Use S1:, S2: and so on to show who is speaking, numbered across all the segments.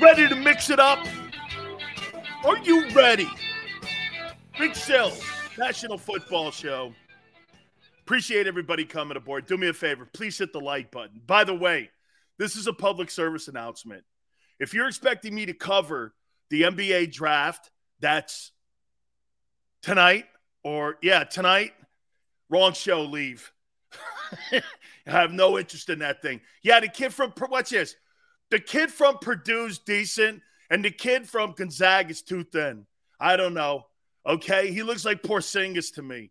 S1: Ready to mix it up? Are you ready? Big Sill, National Football Show. Appreciate everybody coming aboard. Do me a favor, please hit the like button. By the way, this is a public service announcement. If you're expecting me to cover the NBA draft, that's tonight, or yeah, tonight, wrong show, leave. I have no interest in that thing. Yeah, the kid from what's this? The kid from Purdue's decent, and the kid from Gonzaga is too thin. I don't know. Okay, he looks like Porzingis to me.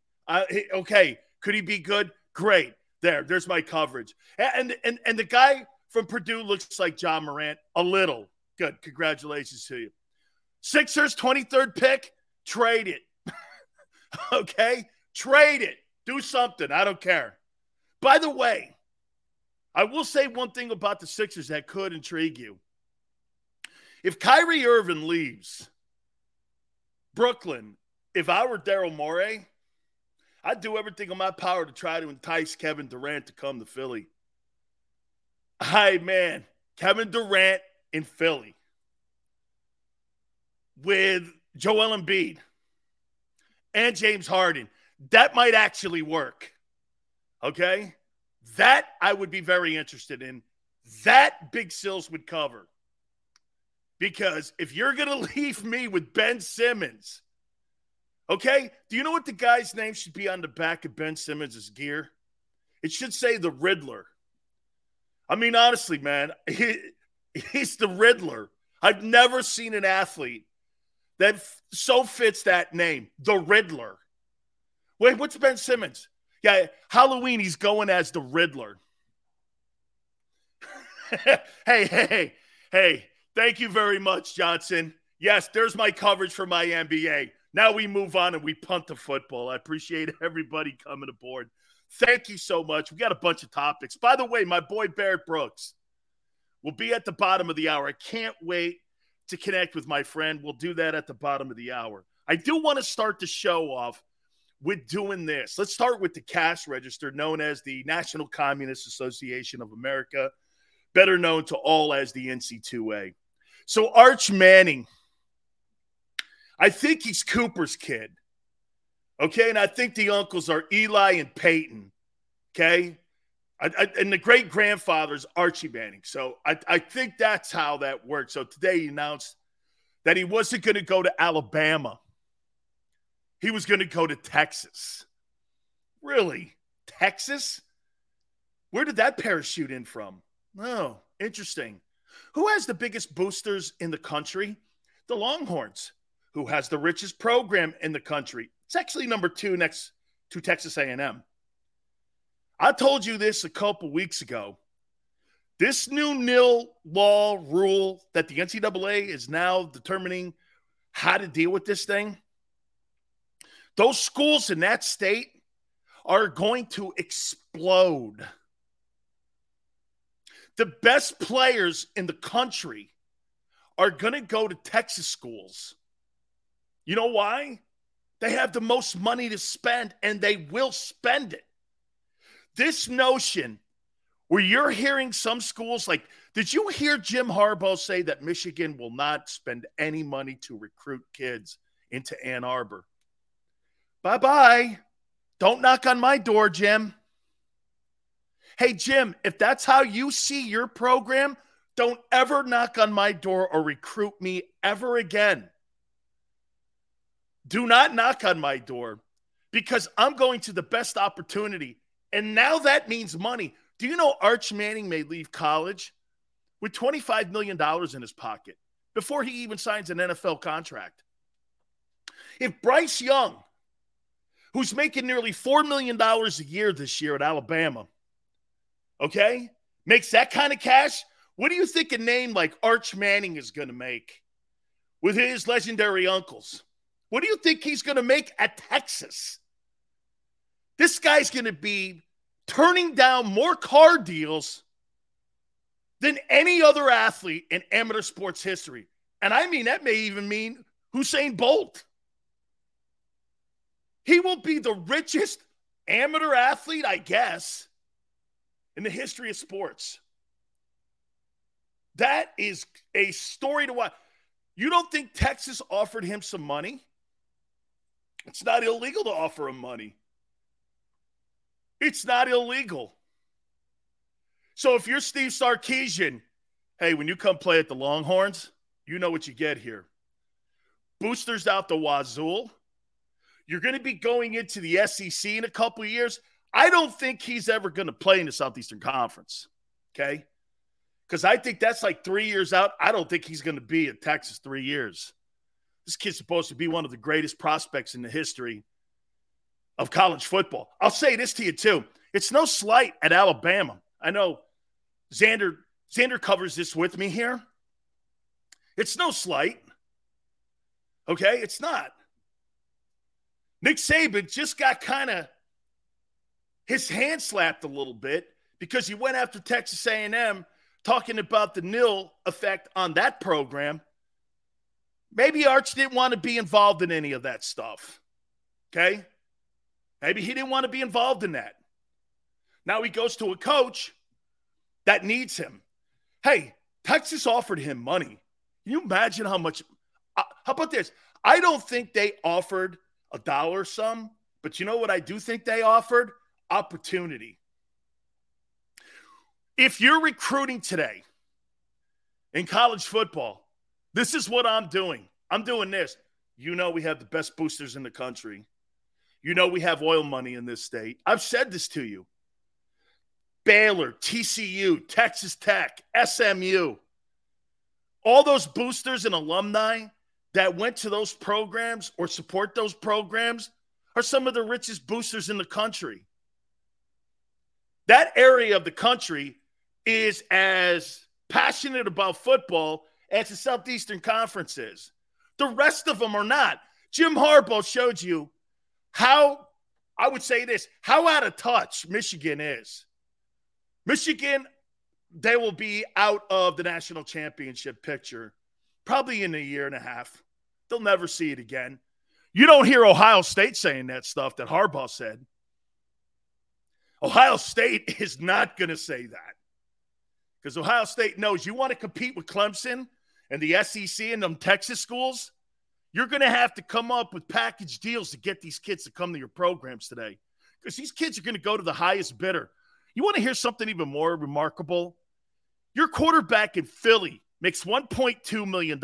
S1: He, okay, could he be good? Great. There, there's my coverage. And and and the guy from Purdue looks like John Morant a little. Good. Congratulations to you. Sixers 23rd pick, trade it. okay? Trade it. Do something. I don't care. By the way, I will say one thing about the Sixers that could intrigue you. If Kyrie Irving leaves Brooklyn, if I were Daryl Morey, I'd do everything in my power to try to entice Kevin Durant to come to Philly. Hi, man. Kevin Durant in Philly with Joel Embiid and James Harden. That might actually work. Okay? That I would be very interested in. That Big Sills would cover. Because if you're going to leave me with Ben Simmons, okay, do you know what the guy's name should be on the back of Ben Simmons' gear? It should say the Riddler. I mean, honestly, man, he, he's the Riddler. I've never seen an athlete that f- so fits that name, the Riddler. Wait, what's Ben Simmons? Yeah, Halloween, he's going as the Riddler. hey, hey, hey, hey, thank you very much, Johnson. Yes, there's my coverage for my NBA. Now we move on and we punt the football. I appreciate everybody coming aboard. Thank you so much. We got a bunch of topics. By the way, my boy Barrett Brooks will be at the bottom of the hour. I can't wait to connect with my friend. We'll do that at the bottom of the hour. I do want to start the show off with doing this. Let's start with the cash register, known as the National Communist Association of America, better known to all as the NC2A. So, Arch Manning, I think he's Cooper's kid. Okay. And I think the uncles are Eli and Peyton. Okay. I, I, and the great grandfather's Archie Manning. So I, I think that's how that works. So today he announced that he wasn't going to go to Alabama, he was going to go to Texas. Really? Texas? Where did that parachute in from? Oh, interesting. Who has the biggest boosters in the country? The Longhorns. Who has the richest program in the country? It's actually number two next to Texas A&M. I told you this a couple weeks ago. This new nil law rule that the NCAA is now determining how to deal with this thing, those schools in that state are going to explode. The best players in the country are going to go to Texas schools. You know why? They have the most money to spend and they will spend it. This notion where you're hearing some schools like, did you hear Jim Harbaugh say that Michigan will not spend any money to recruit kids into Ann Arbor? Bye bye. Don't knock on my door, Jim. Hey, Jim, if that's how you see your program, don't ever knock on my door or recruit me ever again. Do not knock on my door because I'm going to the best opportunity. And now that means money. Do you know Arch Manning may leave college with $25 million in his pocket before he even signs an NFL contract? If Bryce Young, who's making nearly $4 million a year this year at Alabama, okay, makes that kind of cash, what do you think a name like Arch Manning is going to make with his legendary uncles? What do you think he's going to make at Texas? This guy's going to be turning down more car deals than any other athlete in amateur sports history. And I mean, that may even mean Usain Bolt. He will be the richest amateur athlete, I guess, in the history of sports. That is a story to watch. You don't think Texas offered him some money? It's not illegal to offer him money. It's not illegal. So if you're Steve Sarkisian, hey, when you come play at the Longhorns, you know what you get here. Boosters out the wazoo. You're going to be going into the SEC in a couple of years. I don't think he's ever going to play in the Southeastern Conference. Okay. Because I think that's like three years out. I don't think he's going to be at Texas three years. This kid's supposed to be one of the greatest prospects in the history of college football. I'll say this to you too. It's no slight at Alabama. I know Xander Xander covers this with me here. It's no slight. Okay, it's not. Nick Saban just got kind of his hand slapped a little bit because he went after Texas A&M talking about the nil effect on that program. Maybe Arch didn't want to be involved in any of that stuff. Okay? Maybe he didn't want to be involved in that. Now he goes to a coach that needs him. Hey, Texas offered him money. Can you imagine how much? Uh, how about this? I don't think they offered a dollar sum, but you know what I do think they offered? Opportunity. If you're recruiting today in college football, this is what I'm doing. I'm doing this. You know, we have the best boosters in the country. You know, we have oil money in this state. I've said this to you. Baylor, TCU, Texas Tech, SMU, all those boosters and alumni that went to those programs or support those programs are some of the richest boosters in the country. That area of the country is as passionate about football as the Southeastern Conference is. The rest of them are not. Jim Harbaugh showed you how, I would say this, how out of touch Michigan is. Michigan, they will be out of the national championship picture probably in a year and a half. They'll never see it again. You don't hear Ohio State saying that stuff that Harbaugh said. Ohio State is not going to say that because Ohio State knows you want to compete with Clemson and the SEC and them Texas schools. You're going to have to come up with package deals to get these kids to come to your programs today because these kids are going to go to the highest bidder. You want to hear something even more remarkable? Your quarterback in Philly makes $1.2 million.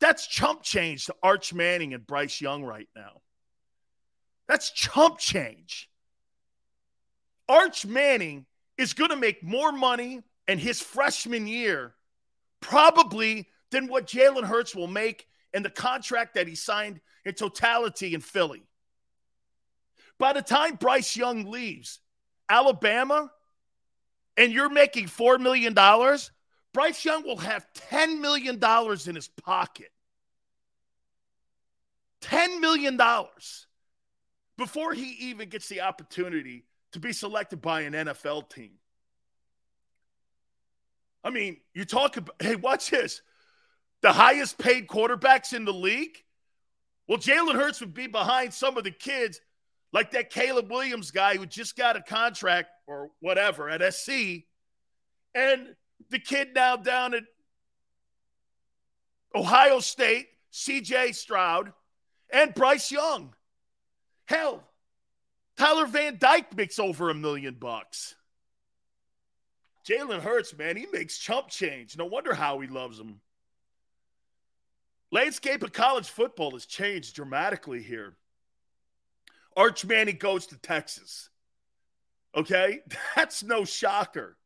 S1: That's chump change to Arch Manning and Bryce Young right now. That's chump change. Arch Manning is going to make more money in his freshman year, probably, than what Jalen Hurts will make in the contract that he signed in totality in Philly. By the time Bryce Young leaves Alabama and you're making $4 million, Bryce Young will have $10 million in his pocket. $10 million before he even gets the opportunity to be selected by an NFL team. I mean, you talk about, hey, watch this. The highest paid quarterbacks in the league. Well, Jalen Hurts would be behind some of the kids, like that Caleb Williams guy who just got a contract or whatever at SC. And the kid now down at Ohio State, CJ Stroud, and Bryce Young. Hell, Tyler Van Dyke makes over a million bucks. Jalen Hurts, man, he makes chump change. No wonder how he loves him. Landscape of college football has changed dramatically here. Arch Manning goes to Texas. Okay? That's no shocker.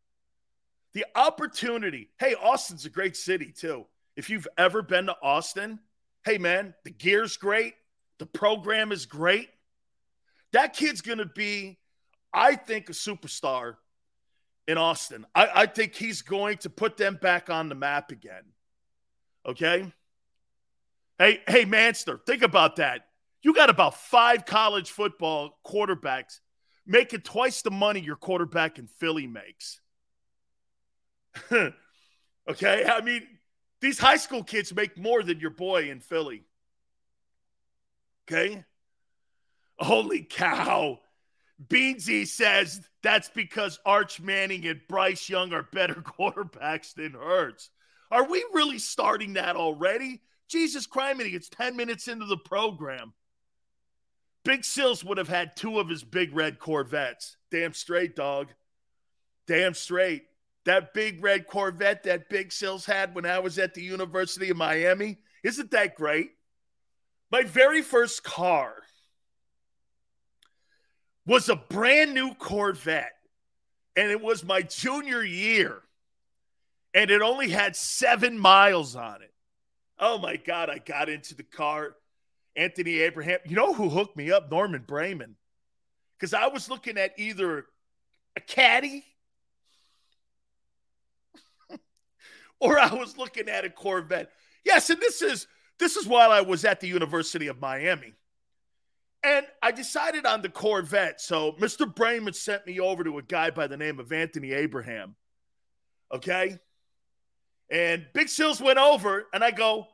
S1: The opportunity. Hey, Austin's a great city, too. If you've ever been to Austin, hey, man, the gear's great. The program is great. That kid's to be I think a superstar in Austin. I, I think he's going to put them back on the map again. Okay. Hey, hey, Manster, think about that. You got about five college football quarterbacks making twice the money your quarterback in Philly makes. okay. I mean, these high school kids make more than your boy in Philly. Okay. Holy cow. Beansy says that's because Arch Manning and Bryce Young are better quarterbacks than Hurts. Are we really starting that already? Jesus Christ, it's 10 minutes into the program. Big Sills would have had two of his big red Corvettes. Damn straight, dog. Damn straight. That big red Corvette that Big Sills had when I was at the University of Miami, isn't that great? My very first car was a brand new Corvette, and it was my junior year, and it only had seven miles on it. Oh my God, I got into the car. Anthony Abraham, you know who hooked me up? Norman Braman. Because I was looking at either a caddy or I was looking at a Corvette. Yes, and this is this is while I was at the University of Miami. And I decided on the Corvette. So Mr. Braman sent me over to a guy by the name of Anthony Abraham. Okay. And Big Sills went over and I go,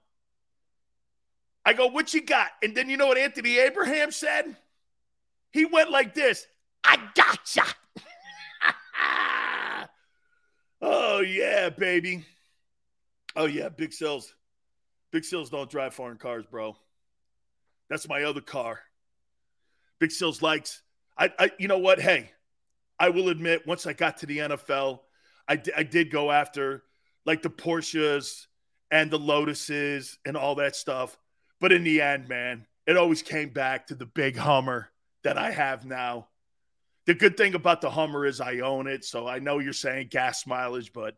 S1: I go, what you got? And then you know what Anthony Abraham said? He went like this I gotcha. oh, yeah, baby. Oh, yeah, Big sales. Big sales don't drive foreign cars, bro. That's my other car. Big sales likes. I, I, you know what? Hey, I will admit, once I got to the NFL, I, d- I did go after like the Porsches and the Lotuses and all that stuff. But in the end, man, it always came back to the big Hummer that I have now. The good thing about the Hummer is I own it. So I know you're saying gas mileage, but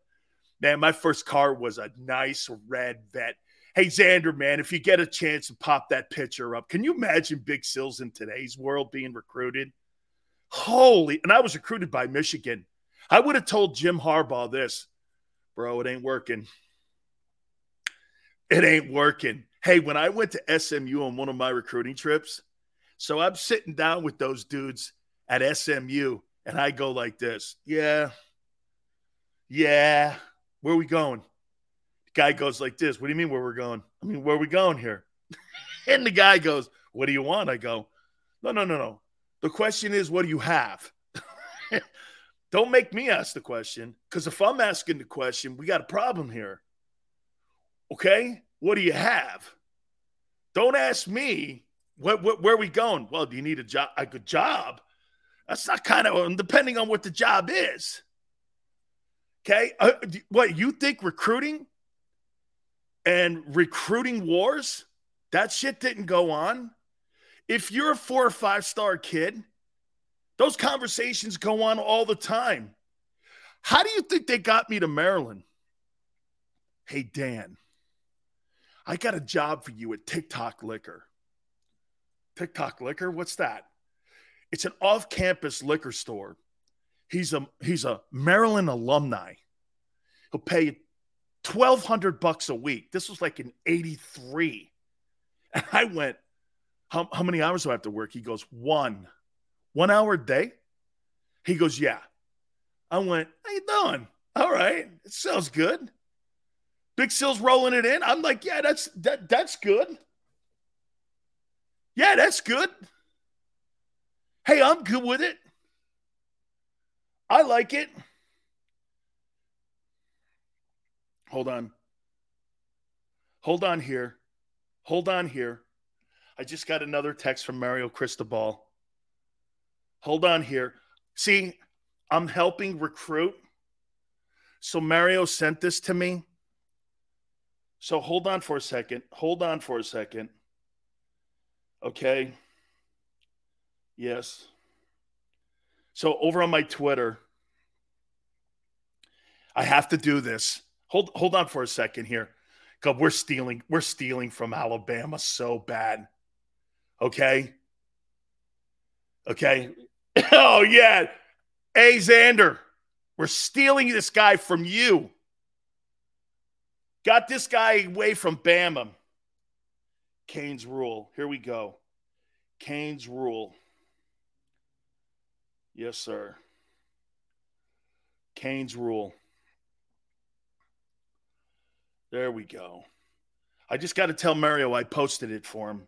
S1: man, my first car was a nice red vet. Hey, Xander, man, if you get a chance to pop that picture up, can you imagine Big Sills in today's world being recruited? Holy, and I was recruited by Michigan. I would have told Jim Harbaugh this, bro, it ain't working. It ain't working. Hey, when I went to SMU on one of my recruiting trips, so I'm sitting down with those dudes at SMU, and I go like this Yeah, yeah, where are we going? guy goes like this. What do you mean where we're going? I mean, where are we going here? and the guy goes, What do you want? I go, No, no, no, no. The question is, what do you have? Don't make me ask the question because if I'm asking the question, we got a problem here. Okay? What do you have? Don't ask me where, where, where are we going? Well, do you need a job? A good job? That's not kind of depending on what the job is. Okay. Uh, what you think recruiting and recruiting wars, that shit didn't go on. If you're a four or five star kid, those conversations go on all the time. How do you think they got me to Maryland? Hey, Dan, I got a job for you at Tick Tock Liquor. Tick Tock Liquor? What's that? It's an off campus liquor store. He's a he's a Maryland alumni. He'll pay 1200 bucks a week. This was like in 83. And I went, how, how many hours do I have to work? He goes, one. One hour a day? He goes, yeah. I went, how you doing? All right. It sounds good. Big Sills rolling it in. I'm like, yeah, that's that that's good. Yeah, that's good. Hey, I'm good with it. I like it. Hold on. Hold on here. Hold on here. I just got another text from Mario Cristobal. Hold on here. See, I'm helping recruit. So Mario sent this to me. So hold on for a second. Hold on for a second. Okay. Yes. So over on my Twitter, I have to do this. Hold hold on for a second here. God, we're stealing, we're stealing from Alabama so bad. Okay. Okay. Oh, yeah. Hey, Xander, we're stealing this guy from you. Got this guy away from Bama. Canes rule. Here we go. Canes rule. Yes, sir. Canes rule. There we go. I just got to tell Mario I posted it for him.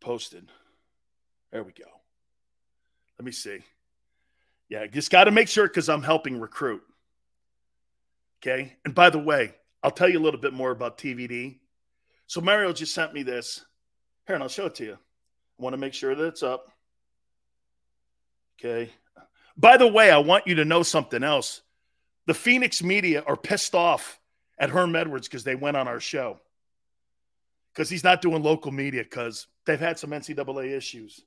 S1: Posted. There we go. Let me see. Yeah, just got to make sure because I'm helping recruit. Okay. And by the way, I'll tell you a little bit more about TVD. So Mario just sent me this. Here, and I'll show it to you. I want to make sure that it's up. Okay. By the way, I want you to know something else. The Phoenix media are pissed off at Herm Edwards because they went on our show. Because he's not doing local media because they've had some NCAA issues.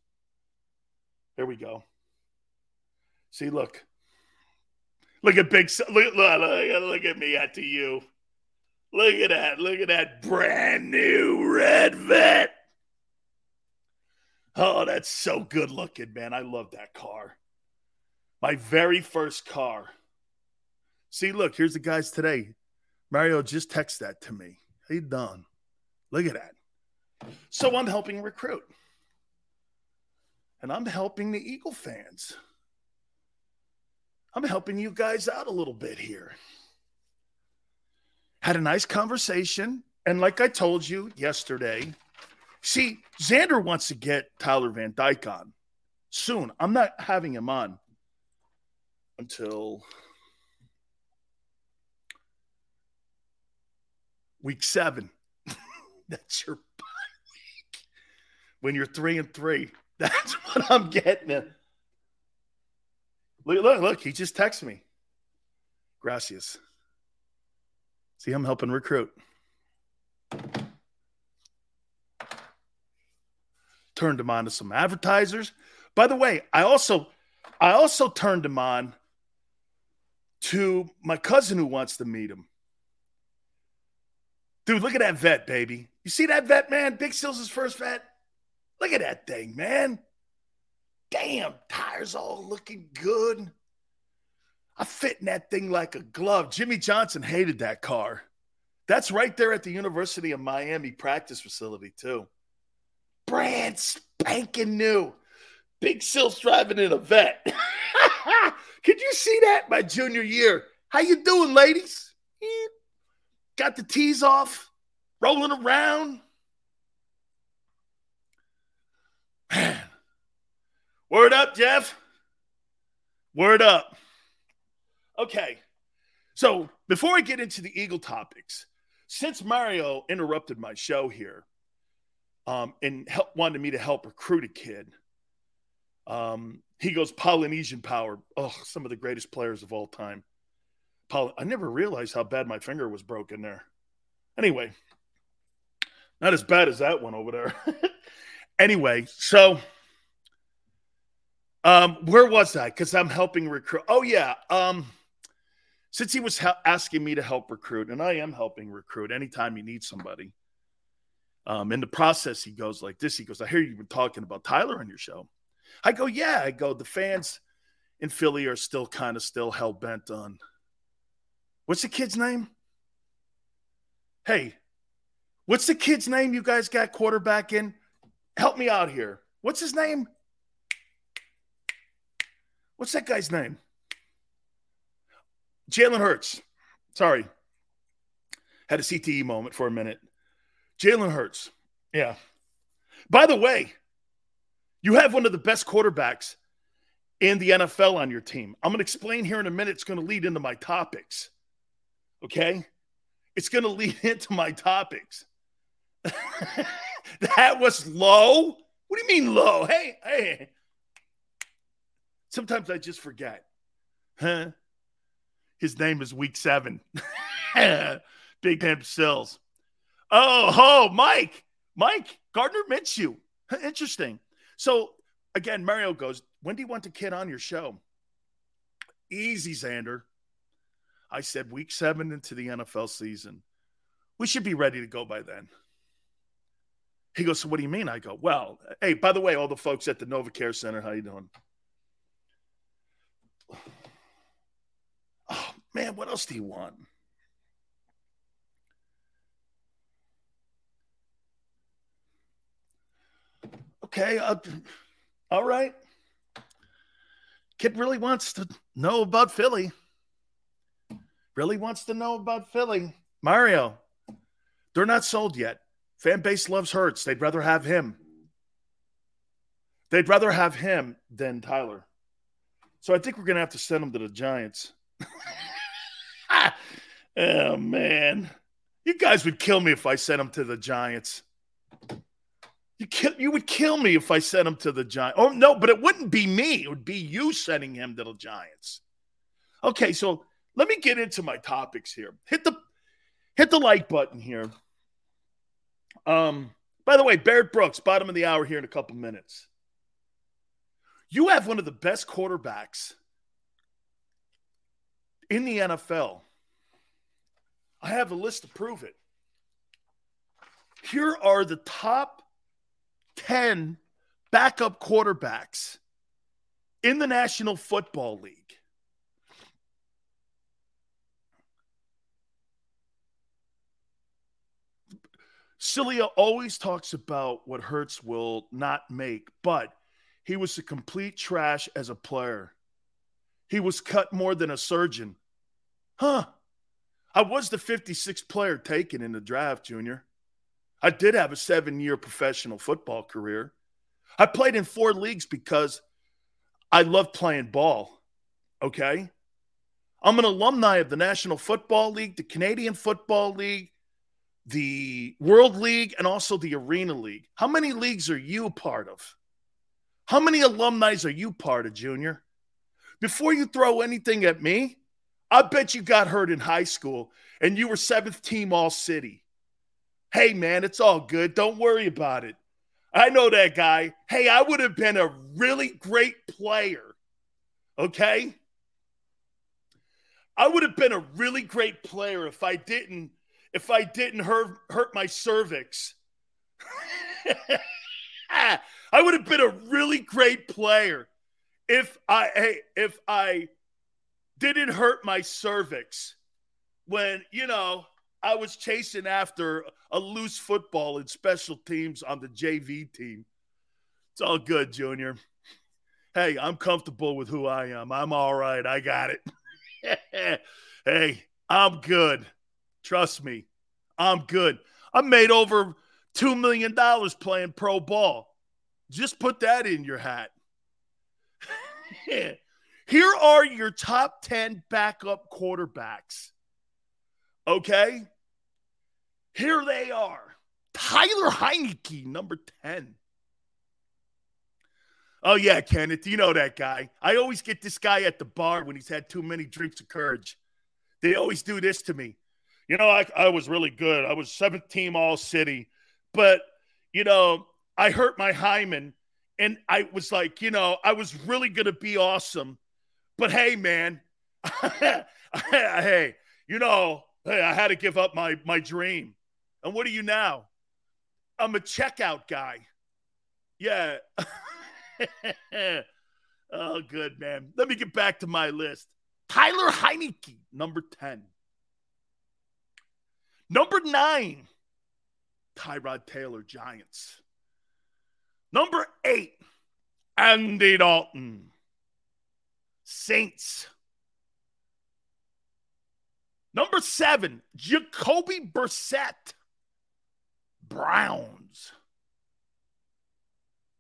S1: There we go. See, look. Look at big. Look, look, look, at me at to you. Look at that. Look at that brand new red vet. Oh, that's so good looking, man. I love that car. My very first car. See, look, here's the guys today. Mario just texted that to me. How you done? Look at that. So I'm helping recruit. And I'm helping the Eagle fans. I'm helping you guys out a little bit here. Had a nice conversation. And like I told you yesterday, see, Xander wants to get Tyler Van Dyke on soon. I'm not having him on until week seven. That's your bye week. When you're three and three, that's what I'm getting. At. Look, look, look. He just texted me. Gracias. See, I'm helping recruit. Turned him on to some advertisers. By the way, I also I also turned him on to my cousin who wants to meet him. Dude, look at that vet, baby. You see that vet, man? Big Sills' first vet? Look at that thing, man. Damn, tires all looking good. I fit in that thing like a glove. Jimmy Johnson hated that car. That's right there at the University of Miami practice facility, too. Brand spanking new. Big Sills driving in a vet. Could you see that my junior year? How you doing, ladies? Eh, got the tees off, rolling around. Man. Word up, Jeff. Word up. Okay. So before I get into the Eagle topics, since Mario interrupted my show here um, and help, wanted me to help recruit a kid, um, he goes Polynesian Power. Oh, some of the greatest players of all time. Poly- I never realized how bad my finger was broken there. Anyway, not as bad as that one over there. anyway, so um, where was I? Because I'm helping recruit. Oh yeah. Um, since he was asking me to help recruit, and I am helping recruit anytime you need somebody. Um, in the process, he goes like this. He goes, I hear you've been talking about Tyler on your show. I go, yeah. I go, the fans in Philly are still kind of still hell bent on. What's the kid's name? Hey, what's the kid's name you guys got quarterback in? Help me out here. What's his name? What's that guy's name? Jalen Hurts. Sorry. Had a CTE moment for a minute. Jalen Hurts. Yeah. By the way, you have one of the best quarterbacks in the NFL on your team. I'm going to explain here in a minute. It's going to lead into my topics. Okay? It's going to lead into my topics. that was low. What do you mean low? Hey, hey. Sometimes I just forget. Huh? His name is Week Seven. Big Pimp Sills. Oh, oh, Mike, Mike, Gardner Minshew. Interesting. So again, Mario goes, When do you want to kid on your show? Easy, Xander. I said, Week seven into the NFL season. We should be ready to go by then. He goes, So what do you mean? I go, Well, hey, by the way, all the folks at the Nova Care Center, how you doing? Oh man, what else do you want? Okay, uh, all right. Kid really wants to know about Philly. Really wants to know about Philly. Mario, they're not sold yet. Fan base loves Hurts. They'd rather have him. They'd rather have him than Tyler. So I think we're going to have to send him to the Giants. oh, man. You guys would kill me if I sent him to the Giants. You kill, you would kill me if I sent him to the Giants. Oh no, but it wouldn't be me. It would be you sending him to the Giants. Okay, so let me get into my topics here. Hit the hit the like button here. Um, by the way, Barrett Brooks, bottom of the hour here in a couple minutes. You have one of the best quarterbacks in the NFL. I have a list to prove it. Here are the top 10 backup quarterbacks in the National Football League. Sileo always talks about what Hurts will not make, but he was a complete trash as a player. He was cut more than a surgeon. Huh. I was the 56th player taken in the draft, Junior. I did have a seven year professional football career. I played in four leagues because I love playing ball. Okay. I'm an alumni of the National Football League, the Canadian Football League, the World League, and also the Arena League. How many leagues are you part of? How many alumni are you part of, Junior? Before you throw anything at me, I bet you got hurt in high school and you were seventh team all city. Hey, man, it's all good. Don't worry about it. I know that guy. Hey, I would have been a really great player. Okay? I would have been a really great player if I didn't if I didn't hurt, hurt my cervix. I would have been a really great player if I hey, if I didn't hurt my cervix when, you know, I was chasing after a loose football in special teams on the JV team. It's all good, Junior. Hey, I'm comfortable with who I am. I'm all right. I got it. hey, I'm good. Trust me, I'm good. I made over $2 million playing pro ball. Just put that in your hat. Here are your top 10 backup quarterbacks. Okay? Here they are. Tyler Heinicke, number 10. Oh, yeah, Kenneth. You know that guy. I always get this guy at the bar when he's had too many drinks of courage. They always do this to me. You know, I, I was really good. I was seventh team all city. But, you know, I hurt my hymen and I was like, you know, I was really going to be awesome. But hey, man, hey, you know, hey, I had to give up my, my dream. And what are you now? I'm a checkout guy. Yeah. oh, good, man. Let me get back to my list. Tyler Heinicke, number 10. Number nine, Tyrod Taylor, Giants. Number eight, Andy Dalton, Saints. Number seven, Jacoby Brissett, Browns.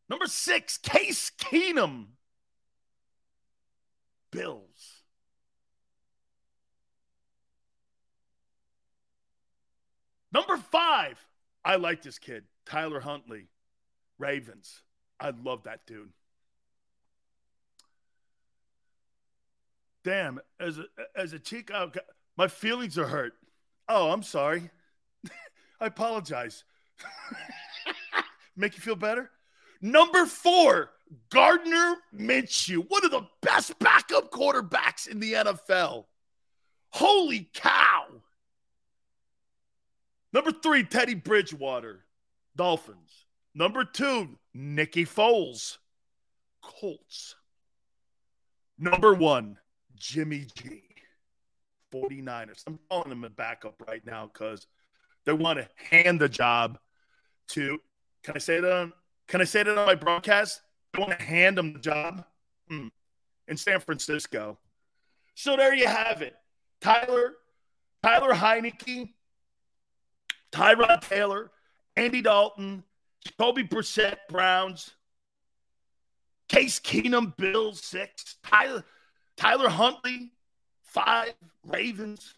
S1: Number six, Case Keenum, Bills. Number five, I like this kid, Tyler Huntley, Ravens. I love that dude. Damn, as a as a Chico, my feelings are hurt. Oh, I'm sorry. I apologize. Make you feel better? Number four, Gardner Minshew, one of the best backup quarterbacks in the NFL. Holy cow. Number three, Teddy Bridgewater, Dolphins. Number two, Nicky Foles, Colts. Number one, Jimmy G, 49ers. I'm calling him a backup right now because they want to hand the job to. Can I say that? On, can I say that on my broadcast? I want to hand them the job hmm, in San Francisco. So there you have it. Tyler, Tyler Heinicke, Tyrod Taylor, Andy Dalton, Jacoby Brissett, Browns, Case Keenum, Bills, six, Tyler, Tyler Huntley, five, Ravens,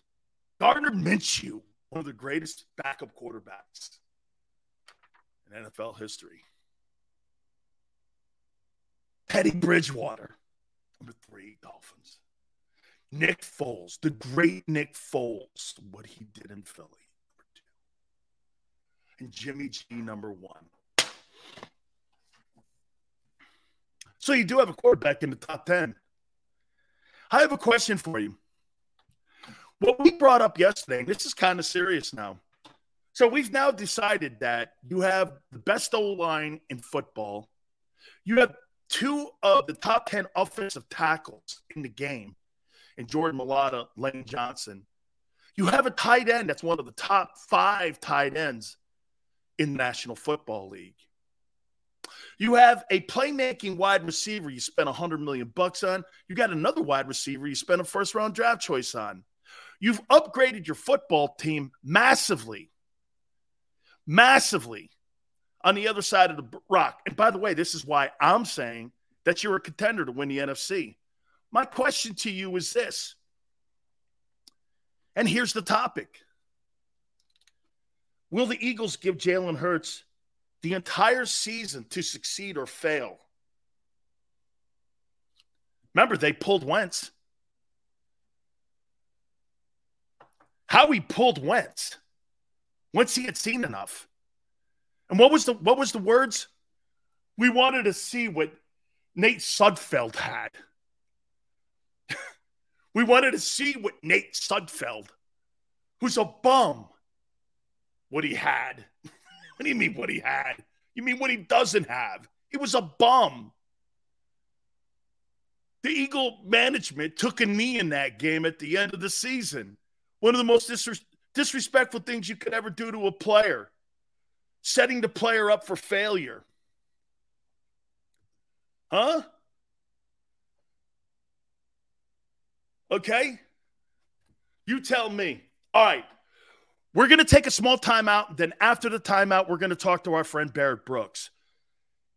S1: Gardner Minshew, one of the greatest backup quarterbacks in NFL history. Teddy Bridgewater, number three, Dolphins. Nick Foles, the great Nick Foles, what he did in Philly, number two. And Jimmy G, number one. So you do have a quarterback in the top 10. I have a question for you. What we brought up yesterday, this is kind of serious now. So we've now decided that you have the best O line in football. You have two of the top 10 offensive tackles in the game and Jordan Mailata, Lane Johnson. You have a tight end that's one of the top five tight ends in the National Football League. You have a playmaking wide receiver you spent 100 million bucks on. You got another wide receiver you spent a first round draft choice on. You've upgraded your football team massively. Massively on the other side of the rock. And by the way, this is why I'm saying that you're a contender to win the NFC. My question to you is this. And here's the topic Will the Eagles give Jalen Hurts the entire season to succeed or fail? Remember, they pulled Wentz. How he pulled Wentz once he had seen enough. And what was the what was the words? We wanted to see what Nate Sudfeld had. we wanted to see what Nate Sudfeld, who's a bum, what he had. what do you mean what he had? You mean what he doesn't have? He was a bum. The Eagle management took a knee in that game at the end of the season. One of the most disres- disrespectful things you could ever do to a player setting the player up for failure. Huh? Okay? You tell me. All right. We're going to take a small timeout. Then, after the timeout, we're going to talk to our friend Barrett Brooks.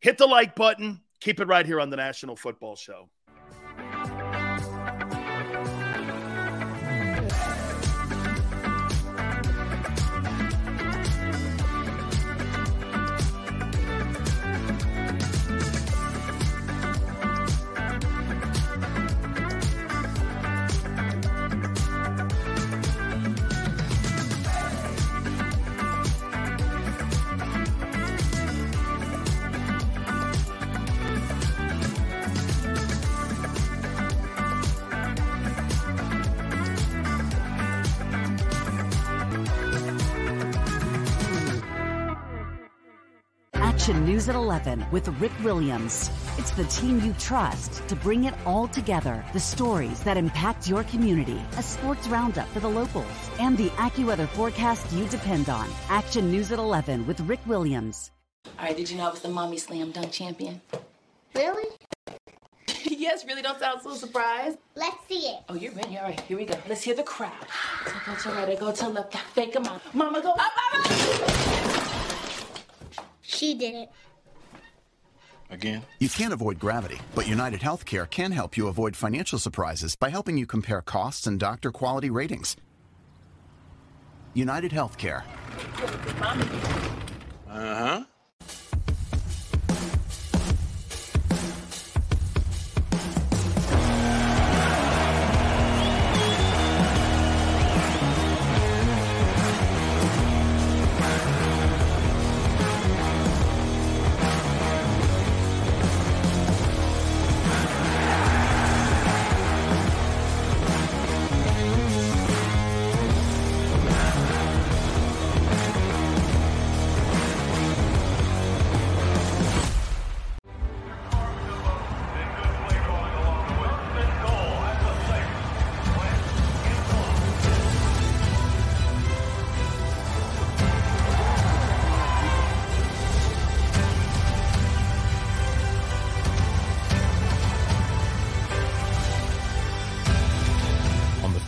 S1: Hit the like button. Keep it right here on the National Football Show.
S2: News at 11 with Rick Williams. It's the team you trust to bring it all together. The stories that impact your community, a sports roundup for the locals, and the AccuWeather forecast you depend on. Action News at 11 with Rick Williams.
S3: All right, did you know I was the mommy slam dunk champion?
S4: Really?
S3: yes, really. Don't sound so surprised.
S4: Let's see it.
S3: Oh, you're ready. All right, here we go. Let's hear the crowd. So go to right, go to left, fake a mom. Mama, go up, mama!
S4: She did it.
S5: Again?
S6: You can't avoid gravity, but United Healthcare can help you avoid financial surprises by helping you compare costs and doctor quality ratings. United Healthcare.
S5: Uh huh.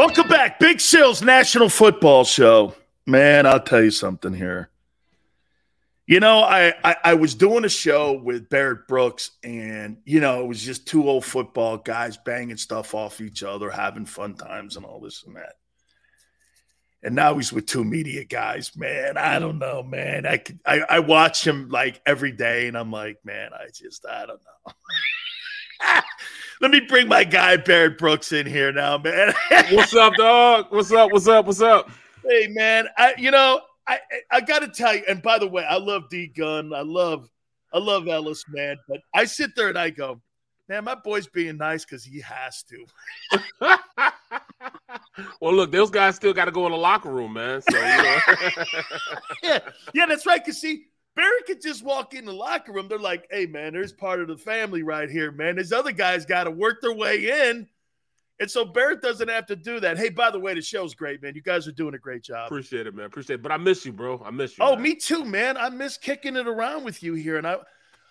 S1: Welcome back. Big Sales National Football Show. Man, I'll tell you something here. You know, I, I, I was doing a show with Barrett Brooks, and you know, it was just two old football guys banging stuff off each other, having fun times, and all this and that. And now he's with two media guys. Man, I don't know, man. I could, I, I watch him like every day, and I'm like, man, I just I don't know. Let me bring my guy Barrett Brooks in here now, man.
S7: What's up, dog? What's up? What's up? What's up?
S1: Hey, man. I you know I I got to tell you. And by the way, I love D Gun. I love I love Ellis, man. But I sit there and I go, man, my boy's being nice because he has to.
S7: well, look, those guys still got to go in the locker room, man. So you know.
S1: yeah, yeah, that's right. Cause see, Barry could just walk in the locker room. They're like, hey, man, there's part of the family right here, man. These other guys got to work their way in. And so Barrett doesn't have to do that. Hey, by the way, the show's great, man. You guys are doing a great job.
S7: Appreciate it, man. Appreciate it. But I miss you, bro. I miss you.
S1: Oh,
S7: man.
S1: me too, man. I miss kicking it around with you here. And I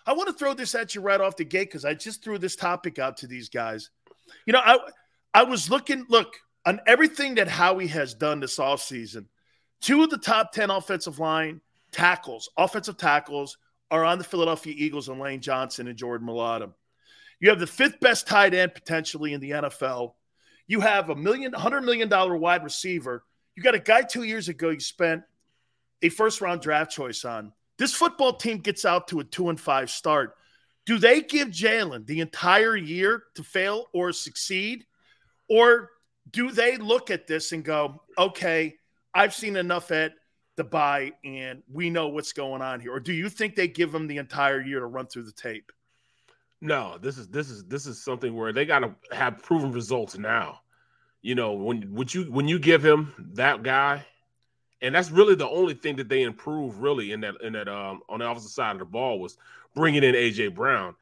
S1: I want to throw this at you right off the gate because I just threw this topic out to these guys. You know, I I was looking, look, on everything that Howie has done this offseason, two of the top 10 offensive line tackles, offensive tackles, are on the Philadelphia Eagles and Lane Johnson and Jordan Mailata. You have the fifth best tight end potentially in the NFL. You have a million, hundred million dollar wide receiver. You got a guy two years ago you spent a first round draft choice on. This football team gets out to a two and five start. Do they give Jalen the entire year to fail or succeed? Or do they look at this and go, okay, I've seen enough at the buy and we know what's going on here? Or do you think they give them the entire year to run through the tape?
S7: No, this is this is this is something where they got to have proven results now. You know, when would you when you give him that guy, and that's really the only thing that they improve really in that in that um on the opposite side of the ball was bringing in AJ Brown.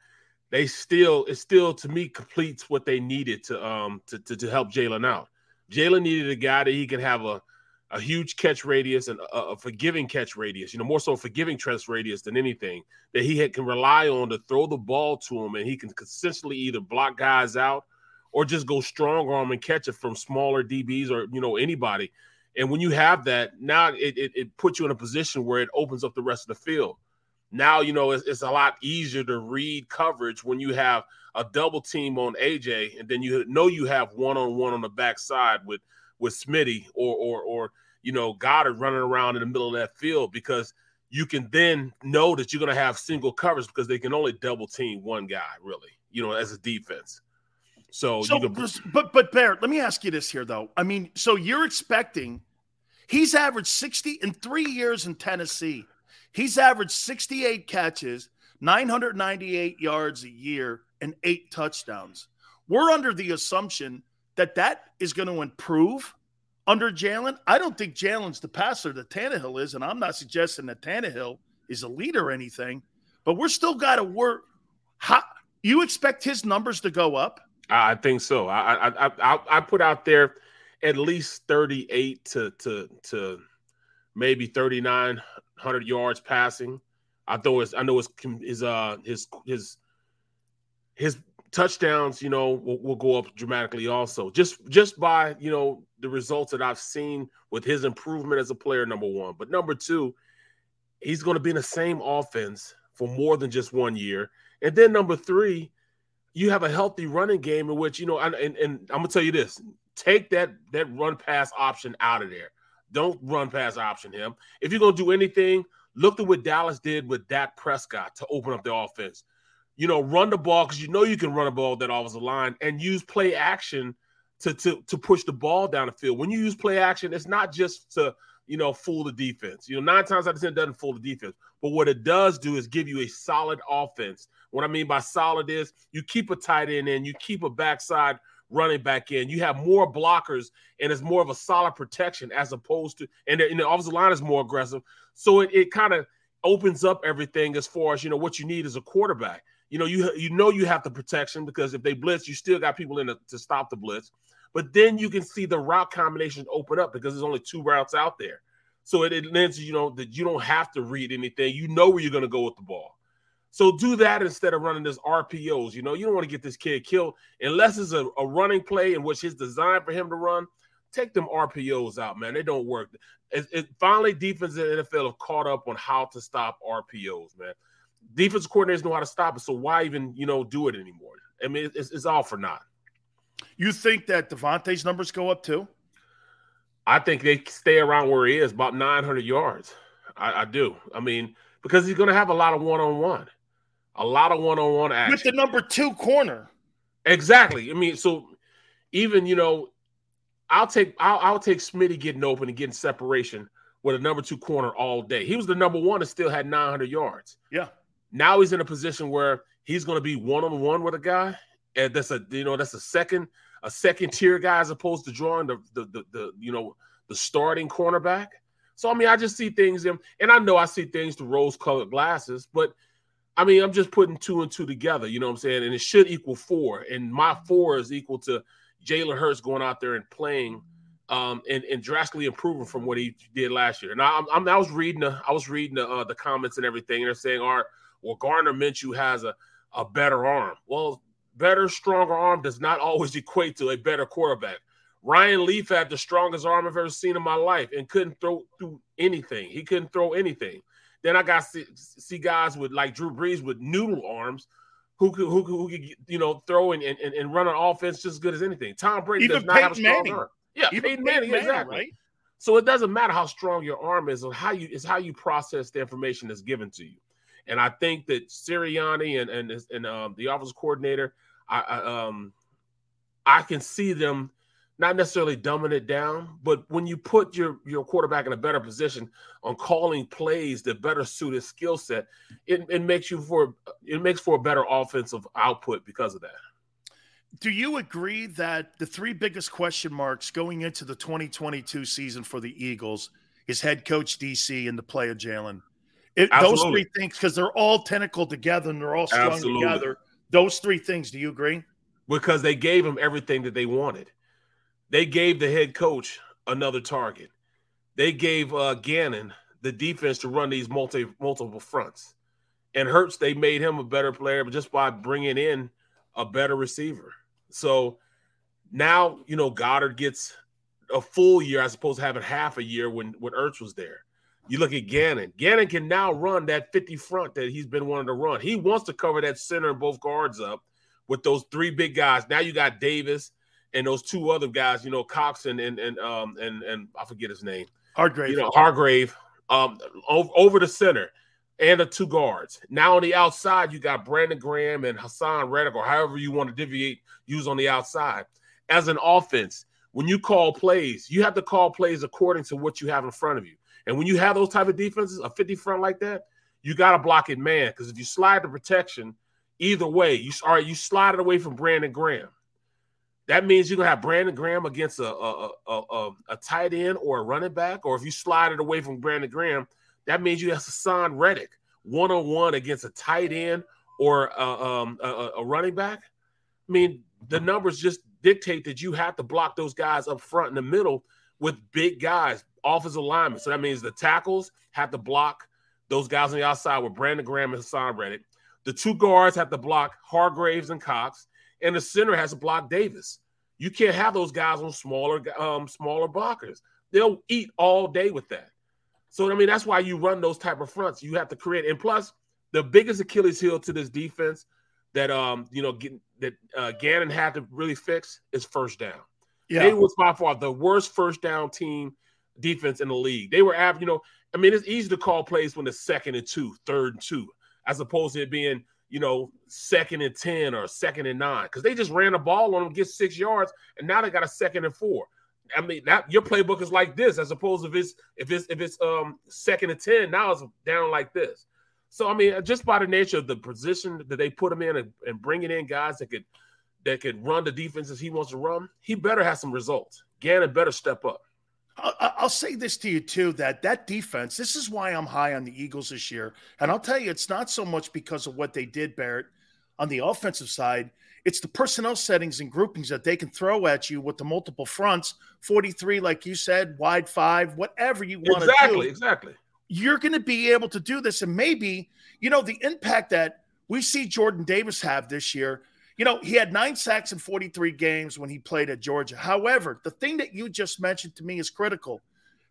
S7: They still it still to me completes what they needed to um to to, to help Jalen out. Jalen needed a guy that he can have a a huge catch radius and a, a, forgiving catch radius, you know, more so forgiving catch radius than anything that he had, can rely on to throw the ball to him and he can consistently either block guys out or just go strong arm and catch it from smaller DBs or, you know, anybody. And when you have that, now it, it, it puts you in a position where it opens up the rest of the field. Now, you know, it's, it's a lot easier to read coverage when you have a double team on AJ and then you know you have one on one on the backside with – with Smitty or or or you know Goedert running around in the middle of that field because you can then know that you're going to have single coverage because they can only double team one guy really, you know, as a defense. So,
S1: so
S7: you can,
S1: but but Barrett, let me ask you this here though. I mean, so you're expecting he's averaged 60 in 3 years in Tennessee. He's averaged 68 catches, 998 yards a year and 8 touchdowns. We're under the assumption that that is going to improve under Jalen. I don't think Jalen's the passer that Tannehill is, and I'm not suggesting that Tannehill is a leader or anything, but we're still got to work. How you expect his numbers to go up?
S7: I think so. I I I, I put out there at least 38 to to to maybe 3900 yards passing. I thought it's I know his his uh his his his touchdowns, you know, will, will, go up dramatically also. Just just by, you know, the results that I've seen with his improvement as a player, number one. But number two, he's going to be in the same offense for more than just one year. And then number three, you have a healthy running game in which, you know, and, and, and I'm gonna tell you this: take that that run pass option out of there. Don't run pass option him. If you're gonna do anything, look at what Dallas did with Dak Prescott to open up the offense you know, run the ball because you know you can run a ball that offensive line and use play action to, to to push the ball down the field. When you use play action, it's not just to you know, fool the defense. You know, nine times out of ten doesn't fool the defense. But what it does do is give you a solid offense. What I mean by solid is you keep a tight end in, you keep a backside running back in. You have more blockers, and it's more of a solid protection as opposed to, and the, and the offensive line is more aggressive. So it, it kind of opens up everything as far as you know what you need as a quarterback. You know, you you know you have the protection because if they blitz, you still got people in to, to stop the blitz. But then you can see the route combinations open up because there's only two routes out there. So it, it lends you know that you don't have to read anything. You know where you're going to go with the ball. So do that instead of running this RPOs. You know, you don't want to get this kid killed unless it's a, a running play in which is designed for him to run. Take them RPOs out, man. They don't work. It, it, finally, defense in the NFL have caught up on how to stop RPOs, man. Defense coordinators know how to stop it, so why even you know do it anymore? I mean, it's, it's all for naught.
S1: You think that DeVonta's numbers go up too?
S7: I think they stay around where he is, about 900 yards. I, I do. I mean, because he's going to have a lot of one on one, a lot of one on one action
S1: with the number two corner.
S7: Exactly. I mean, so even you know, I'll take I'll, I'll take Smitty getting open and getting separation with a number two corner all day. He was the number one and still had 900 yards.
S1: Yeah.
S7: Now he's in a position where he's going to be one on one with a guy, and that's a you know that's a second a second tier guy as opposed to drawing the the, the, the you know the starting cornerback. So I mean, I just see things in, and I know I see things through rose-colored glasses, but I mean, I'm just putting two and two together. You know what I'm saying? And it should equal four, and my four is equal to Jalen Hurts going out there and playing. Um, and, and drastically improving from what he did last year. And I'm, I'm i was reading the I was reading the, uh, the comments and everything, and they're saying, "All right, well, Gardner Minshew has a a better arm." Well, better, stronger arm does not always equate to a better quarterback. Ryan Leaf had the strongest arm I've ever seen in my life and couldn't throw through anything. He couldn't throw anything. Then I got to see, see guys with like Drew Brees with noodle arms who could who could, who could you know throw and, and, and run an offense just as good as anything. Tom Brady
S1: Even
S7: does not
S1: Peyton
S7: have a strong
S1: Manning.
S7: arm. Yeah,
S1: Even
S7: Peyton Manning,
S1: Manning,
S7: exactly.
S1: right?
S7: So it doesn't matter how strong your arm is, or how you is how you process the information that's given to you. And I think that Sirianni and and and um, the office coordinator, I, I um, I can see them not necessarily dumbing it down, but when you put your your quarterback in a better position on calling plays that better suit his skill set, it, it makes you for it makes for a better offensive output because of that.
S1: Do you agree that the three biggest question marks going into the 2022 season for the Eagles is head coach DC and the play of Jalen? It- Those three things, because they're all tentacled together and they're all strung
S7: Absolutely.
S1: together. Those three things. Do you agree?
S7: because they gave him everything that they wanted. They gave the head coach another target. They gave uh, Gannon the defense to run these multi multiple fronts. And Hurts, they made him a better player, but just by bringing in a better receiver. So now you know Goedert gets a full year as opposed to having half a year when when Ertz was there. You look at Gannon. Gannon can now run that 50 front that he's been wanting to run. He wants to cover that center and both guards up with those three big guys. Now you got Davis and those two other guys, you know, Cox and and and um and and I forget his name.
S1: Hargrave.
S7: You know, Hargrave um over, over the center and the two guards. Now on the outside, you got Brandon Graham and Haason Reddick, or however you want to deviate, use on the outside. As an offense, when you call plays, you have to call plays according to what you have in front of you. And when you have those type of defenses, a 50 front like that, you got to block it man. Because if you slide the protection, either way, you right, you slide it away from Brandon Graham. That means you're gonna have Brandon Graham against a a, a, a, a tight end or a running back, or if you slide it away from Brandon Graham, that means you have Haason Reddick one on one against a tight end or a, um, a, a running back. I mean, the numbers just dictate that you have to block those guys up front in the middle with big guys, offensive linemen. So that means the tackles have to block those guys on the outside with Brandon Graham and Haason Reddick. The two guards have to block Hargraves and Cox, and the center has to block Davis. You can't have those guys on smaller, um, smaller blockers. They'll eat all day with that. So I mean, that's why you run those type of fronts. You have to create, and plus, the biggest Achilles heel to this defense that um you know get, that uh, Gannon had to really fix is first down.
S1: Yeah.
S7: They was by far the worst first down team defense in the league. They were av- you know, I mean, it's easy to call plays when it's second and two, third and two, as opposed to it being, you know, second and 10 or second and nine. Because they just ran the ball on them, get six yards, and now they got a second and four. I mean, that your playbook is like this, as opposed to if it's if it's if it's um second and ten, now it's down like this. So I mean, just by the nature of the position that they put him in and, and bringing in guys that could that could run the defenses he wants to run, he better have some results. Gannon better step up.
S1: I'll say this to you too that that defense. This is why I'm high on the Eagles this year, and I'll tell you, it's not so much because of what they did, Barrett, on the offensive side. It's the personnel settings and groupings that they can throw at you with the multiple fronts, 43, like you said, wide five, whatever you want
S7: exactly,
S1: to do.
S7: Exactly.
S1: You're going to be able to do this, and maybe you know the impact that we see Jordan Davis have this year you know, he had nine sacks in 43 games when he played at Georgia. However, the thing that you just mentioned to me is critical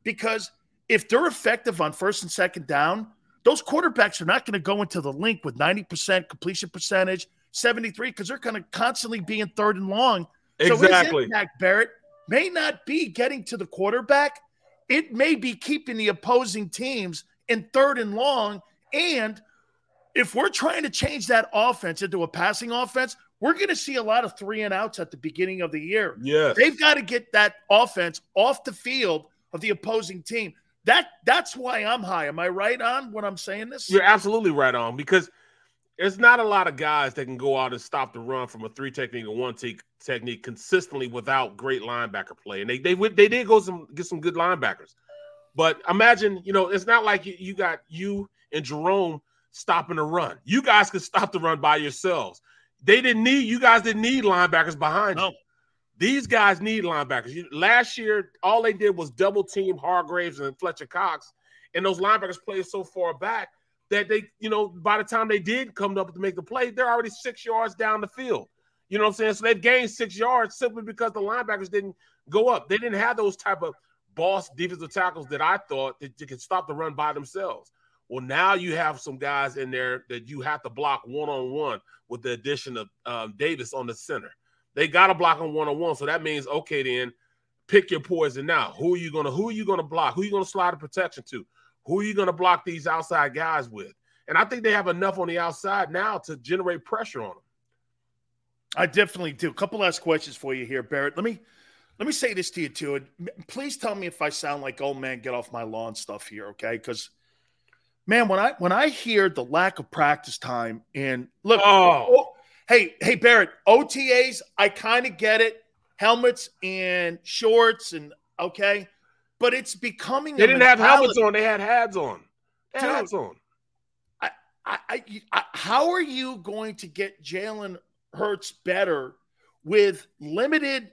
S1: because if they're effective on first and second down, those quarterbacks are not going to go into the link with 90% completion percentage, 73, because they're going to constantly be in third and long.
S7: Exactly.
S1: So his impact, Barrett, may not be getting to the quarterback. It may be keeping the opposing teams in third and long. And if we're trying to change that offense into a passing offense, we're going to see a lot of three and outs at the beginning of the year.
S7: Yeah,
S1: they've got to get that offense off the field of the opposing team. That that's why I'm high. Am I right on when I'm saying this?
S7: You're absolutely right on because there's not a lot of guys that can go out and stop the run from a three technique or one te- technique consistently without great linebacker play. And they they they did go some get some good linebackers, but imagine you know it's not like you, you got you and Jerome stopping the run. You guys can stop the run by yourselves. They didn't need you guys didn't need linebackers behind no. you. These guys need linebackers. You, last year, all they did was double team Hargreaves and Fletcher Cox, and those linebackers played so far back that they, you know, by the time they did come up to make the play, they're already six yards down the field. You know what I'm saying? So they've gained six yards simply because the linebackers didn't go up. They didn't have those type of boss defensive tackles that I thought that you could stop the run by themselves. Well, now you have some guys in there that you have to block one on one with the addition of um, Davis on the center. They got to block him one on one, so that means okay, then pick your poison now. Who are you gonna Who are you gonna block? Who are you gonna slide a protection to? Who are you gonna block these outside guys with? And I think they have enough on the outside now to generate pressure on them.
S1: I definitely do. A couple last questions for you here, Barrett. Let me let me say this to you too. And please tell me if I sound like old man, get off my lawn stuff here, okay? Because man, when I when I hear the lack of practice time and look, oh, oh hey, hey Barrett, OTAs, I kind of get it, helmets and shorts and okay, but it's becoming.
S7: They didn't mentality. have helmets on; they had hats on. They had hats on.
S1: I, I, I, how are you going to get Jalen Hurts better with limited?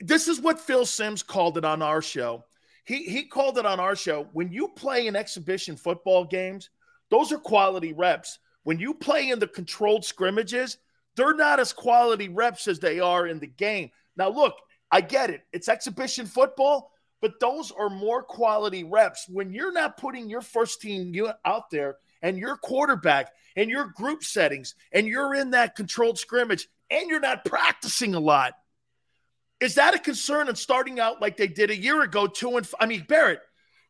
S1: This is what Phil Simms called it on our show he he called it on our show. When you play in exhibition football games, those are quality reps. When you play in the controlled scrimmages, they're not as quality reps as they are in the game. Now, look, I get it. It's exhibition football, but those are more quality reps. When you're not putting your first team out there and your quarterback and your group settings and you're in that controlled scrimmage and you're not practicing a lot, is that a concern in starting out like they did a year ago, two and I mean, Barrett,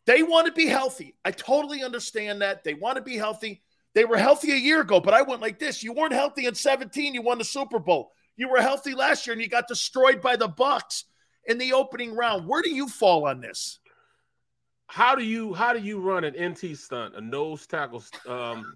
S1: they want to be healthy. I totally understand that. They want to be healthy. They were healthy a year ago, but I went like this. You weren't healthy in 17, you won the Super Bowl. You were healthy last year and you got destroyed by the Bucks in the opening round. Where do you fall on this?
S7: How do you how do you run an NT stunt, a nose tackle um,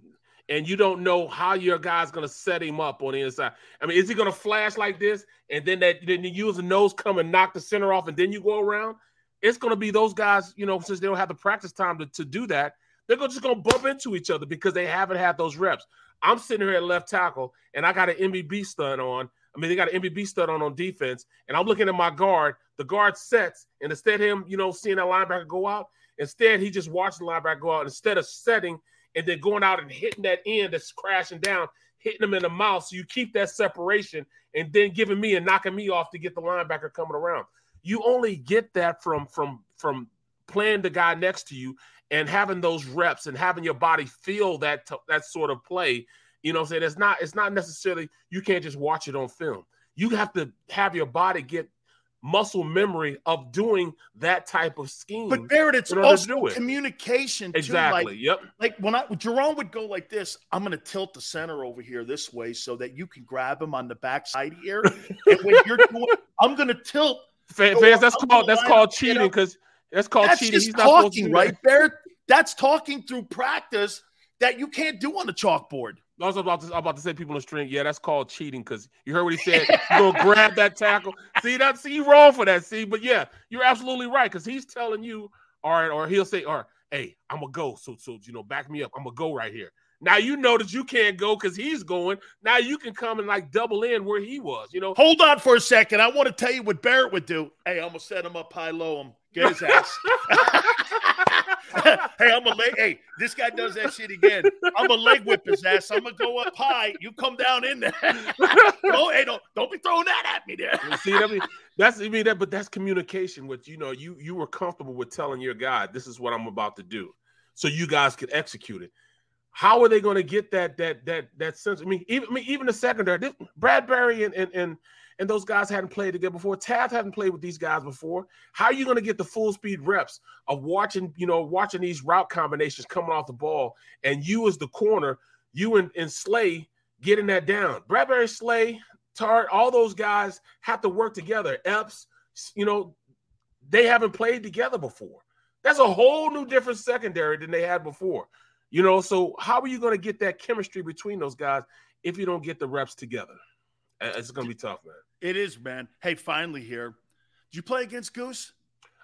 S7: and you don't know how your guy's to set him up on the inside. I mean, is he to flash like this, and then that then you use the nose come and knock the center off, and then you go around? It's to be those guys, you know, since they don't have the practice time to, to do that, they're just to bump into each other because they haven't had those reps. I'm sitting here at left tackle, and I got an MBB stud on. I mean, they got an MBB stud on on defense, and I'm looking at my guard. The guard sets, and instead of him, you know, seeing that linebacker go out, instead he just watched the linebacker go out. Instead of setting – and then going out and hitting that end that's crashing down, hitting them in the mouth. So you keep that separation and then giving me and knocking me off to get the linebacker coming around. You only get that from from from playing the guy next to you and having those reps and having your body feel that t- that sort of play. You know, I'm saying it's not it's not necessarily you can't just watch it on film. You have to have your body get muscle memory of doing that type of scheme.
S1: But Barrett, it's also it. communication.
S7: Exactly.
S1: Like,
S7: yep.
S1: Like when I Jerome would go like this, I'm going to tilt the center over here this way so that you can grab him on the backside here. and when you're doing, I'm going to tilt
S7: Fans, fans that's called that's called cheating because that's called
S1: That's
S7: cheating. He's not supposed to
S1: talking, right. Barrett? That's talking through practice that you can't do on the chalkboard.
S7: I was about to, I'm about to say people in the string. Yeah, that's called cheating because you heard what he said. You gonna grab that tackle. See that? See you wrong for that. See, but yeah, you're absolutely right because he's telling you, all right, or he'll say, all right, hey, I'm gonna go. So, so you know, back me up. I'm gonna go right here. Now you know that you can't go because he's going. Now you can come and like double in where he was. You know,
S1: Hold on for a second. I want to tell you what Barrett would do. Hey, I'm gonna set him up high low him. Get his ass. hey, I'm a leg. Hey, this guy does that shit again. I'm a leg whip his ass. I'm gonna go up high. You come down in there. no, hey, don't don't be throwing that at me there.
S7: See, I mean, that's I mean that, but that's communication. With you know, you you were comfortable with telling your guy, "This is what I'm about to do," so you guys could execute it. How are they going to get that that that that sense? I mean, even I mean, even the secondary, this, Bradberry and and and and those guys hadn't played together before. Taft hadn't played with these guys before. How are you going to get the full speed reps of watching, you know, watching these route combinations coming off the ball, and you as the corner, you and, and Slay getting that down. Bradberry, Slay, Tart, all those guys have to work together. Epps, you know, they haven't played together before. That's a whole new different secondary than they had before. You know, so how are you going to get that chemistry between those guys if you don't get the reps together? Uh, It's going to be tough, man.
S1: It is, man. Hey, finally here. Did you play against Goose?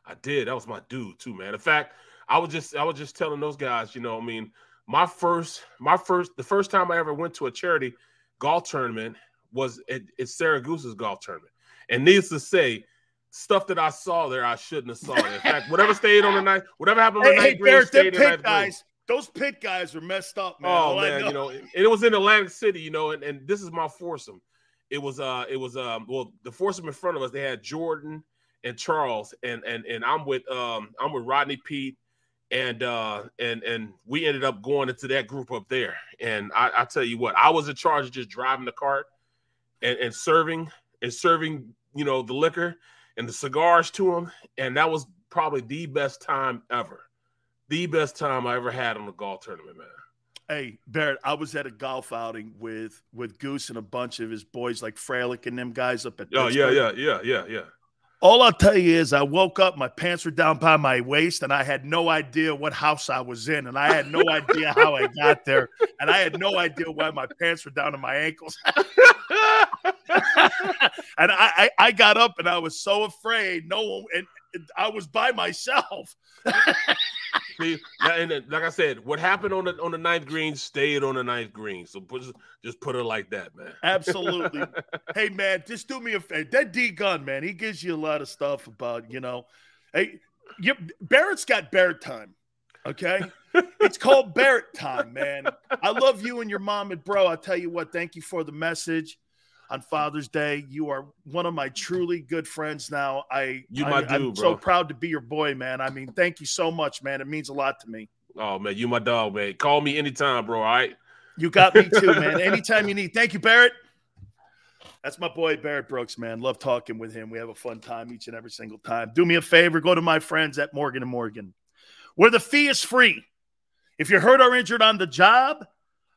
S7: I did. That was my dude too, man. In fact, I was just I was just telling those guys, you know, I mean, my first my first the first time I ever went to a charity golf tournament was at, at Siragusa's golf tournament. And needless to say, stuff that I saw there I shouldn't have saw. It. In fact, whatever stayed on the night, whatever happened on the
S1: hey
S7: night green stayed
S1: them
S7: on
S1: pit
S7: that green.
S1: guys, those pit guys are messed up, man.
S7: Oh man, you know, and it was in Atlantic City, you know, and, and this is my foursome. It was uh it was um well the foursome in front of us, they had Jordan and Charles, and and and I'm with um I'm with Rodney Peete and uh and and we ended up going into that group up there. And I, I tell you what, I was in charge of just driving the cart and, and serving and serving, you know, the liquor and the cigars to them. And that was probably the best time ever. The best time I ever had on the golf tournament, man.
S1: Hey, Barrett, I was at a golf outing with with Goose and a bunch of his boys, like Fralic and them guys up at.
S7: Oh yeah,
S1: Pittsburgh.
S7: yeah, yeah, yeah, yeah.
S1: All I'll tell you is, I woke up, my pants were down by my waist, and I had no idea what house I was in, and I had no idea how I got there, and I had no idea why my pants were down to my ankles. and I, I, I got up, and I was so afraid. No one, and I was by myself.
S7: See, and like I said, what happened on the on the ninth green stayed on the ninth green. So put, just put it like that, man.
S1: Absolutely. hey man, just do me a favor. That D gun, man, he gives you a lot of stuff about, you know. Hey, you, Barrett's got Barrett time. Okay. it's called Barrett time, man. I love you and your mom and bro. I tell you what, thank you for the message on Father's Day. You are one of my truly good friends now. I
S7: You
S1: I,
S7: my
S1: I'm
S7: dude,
S1: so proud to be your boy, man. I mean, thank you so much, man. It means a lot to me.
S7: Oh man, you my dog, man. Call me anytime, bro. All right.
S1: You got me too, man. Anytime you need. Thank you, Barrett. That's my boy Barrett Brooks, man. Love talking with him. We have a fun time each and every single time. Do me a favor, go to my friends at Morgan and Morgan, where the fee is free. If you're hurt or injured on the job,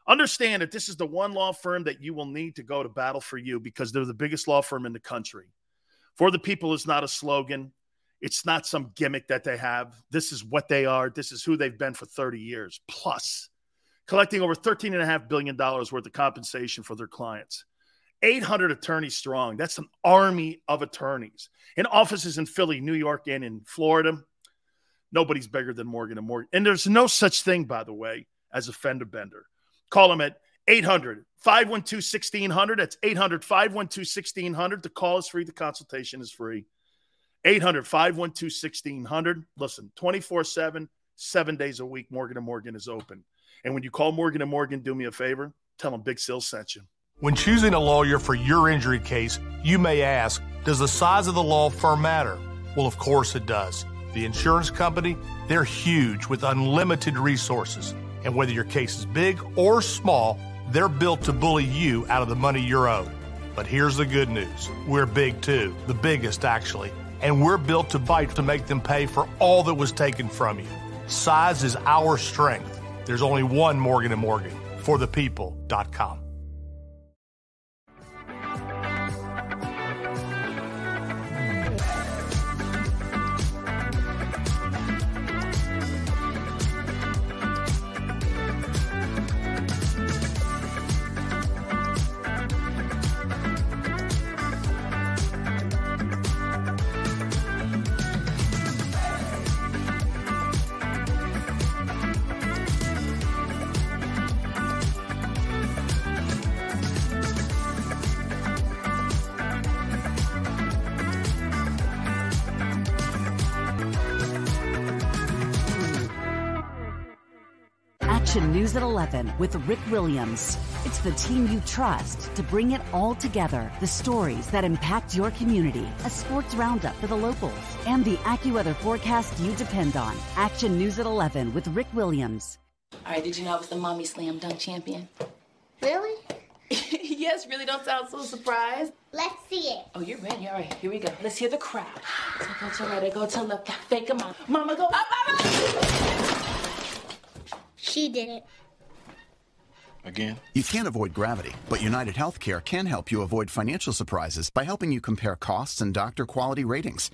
S1: understand that this is the one law firm that you will need to go to battle for you because they're the biggest law firm in the country. For the people is not a slogan. It's not some gimmick that they have. This is what they are. This is who they've been for 30 years plus, collecting over $13.5 billion worth of compensation for their clients. 800 attorneys strong. That's an army of attorneys in offices in Philly, New York, and in Florida. Nobody's bigger than Morgan and Morgan. And there's no such thing, by the way, as a fender bender. Call them at 800 512 1600. That's 800 512 1600. The call is free, the consultation is free. 800 512 1600. Listen, 24 7, seven days a week, Morgan and Morgan is open. And when you call Morgan and Morgan, do me a favor, tell them Big Sill sent you.
S8: When choosing a lawyer for your injury case, you may ask, does the size of the law firm matter? Well, of course it does. The insurance company, they're huge with unlimited resources. And whether your case is big or small, they're built to bully you out of the money you're owed. But here's the good news we're big too, the biggest actually. And we're built to fight to make them pay for all that was taken from you. Size is our strength. There's only one Morgan and Morgan for the people.com.
S2: News at 11 with Rick Williams. It's the team you trust to bring it all together. The stories that impact your community, a sports roundup for the locals, and the AccuWeather forecast you depend on. Action News at 11 with Rick Williams.
S3: All right, did you know I was the mommy slam dunk champion?
S4: Really?
S3: yes, really don't sound so surprised.
S4: Let's see it.
S3: Oh, you're ready. All right, here we go. Let's hear the crowd. So go to right, I go to left, fake a mom. Mama go up, mama!
S4: She did it.
S5: Again?
S6: You can't avoid gravity, but United Healthcare can help you avoid financial surprises by helping you compare costs and doctor quality ratings.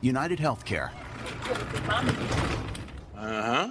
S6: United Healthcare.
S5: Uh huh.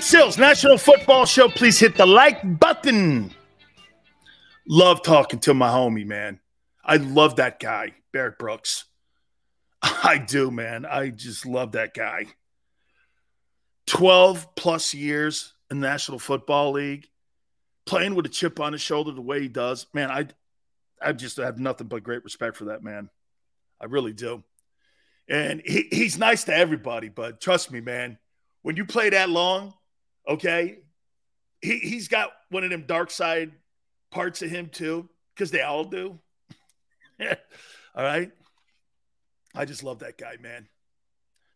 S1: Big Sills National Football Show. Please hit the like button. Love talking to my homie, man. I love that guy, Barrett Brooks. I do, man. I just love that guy. 12 plus years in National Football League, playing with a chip on his shoulder the way he does. Man, I I just have nothing but great respect for that man. I really do. And he, he's nice to everybody, but trust me, man, when you play that long, okay, he, he's got one of them dark side parts of him too, because they all do. all right. I just love that guy, man.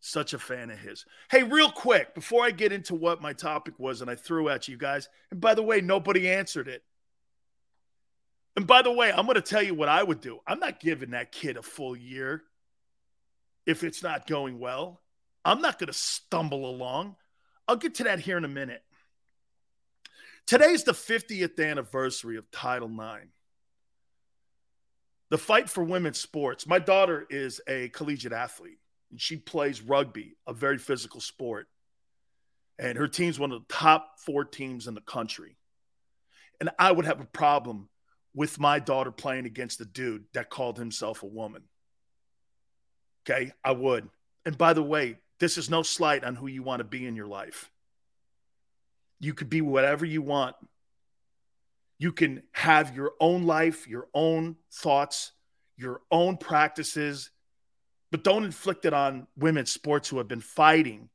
S1: Such a fan of his. Hey, real quick, before I get into what my topic was and I threw at you guys, and by the way, nobody answered it. And by the way, I'm going to tell you what I would do. I'm not giving that kid a full year if it's not going well. I'm not going to stumble along. I'll get to that here in a minute. Today's the 50th anniversary of Title IX. The fight for women's sports. My daughter is a collegiate athlete, and she plays rugby, a very physical sport. And her team's one of the top four teams in the country. And I would have a problem with my daughter playing against a dude that called himself a woman. Okay, I would. And by the way, this is no slight on who you want to be in your life. You could be whatever you want. You can have your own life, your own thoughts, your own practices, but don't inflict it on women's sports who have been fighting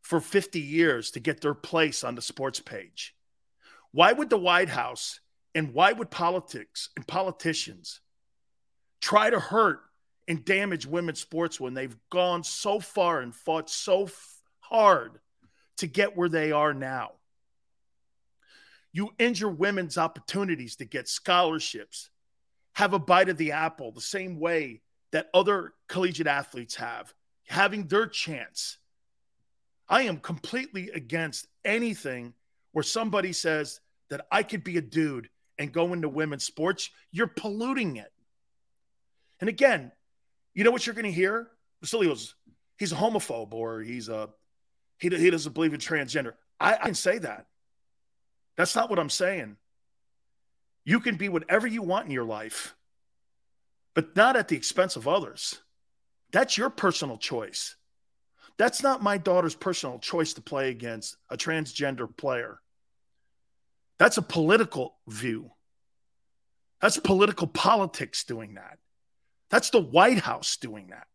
S1: for 50 years to get their place on the sports page. Why would the White House and why would politics and politicians try to hurt and damage women's sports when they've gone so far and fought so f- hard to get where they are now? You injure women's opportunities to get scholarships, have a bite of the apple the same way that other collegiate athletes have, having their chance. I am completely against anything where somebody says that I could be a dude and go into women's sports. You're polluting it. And again, you know what you're going to hear? Basilio's he's a homophobe or he's a he, he doesn't believe in transgender. I, I can say that. That's not what I'm saying. You can be whatever you want in your life, but not at the expense of others. That's your personal choice. That's not my daughter's personal choice to play against a transgender player. That's a political view. That's political politics doing that. That's the White House doing that.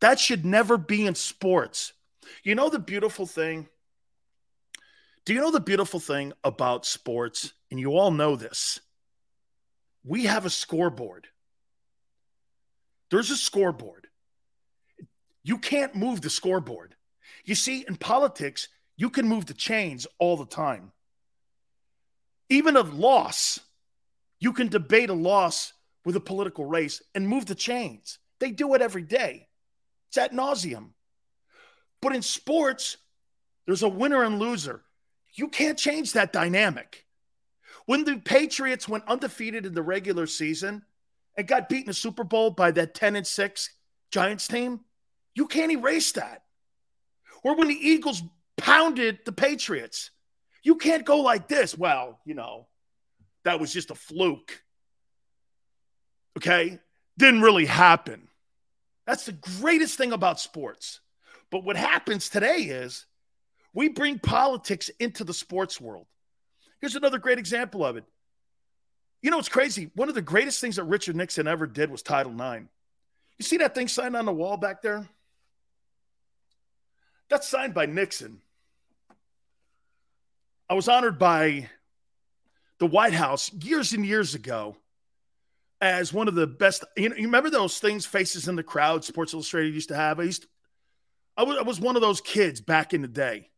S1: That should never be in sports. You know the beautiful thing? Do you know the beautiful thing about sports? And you all know this. We have a scoreboard. There's a scoreboard. You can't move the scoreboard. You see, in politics, you can move the chains all the time. Even a loss, you can debate a loss with a political race and move the chains. They do it every day. It's at nauseum. But in sports, there's a winner and loser. You can't change that dynamic. When the Patriots went undefeated in the regular season and got beaten in the Super Bowl by that 10 and 6 Giants team, you can't erase that. Or when the Eagles pounded the Patriots, you can't go like this. Well, you know, that was just a fluke. Okay? Didn't really happen. That's the greatest thing about sports. But what happens today is we bring politics into the sports world. Here's another great example of it. You know, it's crazy. One of the greatest things that Richard Nixon ever did was Title IX. You see that thing signed on the wall back there? That's signed by Nixon. I was honored by the White House years and years ago as one of the best. You, know, you remember those things, faces in the crowd, Sports Illustrated used to have? I used I was, I was one of those kids back in the day.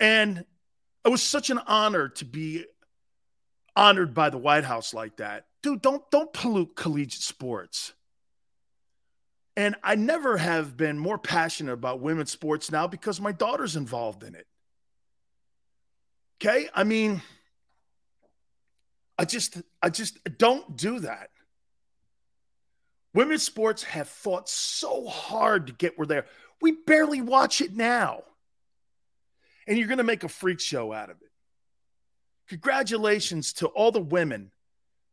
S1: And it was such an honor to be honored by the White House like that. Dude, don't don't pollute collegiate sports. And I never have been more passionate about women's sports now because my daughter's involved in it. Okay? I mean, I just I just don't do that. Women's sports have fought so hard to get where they are. We barely watch it now. And you're going to make a freak show out of it. Congratulations to all the women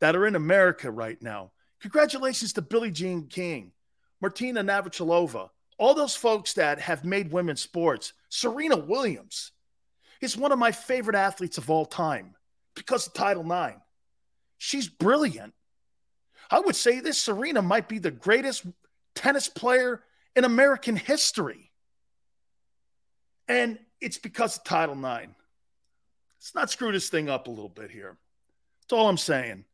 S1: that are in America right now. Congratulations to Billie Jean King, Martina Navratilova, all those folks that have made women's sports. Serena Williams is one of my favorite athletes of all time because of Title IX. She's brilliant. I would say this Serena might be the greatest tennis player in American history. And it's because of Title IX. Let's not screw this thing up a little bit here. That's all I'm saying.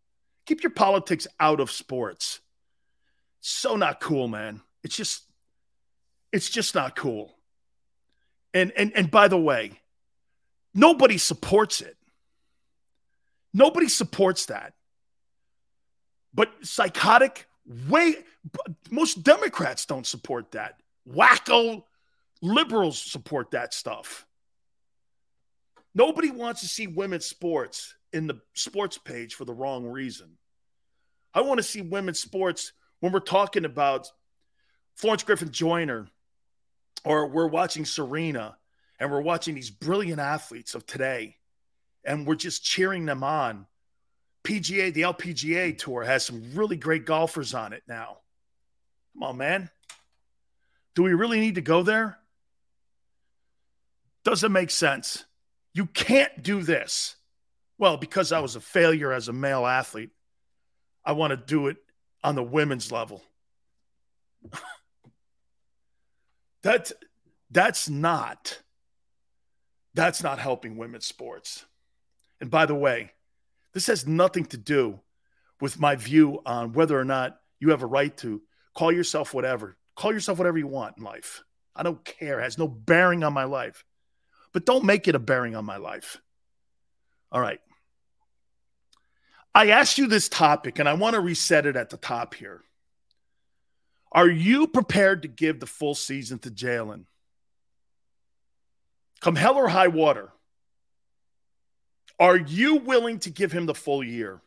S1: Keep your politics out of sports. So not cool, man. It's just, it's just not cool. And and and by the way, nobody supports it. Nobody supports that. But psychotic, way most Democrats don't support that. Wacko liberals support that stuff. Nobody wants to see women's sports in the sports page for the wrong reason. I want to see women's sports when we're talking about Florence Griffith Joyner or we're watching Serena and we're watching these brilliant athletes of today and we're just cheering them on. PGA, the LPGA tour has some really great golfers on it now. Come on, man. Do we really need to go there? Doesn't make sense. You can't do this. Well, because I was a failure as a male athlete, I want to do it on the women's level. that that's not that's not helping women's sports. And by the way, this has nothing to do with my view on whether or not you have a right to call yourself whatever. Call yourself whatever you want in life. I don't care. It has no bearing on my life but don't make it a bearing on my life. All right. I asked you this topic, and I want to reset it at the top here. Are you prepared to give the full season to Jalen? Come hell or high water, are you willing to give him the full year?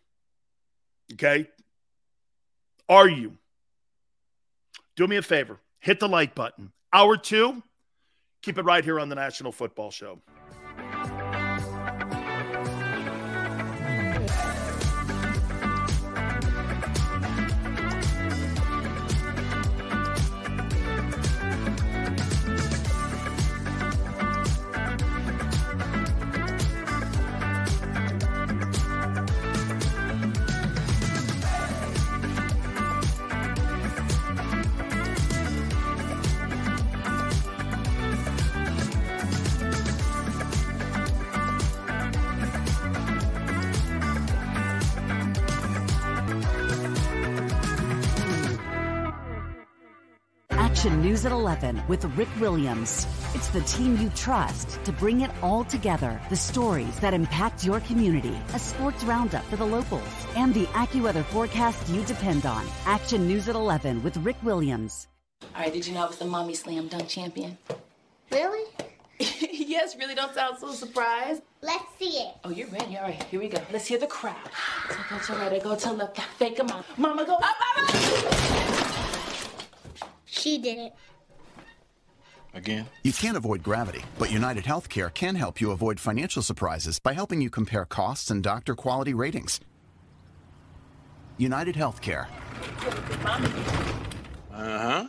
S1: Okay. Are you? Do me a favor hit the like button. Hour two, Keep it right here on the National Football Show.
S2: Action at 11 with Rick Williams. It's the team you trust to bring it all together. The stories that impact your community, a sports roundup for the locals, and the AccuWeather forecast you depend on. Action News at 11 with Rick Williams.
S3: All right, did you know I was the mommy slam dunk champion?
S4: Really?
S3: yes, really don't sound so surprised.
S4: Let's see it.
S3: Oh, you're ready. All right, here we go. Let's hear the crowd. So go to right, go to left, fake a mom. Mama, go up, mama!
S4: She did it.
S5: Again?
S6: You can't avoid gravity, but United Healthcare can help you avoid financial surprises by helping you compare costs and doctor quality ratings. United Healthcare.
S5: Uh huh.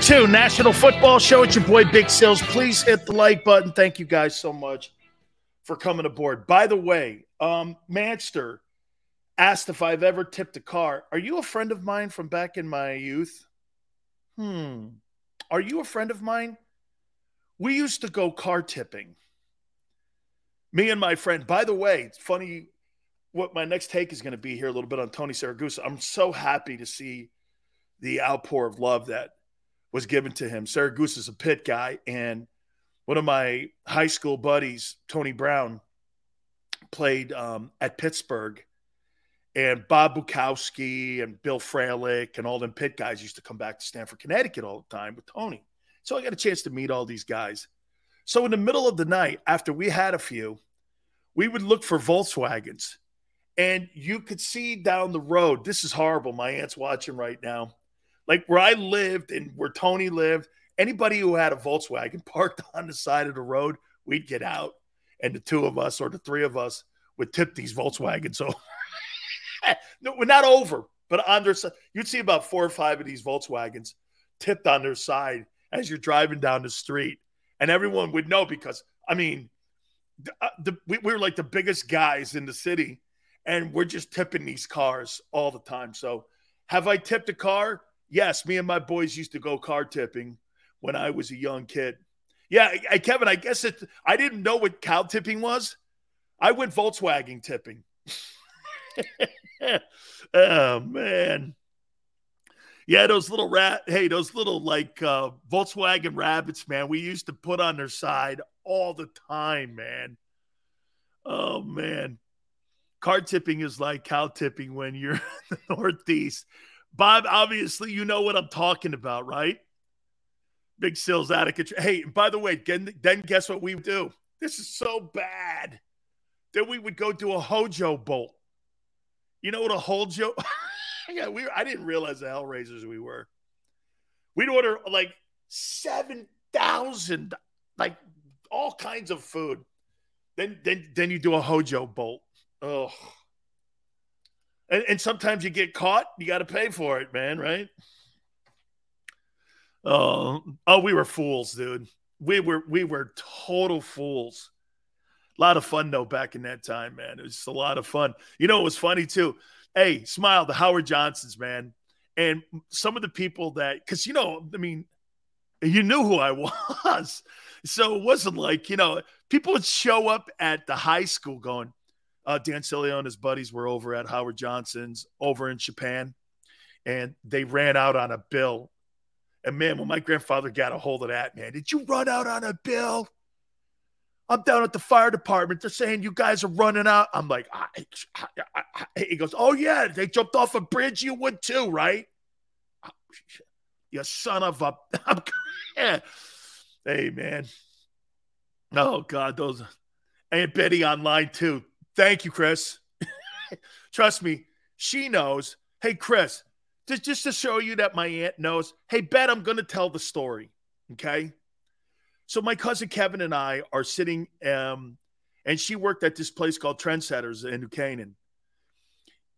S1: two, National Football Show. It's your boy Big Sales. Please hit the like button. Thank you guys so much for coming aboard. By the way, um, Manster asked if I've ever tipped a car. Are you a friend of mine from back in my youth? Hmm. Are you a friend of mine? We used to go car tipping. Me and my friend. By the way, it's funny what my next take is going to be here a little bit on Tony Siragusa. I'm so happy to see the outpour of love that was given to him. Siragusa is a pit guy, and one of my high school buddies, Tony Brown, played um, at Pittsburgh, and Bob Buczkowski and Bill Fralic and all them pit guys used to come back to Stamford, Connecticut all the time with Tony. So I got a chance to meet all these guys. So in the middle of the night, after we had a few, we would look for Volkswagens. And you could see down the road, this is horrible. My aunt's watching right now. Like where I lived and where Tony lived, anybody who had a Volkswagen parked on the side of the road, we'd get out. And the two of us or the three of us would tip these Volkswagens. So no, we're not over, but on their side, you'd see about four or five of these Volkswagens tipped on their side as you're driving down the street. And everyone would know because, I mean, the, uh, the, we, we were like the biggest guys in the city, and we're just tipping these cars all the time. So, have I tipped a car? Yes, me and my boys used to go car tipping when I was a young kid. Yeah, I, Kevin, I guess it. I didn't know what cow tipping was. I went Volkswagen tipping. oh man. Yeah, those little rat, hey, those little like uh, Volkswagen rabbits, man. We used to put on their side all the time, man. Oh man, car tipping is like cow tipping when you're in the Northeast. Bob, obviously, you know what I'm talking about, right? Big Sills out of control. Hey, by the way, then, guess what we do? This is so bad. Then we would go do a Hojo bolt. You know what a Hojo? yeah, we. I didn't realize the Hellraisers we were. We'd order like seven thousand, like all kinds of food. Then, then, then you do a Hojo bolt. Oh, and, and sometimes you get caught. You got to pay for it, man. Right? Oh, oh, we were fools, dude. We were we were total fools. A lot of fun though back in that time, man. It was just a lot of fun. You know, it was funny too. Hey, smile the Howard Johnsons, man, And some of the people that, because, you know, I mean, you knew who I was. So it wasn't like, you know, people would show up at the high school going, uh, Dan Sileo and his buddies were over at Howard Johnson's over in Japan, and they ran out on a bill. And man, when my grandfather got a hold of that, man, did you run out on a bill? I'm down at the fire department. They're saying you guys are running out. I'm like, I, I, I, he goes, Oh, yeah, they jumped off a bridge. You would too, right? You son of a. hey, man. Oh, God, those. And Betty online too. Thank you, Chris. Trust me, she knows. Hey, Chris, just, just to show you that my aunt knows. Hey, Bet, I'm going to tell the story. Okay. So my cousin Kevin and I are sitting, um, and she worked at this place called Trendsetters in New Canaan.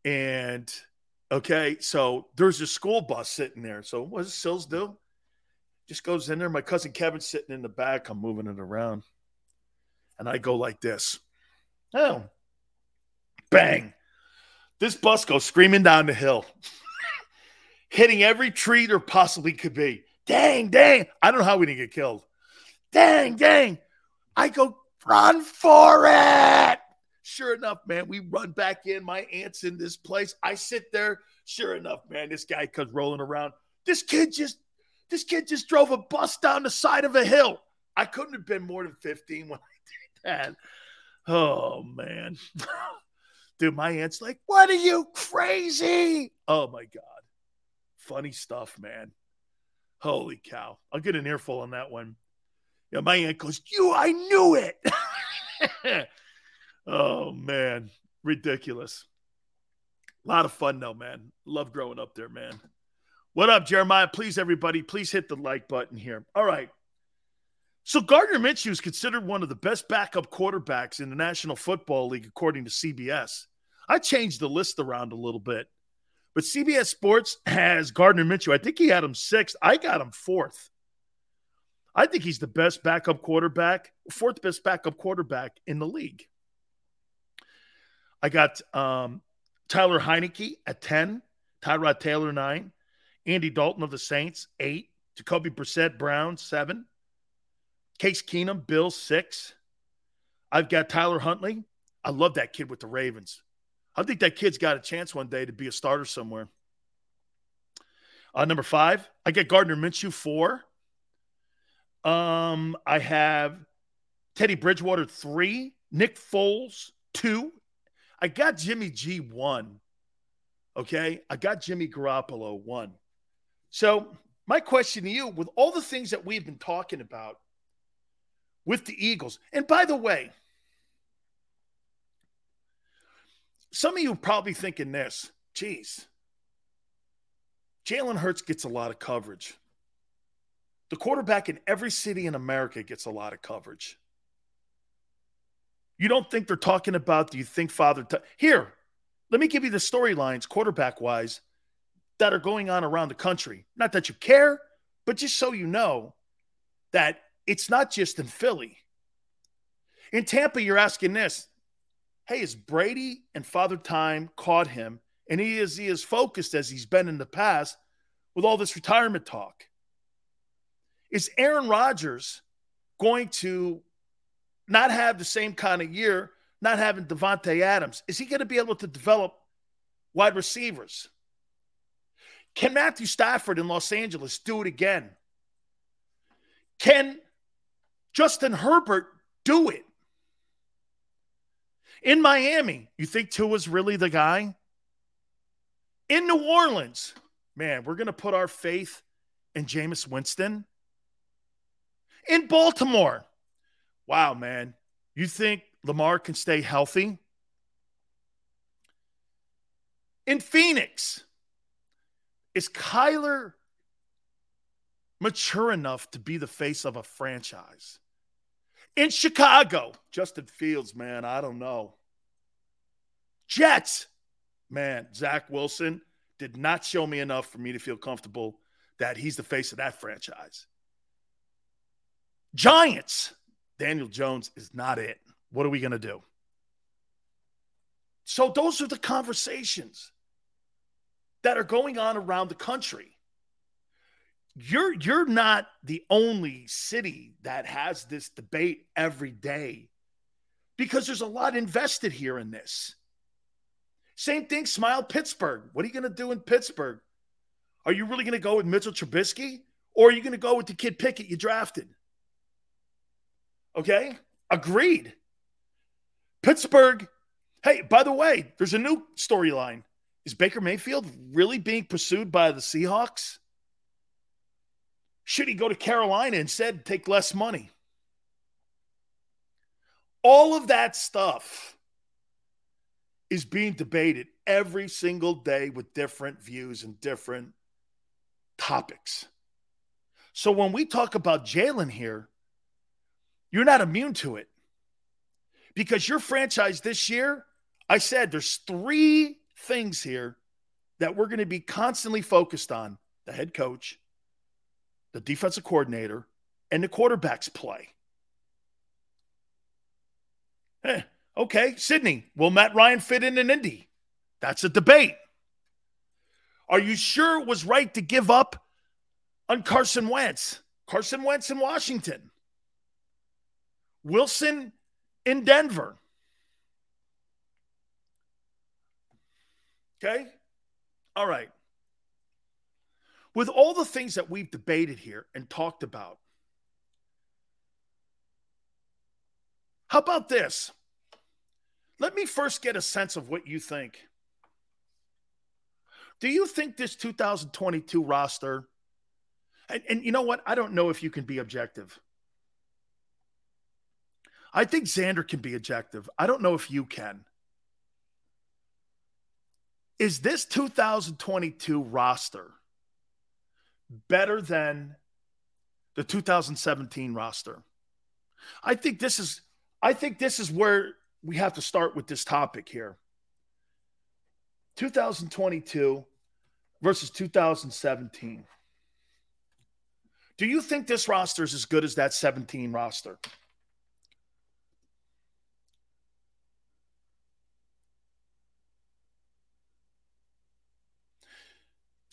S1: And okay, so there's a school bus sitting there. So what does Sills do? Just goes in there. My cousin Kevin's sitting in the back. I'm moving it around. And I go like this. Oh, bang. This bus goes screaming down the hill, hitting every tree there possibly could be. Dang, dang. I don't know how we didn't get killed. Dang, dang. I go, run for it. Sure enough, man, we run back in. My aunt's in this place. I sit there. Sure enough, man, this guy comes rolling around. This kid just, this kid just drove a bus down the side of a hill. I couldn't have been more than 15 when I did that. Oh man. Dude, my aunt's like, What are you crazy? Oh my God. Funny stuff, man. Holy cow. I'll get an earful on that one. Yeah, my aunt goes, You, I knew it. oh, man. Ridiculous. A lot of fun, though, man. Love growing up there, man. What up, Jeremiah? Please, everybody, please hit the like button here. All right. So Gardner Minshew is considered one of the best backup quarterbacks in the National Football League, according to CBS. I changed the list around a little bit, but CBS Sports has Gardner Minshew. I think he had him sixth. I got him fourth. I think he's the best backup quarterback, fourth best backup quarterback in the league. I got um, Taylor Heinicke at 10, Tyrod Taylor 9, Andy Dalton of the Saints 8, Jacoby Brissett Brown 7, Case Keenum, Bill, six. I've got Tyler Huntley. I love that kid with the Ravens. I think that kid's got a chance one day to be a starter somewhere. Uh, number five, I get Gardner Minshew four. Um, I have Teddy Bridgewater three, Nick Foles two. I got Jimmy G one. Okay, I got Jimmy Garoppolo one. So my question to you, with all the things that we've been talking about with the Eagles, and by the way, some of you probably thinking this, geez, Jalen Hurts gets a lot of coverage. The quarterback in every city in America gets a lot of coverage. You don't think they're talking about, do you think Father? T- Here, let me give you the storylines, quarterback wise, that are going on around the country. Not that you care, but just so you know that it's not just in Philly. In Tampa, you're asking this Hey, is Brady and Father Time caught him? And he is he is focused as he's been in the past with all this retirement talk. Is Aaron Rodgers going to not have the same kind of year, not having Davante Adams? Is he going to be able to develop wide receivers? Can Matthew Stafford in Los Angeles do it again? Can Justin Herbert do it? In Miami, you think Tua's really the guy? In New Orleans, man, we're going to put our faith in Jameis Winston. In Baltimore, wow, man, you think Lamar can stay healthy? In Phoenix, is Kyler mature enough to be the face of a franchise? In Chicago, Justin Fields, man, I don't know. Jets, man, Zach Wilson did not show me enough for me to feel comfortable that he's the face of that franchise. Giants, Daniel Jones is not it. What are we going to do? So, those are the conversations. that are going on around the country. You're you're not the only city that has this debate every day because there's a lot invested here in this. Same thing, smile Pittsburgh. What are you going to do in Pittsburgh? Are you really going to go with Mitchell Trubisky or are you going to go with the kid Pickett you drafted? Okay? Agreed. Pittsburgh, hey, by the way, there's a new storyline. Is Baker Mayfield really being pursued by the Seahawks? Should he go to Carolina instead, take less money? All of that stuff is being debated every single day with different views and different topics. So when we talk about Jalen here, you're not immune to it because your franchise this year, I said there's three things here that we're going to be constantly focused on the head coach, the defensive coordinator, and the quarterback's play. Eh, okay, Sydney, will Matt Ryan fit in in Indy? That's a debate. Are you sure it was right to give up on Carson Wentz? Carson Wentz in Washington. Wilson in Denver. Okay? All right. With all the things that we've debated here and talked about, how about this? Let me first get a sense of what you think. Do you think this 2022 roster, and, and you know what? I don't know if you can be objective. I think Xander can be objective. I don't know if you can. Is this 2022 roster better than the 2017 roster? I think this is I think this is where we have to start with this topic here. 2022 versus 2017. Do you think this roster is as good as that 17 roster?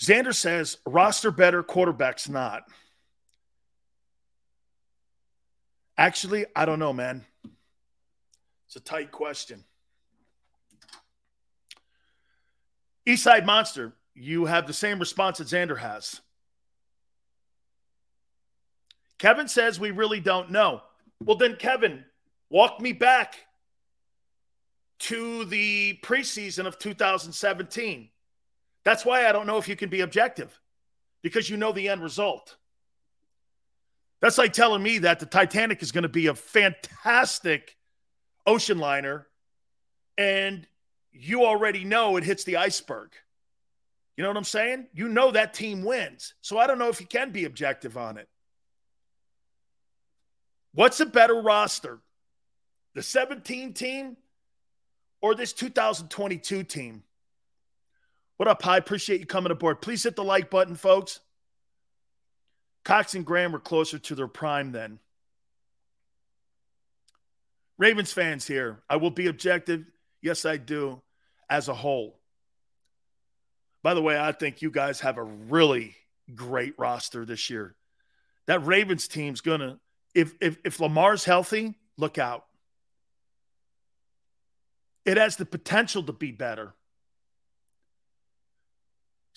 S1: Xander says roster better, quarterbacks not. Actually, I don't know, man. It's a tight question. Eastside Monster, you have the same response that Xander has. Kevin says we really don't know. Well, then, Kevin, walk me back to the preseason of 2017. That's why I don't know if you can be objective because you know the end result. That's like telling me that the Titanic is going to be a fantastic ocean liner and you already know it hits the iceberg. You know what I'm saying? You know that team wins. So I don't know if you can be objective on it. What's a better roster? The 17 team or this 2022 team? What up, Hi? Appreciate you coming aboard. Please hit the like button, folks. Cox and Graham were closer to their prime then. Ravens fans here. I will be objective. Yes, I do, as a whole. By the way, I think you guys have a really great roster this year. That Ravens team's gonna, if if if Lamar's healthy, look out. It has the potential to be better.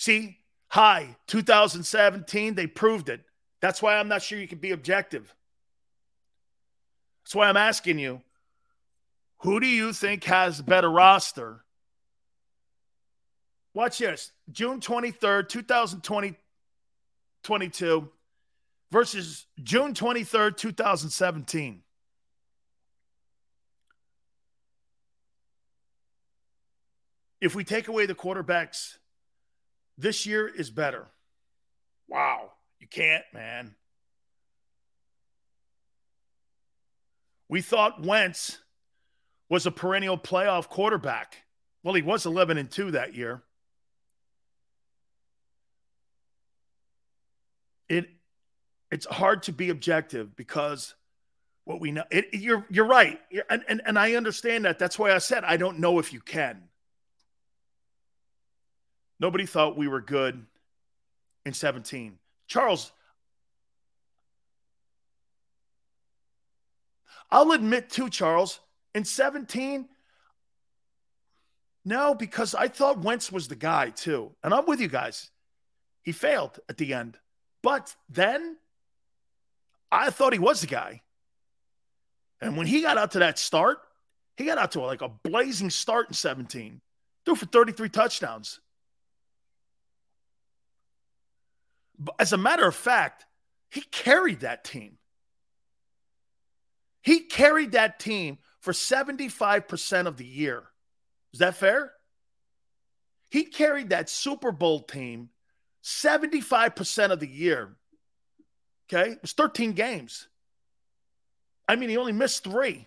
S1: See, high 2017, they proved it. That's why I'm not sure you can be objective. That's why I'm asking you who do you think has a better roster? Watch this June 23rd, 2022 versus June 23rd, 2017. If we take away the quarterbacks this year is better. Wow. You can't, man. We thought Wentz was a perennial playoff quarterback. Well, he was 11 and 2 that year. It it's hard to be objective because what we know it, you're you're right. And, and and I understand that. That's why I said I don't know if you can. Nobody thought we were good in 17. Charles, I'll admit too, Charles, in 17, no, because I thought Wentz was the guy too. And I'm with you guys. He failed at the end. But then I thought he was the guy. And when he got out to that start, he got out to like a blazing start in 17. Threw for 33 touchdowns. But as a matter of fact, he carried that team. He carried that team for 75% of the year. Is that fair? He carried that Super Bowl team 75% of the year. Okay. It was 13 games. I mean, he only missed three.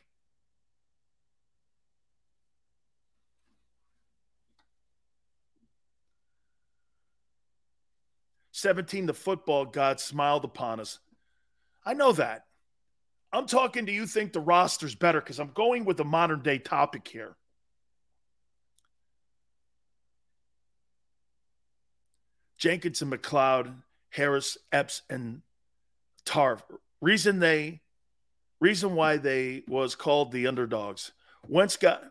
S1: Seventeen, the football god smiled upon us. I know that. I'm talking. Do you think the roster's better? Because I'm going with the modern day topic here. Jenkins and McLeod, Harris, Epps, and Tarv. Reason they, reason why they was called the underdogs. Wentz got,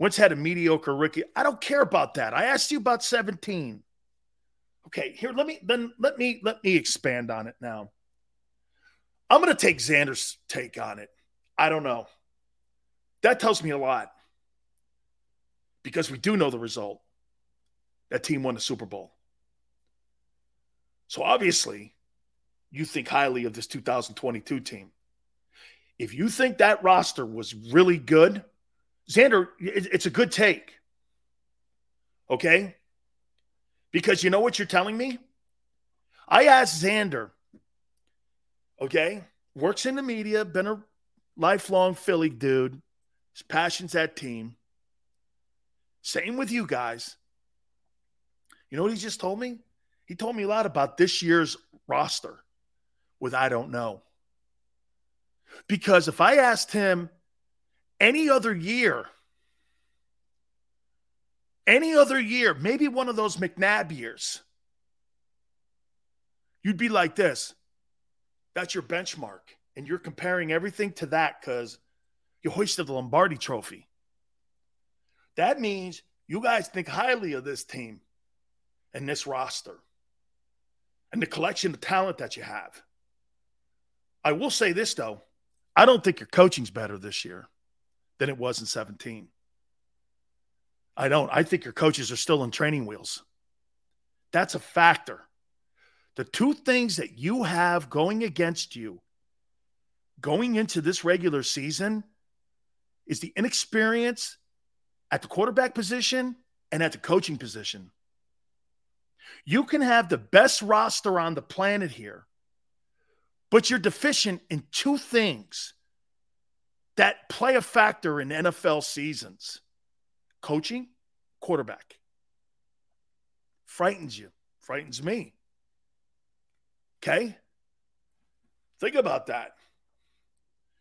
S1: Wentz had a mediocre rookie. I don't care about that. I asked you about 17. Okay, here let me then let me let me expand on it now. I'm going to take Xander's take on it. I don't know. That tells me a lot because we do know the result that team won the Super Bowl. So obviously, you think highly of this 2022 team. If you think that roster was really good, Xander, it's a good take. Okay? Because you know what you're telling me? I asked Xander, okay, works in the media, been a lifelong Philly dude, his passion's that team. Same with you guys. You know what he just told me? He told me a lot about this year's roster with I don't know. Because if I asked him any other year, any other year, maybe one of those McNabb years, you'd be like this. That's your benchmark. And you're comparing everything to that because you hoisted the Lombardi trophy. That means you guys think highly of this team and this roster and the collection of talent that you have. I will say this, though. I don't think your coaching's better this year than it was in 17. I don't. I think your coaches are still in training wheels. That's a factor. The two things that you have going against you going into this regular season is the inexperience at the quarterback position and at the coaching position. You can have the best roster on the planet here, but you're deficient in two things that play a factor in NFL seasons coaching, quarterback. Frightens you, frightens me. Okay? Think about that.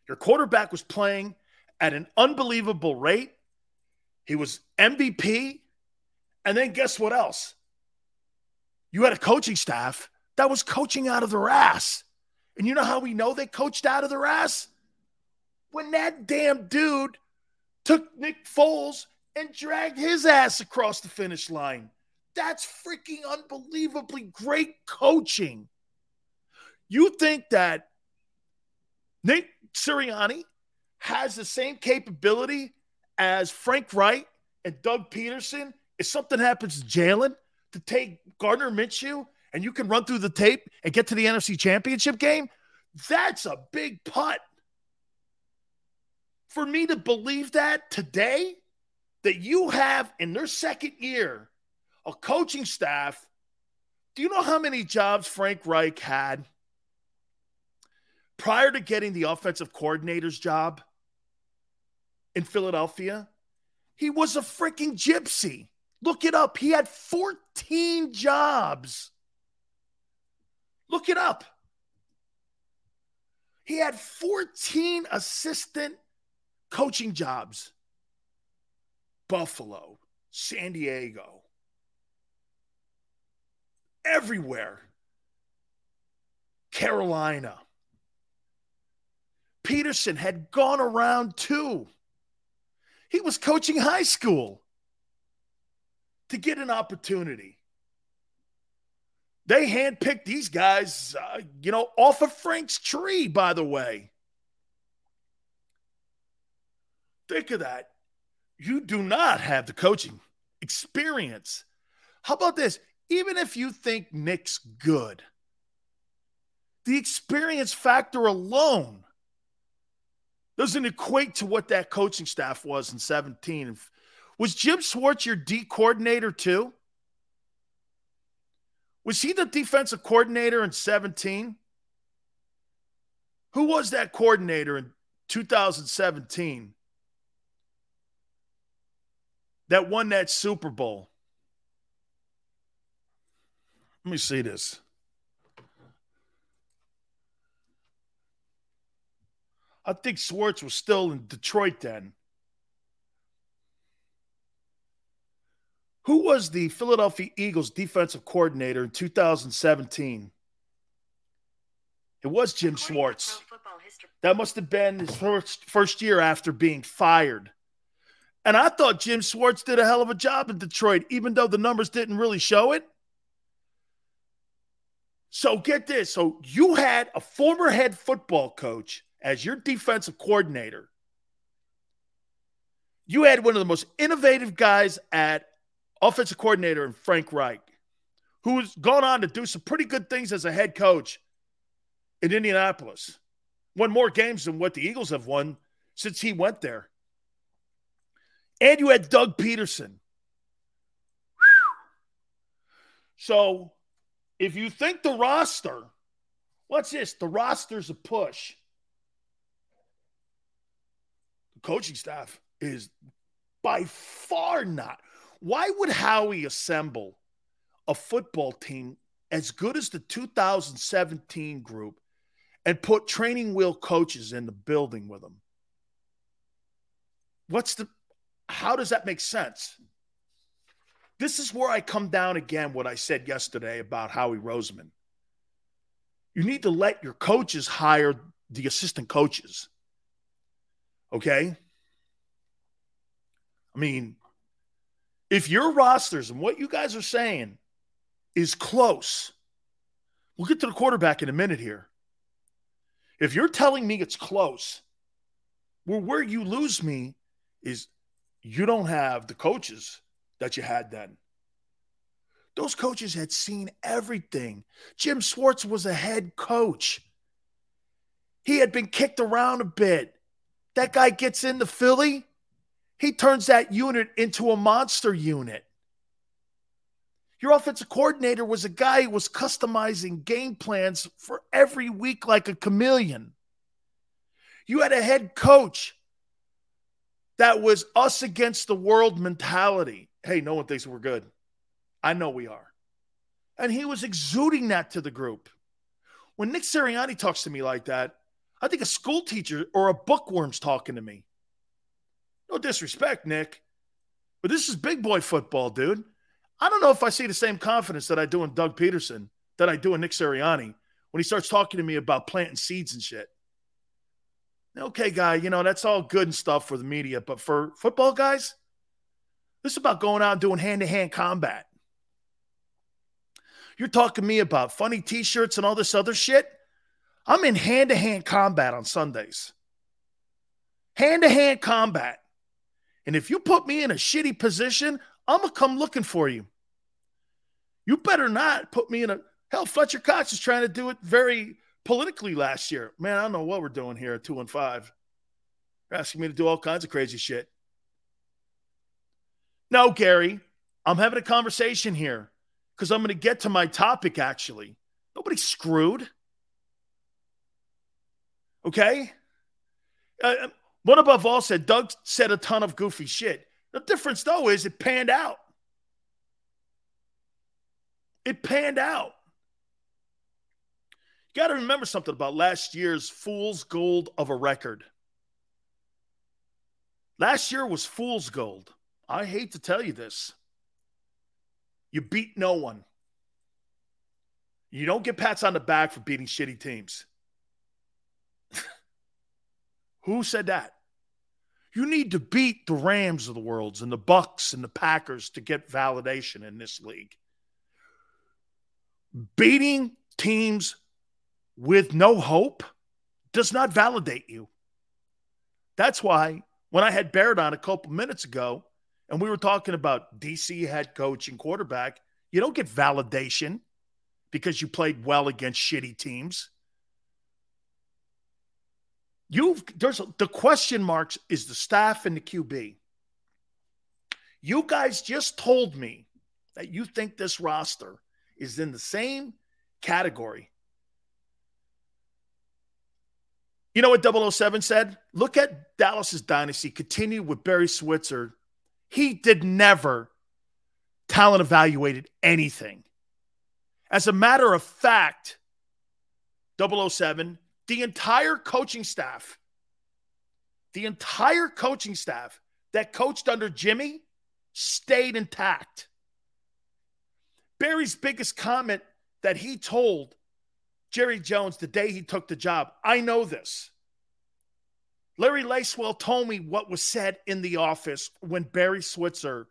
S1: Your quarterback was playing at an unbelievable rate. He was MVP. And then guess what else? You had a coaching staff that was coaching out of their ass. And you know how we know they coached out of their ass? When that damn dude took Nick Foles and dragged his ass across the finish line. That's freaking unbelievably great coaching. You think that Nick Sirianni has the same capability as Frank Reich and Doug Pederson if something happens to Jalen to take Gardner Minshew and you can run through the tape and get to the NFC Championship game, that's a big putt. For me to believe that today, that you have in their second year a coaching staff. Do you know how many jobs Frank Reich had prior to getting the offensive coordinator's job in Philadelphia? He was a freaking gypsy. Look it up. He had 14 jobs. Look it up. He had 14 assistant coaching jobs. Buffalo, San Diego, everywhere. Carolina. Pederson had gone around too. He was coaching high school to get an opportunity. They handpicked these guys, uh, you know, off of Frank's tree, by the way. Think of that. You do not have the coaching experience. How about this? Even if you think Nick's good, the experience factor alone doesn't equate to what that coaching staff was in 17. Was Jim Schwartz your D coordinator too? Was he the defensive coordinator in 17? Who was that coordinator in 2017 that won that Super Bowl? Let me see this. I think Schwartz was still in Detroit then. Who was the Philadelphia Eagles defensive coordinator in 2017? It was Jim Schwartz. That must have been his first, first year after being fired. And I thought Jim Schwartz did a hell of a job in Detroit, even though the numbers didn't really show it. So get this. So you had a former head football coach as your defensive coordinator. You had one of the most innovative guys at offensive coordinator in Frank Reich, who's gone on to do some pretty good things as a head coach in Indianapolis. Won more games than what the Eagles have won since he went there. And you had Doug Pederson. So if you think the roster, what's this? The roster's a push. The coaching staff is by far not. Why would Howie assemble a football team as good as the 2017 group and put training wheel coaches in the building with them? What's the how does that make sense? This is where I come down again what I said yesterday about Howie Roseman. You need to let your coaches hire the assistant coaches. Okay? I mean, if your rosters and what you guys are saying is close, we'll get to the quarterback in a minute here. If you're telling me it's close, well, where you lose me is you don't have the coaches that you had then. Those coaches had seen everything. Jim Schwartz was a head coach. He had been kicked around a bit. That guy gets into Philly. He turns that unit into a monster unit. Your offensive coordinator was a guy who was customizing game plans for every week like a chameleon. You had a head coach that was us against the world mentality. Hey, no one thinks we're good. I know we are. And he was exuding that to the group. When Nick Sirianni talks to me like that, I think a school teacher or a bookworm's talking to me. No disrespect, Nick, but this is big boy football, dude. I don't know if I see the same confidence that I do in Doug Pederson that I do in Nick Sirianni when he starts talking to me about planting seeds and shit. Okay, guy, you know, that's all good and stuff for the media, but for football guys, this is about going out and doing hand to hand combat. You're talking to me about funny t shirts and all this other shit. I'm in hand to hand combat on Sundays. Hand to hand combat. And if you put me in a shitty position, I'm going to come looking for you. You better not put me in a. Hell, Fletcher Cox is trying to do it very politically last year. Man, I don't know what we're doing here at two and five. You're asking me to do all kinds of crazy shit. No, Gary, I'm having a conversation here because I'm going to get to my topic actually. Nobody's screwed. Okay? Uh, one above all said Doug said a ton of goofy shit. The difference, though, is it panned out. It panned out. You got to remember something about last year's fool's gold of a record. Last year was fool's gold. I hate to tell you this. You beat no one. You don't get pats on the back for beating shitty teams. Who said that? You need to beat the Rams of the worlds and the Bucs and the Packers to get validation in this league. Beating teams with no hope does not validate you. That's why when I had Barrett on a couple minutes ago and we were talking about DC head coach and quarterback, you don't get validation because you played well against shitty teams. You've there's the question marks is the staff and the QB. You guys just told me that you think this roster is in the same category. You know what 007 said? Look at Dallas's dynasty. Continue with Barry Switzer. He did never talent evaluated anything. As a matter of fact, 007 the entire coaching staff, the entire coaching staff that coached under Jimmy stayed intact. Barry's biggest comment that he told Jerry Jones the day he took the job, I know this. Larry Lacewell told me what was said in the office when Barry Switzer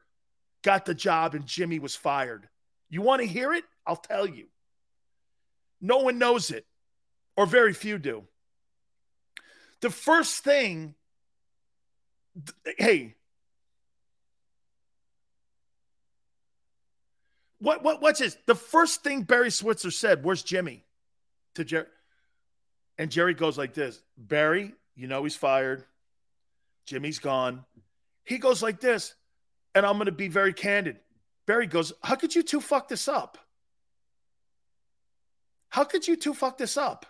S1: got the job and Jimmy was fired. You want to hear it? I'll tell you. No one knows it or very few do. The first thing, hey, what what what's this? The first thing Barry Switzer said, "Where's Jimmy?" To Jerry, and Jerry goes like this: Barry, you know he's fired. Jimmy's gone. He goes like this, and I'm going to be very candid. Barry goes, "How could you two fuck this up? How could you two fuck this up?"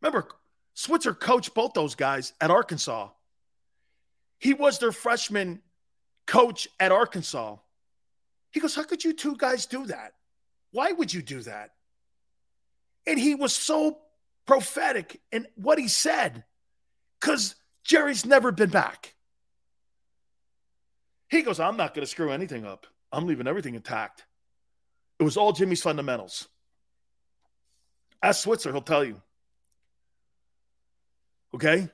S1: Remember, Switzer coached both those guys at Arkansas. He was their freshman coach at Arkansas. He goes, How could you two guys do that? Why would you do that? And he was so prophetic in what he said because Jerry's never been back. He goes, I'm not going to screw anything up. I'm leaving everything intact. It was all Jimmy's fundamentals. Ask Switzer, he'll tell you. Okay?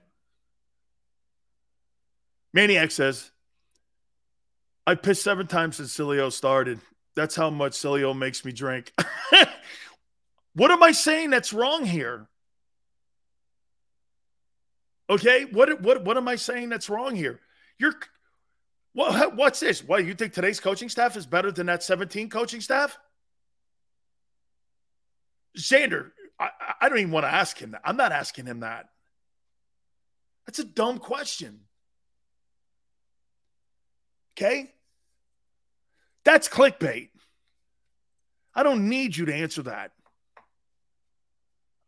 S1: Maniac says, I pissed seven times since Sileo started. That's how much Sileo makes me drink. what am I saying that's wrong here? Okay, what what what am I saying that's wrong here? You're what, what's this? What you think today's coaching staff is better than that 17 coaching staff? Xander, I, I don't even want to ask him that. I'm not asking him that. That's a dumb question. Okay? That's clickbait. I don't need you to answer that.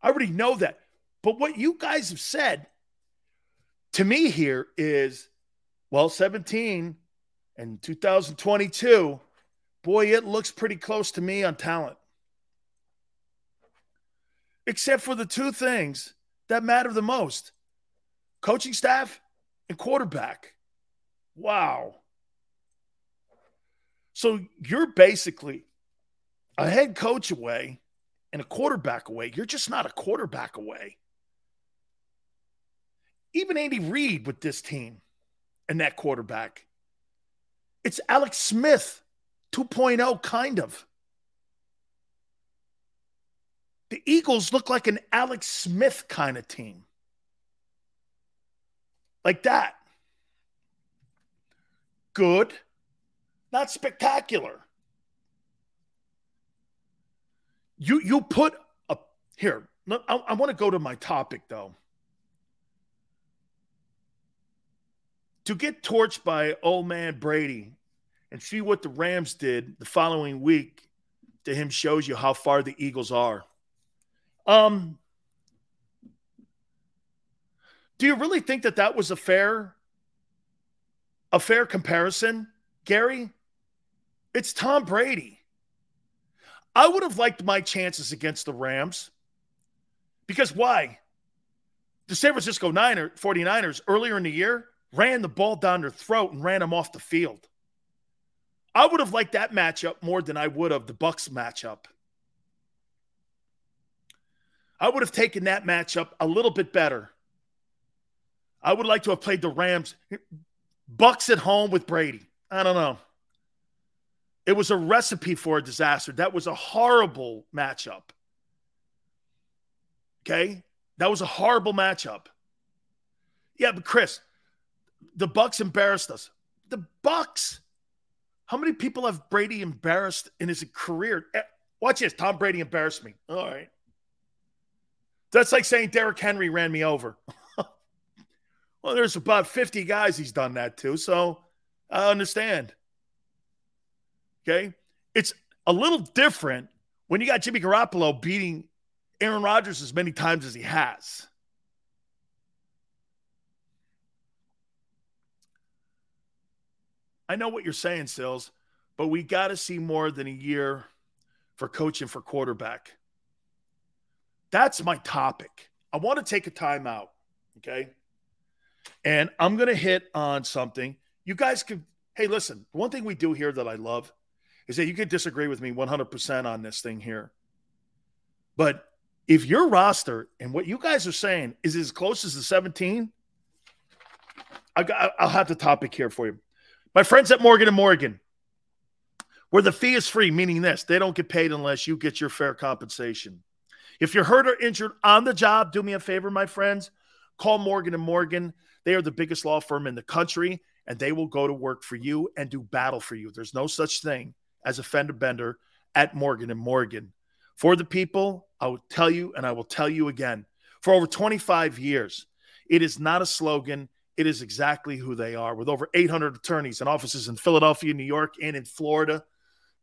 S1: I already know that. But what you guys have said to me here is well, 17 and 2022, boy, it looks pretty close to me on talent. Except for the two things that matter the most coaching staff, and quarterback. Wow. So you're basically a head coach away and a quarterback away. You're just not a quarterback away. Even Andy Reid with this team and that quarterback. It's Alex Smith 2.0, kind of. The Eagles look like an Alex Smith kind of team like that. Good, not spectacular. You you put a here. I, I want to go to my topic though. To get torched by old man Brady and see what the Rams did the following week to him shows you how far the Eagles are. Um, do you really think that that was a fair a fair comparison, Gary? It's Tom Brady. I would have liked my chances against the Rams. Because why? The San Francisco Niner, 49ers earlier in the year ran the ball down their throat and ran them off the field. I would have liked that matchup more than I would have the Bucs matchup. I would have taken that matchup a little bit better. I would like to have played the Rams. Bucs at home with Brady. I don't know. It was a recipe for a disaster. That was a horrible matchup. Okay? That was a horrible matchup. Yeah, but Chris, the Bucs embarrassed us. The Bucs. How many people have Brady embarrassed in his career? Eh, watch this. Tom Brady embarrassed me. All right. That's like saying Derrick Henry ran me over. well, there's about 50 guys he's done that to, so I understand. Okay. It's a little different when you got Jimmy Garoppolo beating Aaron Rodgers as many times as he has. I know what you're saying, Sills, but we got to see more than a year for coaching for quarterback. That's my topic. I want to take a timeout. Okay. And I'm going to hit on something. You guys could, hey, listen, one thing we do here that I love is that you could disagree with me 100% on this thing here. But if your roster and what you guys are saying is as close as the 17, I will have the topic here for you. My friends at Morgan and Morgan, where the fee is free, meaning this, they don't get paid unless you get your fair compensation. If you're hurt or injured on the job, do me a favor, my friends. Call Morgan and Morgan. They are the biggest law firm in the country, and they will go to work for you and do battle for you. There's no such thing as a fender bender at Morgan and Morgan. For the people, I will tell you and I will tell you again. For over 25 years, it is not a slogan. It is exactly who they are. With over 800 attorneys and offices in Philadelphia, New York, and in Florida,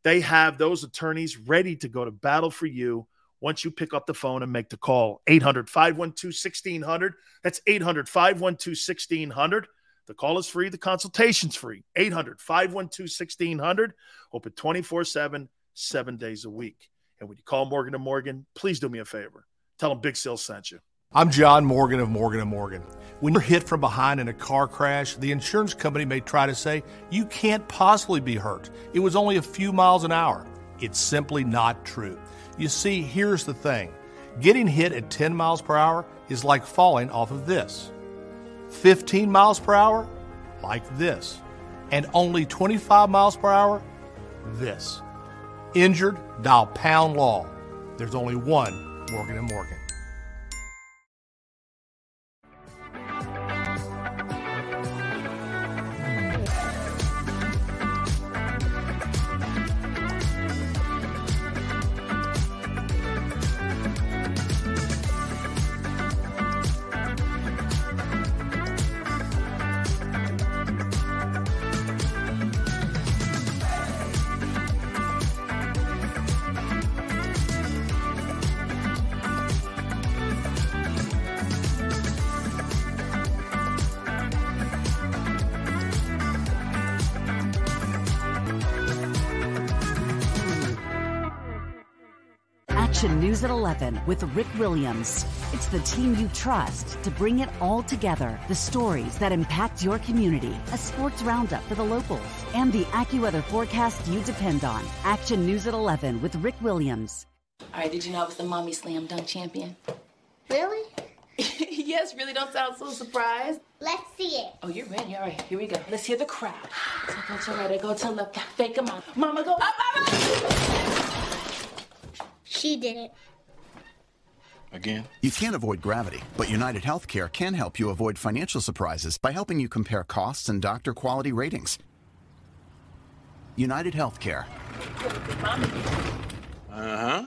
S1: they have those attorneys ready to go to battle for you once you pick up the phone and make the call. 800 512 1600. That's 800 512 1600. The call is free, the consultation's free. 800 512 1600. Open 24 7, seven days a week. And when you call Morgan and Morgan, please do me a favor. Tell them Big Sales sent you.
S8: I'm John Morgan of Morgan and Morgan. When you're hit from behind in a car crash, the insurance company may try to say you can't possibly be hurt. It was only a few miles an hour. It's simply not true. You see, here's the thing getting hit at 10 miles per hour is like falling off of this. 15 miles per hour, like this. And only 25 miles per hour, this. Injured, dial pound law. There's only one Morgan and Morgan.
S2: 11 with Rick Williams. It's the team you trust to bring it all together. The stories that impact your community, a sports roundup for the locals, and the AccuWeather forecast you depend on. Action News at 11 with Rick Williams.
S3: All right, did you know I was the mommy slam dunk champion?
S4: Really?
S3: yes, really don't sound so surprised.
S4: Let's see it.
S3: Oh, you're ready. All right, here we go. Let's hear the crowd. So go to right, go to left, fake them out. Mama, go up, up, up.
S4: She did it.
S5: Again?
S6: You can't avoid gravity, but United Healthcare can help you avoid financial surprises by helping you compare costs and doctor quality ratings. United Healthcare.
S5: Uh huh.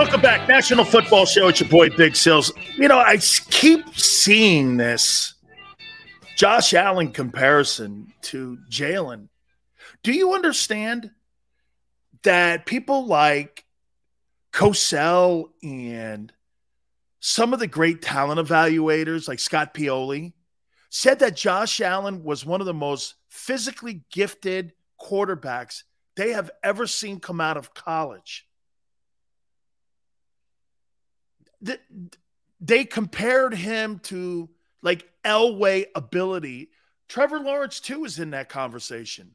S1: Welcome back, National Football Show. It's your boy Big Sills. You know, I keep seeing this Josh Allen comparison to Jalen. Do you understand that people like Cosell and some of the great talent evaluators, like Scott Pioli, said that Josh Allen was one of the most physically gifted quarterbacks they have ever seen come out of college? They compared him to like Elway ability. Trevor Lawrence, too, is in that conversation.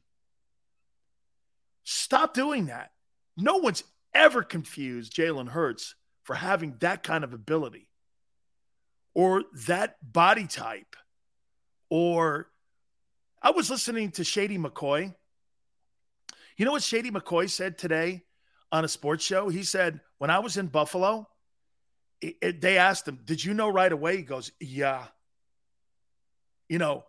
S1: Stop doing that. No one's ever confused Jalen Hurts for having that kind of ability or that body type. Or I was listening to Shady McCoy. You know what Shady McCoy said today on a sports show? He said, When I was in Buffalo, it, it, they asked him, Did you know right away? He goes, Yeah. You know,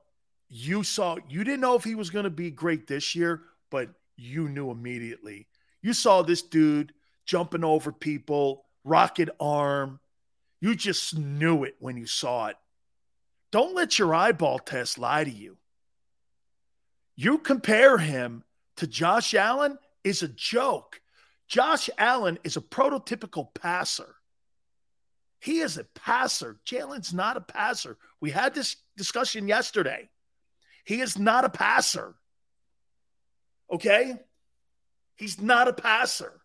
S1: you saw, you didn't know if he was going to be great this year, but you knew immediately. You saw this dude jumping over people, rocket arm. You just knew it when you saw it. Don't let your eyeball test lie to you. You compare him to Josh Allen is a joke. Josh Allen is a prototypical passer. He is a passer. Jalen's not a passer. We had this discussion yesterday. He is not a passer. Okay? He's not a passer.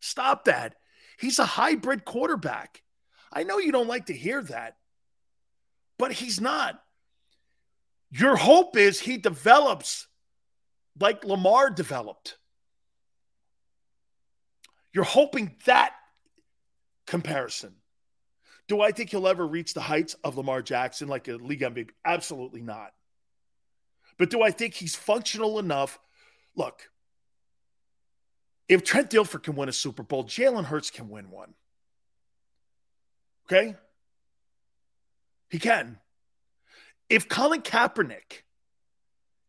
S1: Stop that. He's a hybrid quarterback. I know you don't like to hear that, but he's not. Your hope is he develops like Lamar developed. You're hoping that comparison. Do I think he'll ever reach the heights of Lamar Jackson like a league MVP? Absolutely not. But do I think he's functional enough? Look, if Trent Dilfer can win a Super Bowl, Jalen Hurts can win one. Okay? He can. If Colin Kaepernick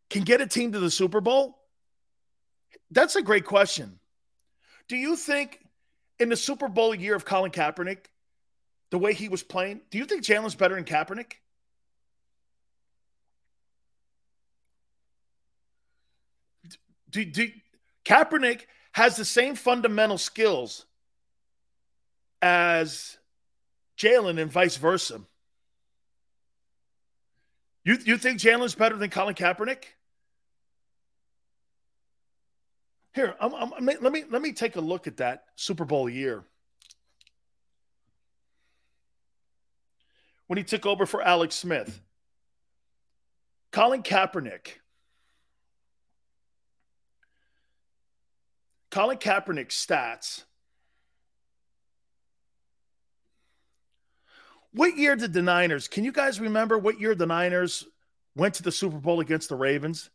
S1: can get a team to the Super Bowl, that's a great question. Do you think in the Super Bowl year of Colin Kaepernick, the way he was playing, do you think Jalen's better than Kaepernick? Do, do, Kaepernick has the same fundamental skills as Jalen and vice versa. You, you think Jalen's better than Colin Kaepernick? Here, I'm, I'm, let me let me take a look at that Super Bowl year. When he took over for Alex Smith. Colin Kaepernick. Colin Kaepernick's stats. What year did the Niners, can you guys remember what year the Niners went to the Super Bowl against the Ravens?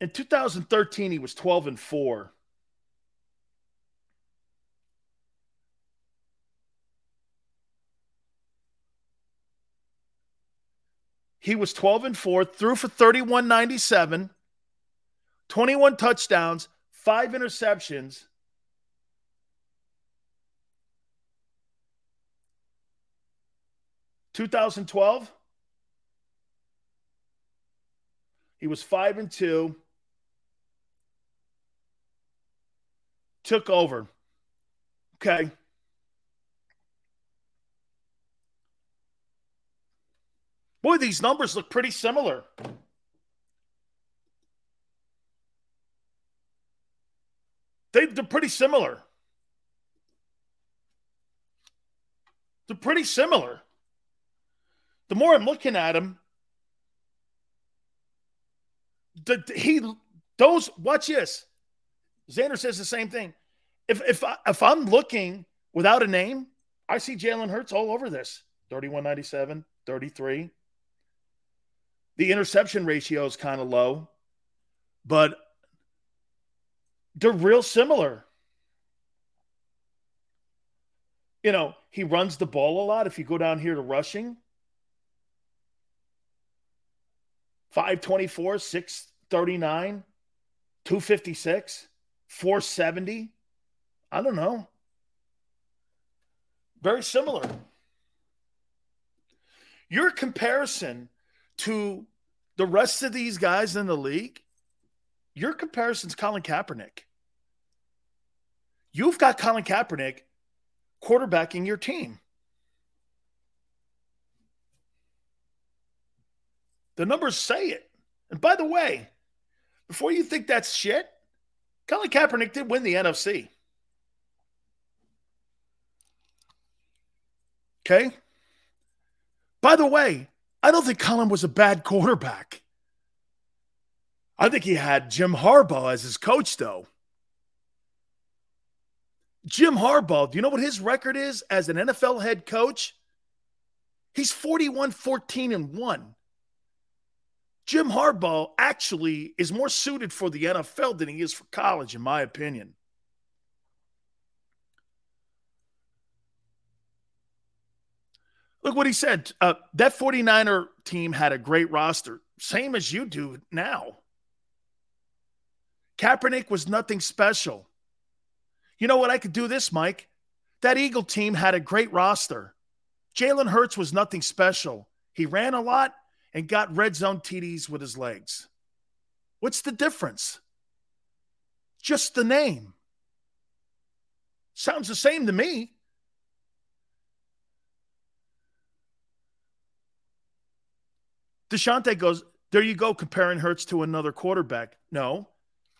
S1: In 2013, he was 12 and 4. He was 12 and 4, threw for 3197, 21 touchdowns, five interceptions. Two thousand twelve, he was five and two. Took over. Okay. Boy, these numbers look pretty similar. They, they're pretty similar. They're pretty similar. The more I'm looking at him, the, he those watch this. Xander says the same thing. If if I, if I'm looking without a name, I see Jalen Hurts all over this. 3197, 33. The interception ratio is kind of low, but they're real similar. You know, he runs the ball a lot. If you go down here to rushing, 524, 639, 256, 470. I don't know. Very similar. Your comparison to the rest of these guys in the league, your comparison's Colin Kaepernick. You've got Colin Kaepernick quarterbacking your team. The numbers say it. And by the way, before you think that's shit, Colin Kaepernick did win the NFC. Okay? By the way, I don't think Colin was a bad quarterback. I think he had Jim Harbaugh as his coach, though. Jim Harbaugh, do you know what his record is as an NFL head coach? He's 41 14 and 1. Jim Harbaugh actually is more suited for the NFL than he is for college, in my opinion. Look what he said. Uh, that 49er team had a great roster, same as you do now. Kaepernick was nothing special. You know what? I could do this, Mike. That Eagle team had a great roster. Jalen Hurts was nothing special. He ran a lot and got red zone TDs with his legs. What's the difference? Just the name. Sounds the same to me. Deshante goes, There you go, comparing Hurts to another quarterback. No,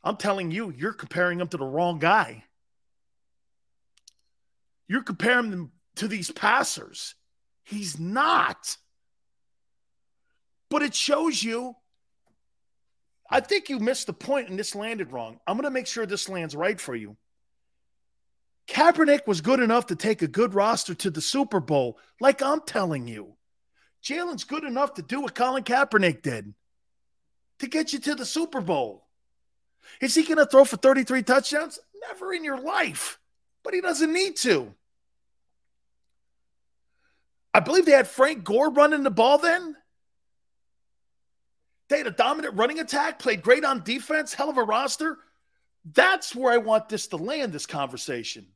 S1: I'm telling you, you're comparing him to the wrong guy. You're comparing them to these passers. He's not. But it shows you. I think you missed the point and this landed wrong. I'm going to make sure this lands right for you. Kaepernick was good enough to take a good roster to the Super Bowl, like I'm telling you. Jalen's good enough to do what Colin Kaepernick did to get you to the Super Bowl. Is he going to throw for 33 touchdowns? Never in your life, but he doesn't need to. I believe they had Frank Gore running the ball then. They had a dominant running attack, played great on defense, hell of a roster. That's where I want this to land this conversation.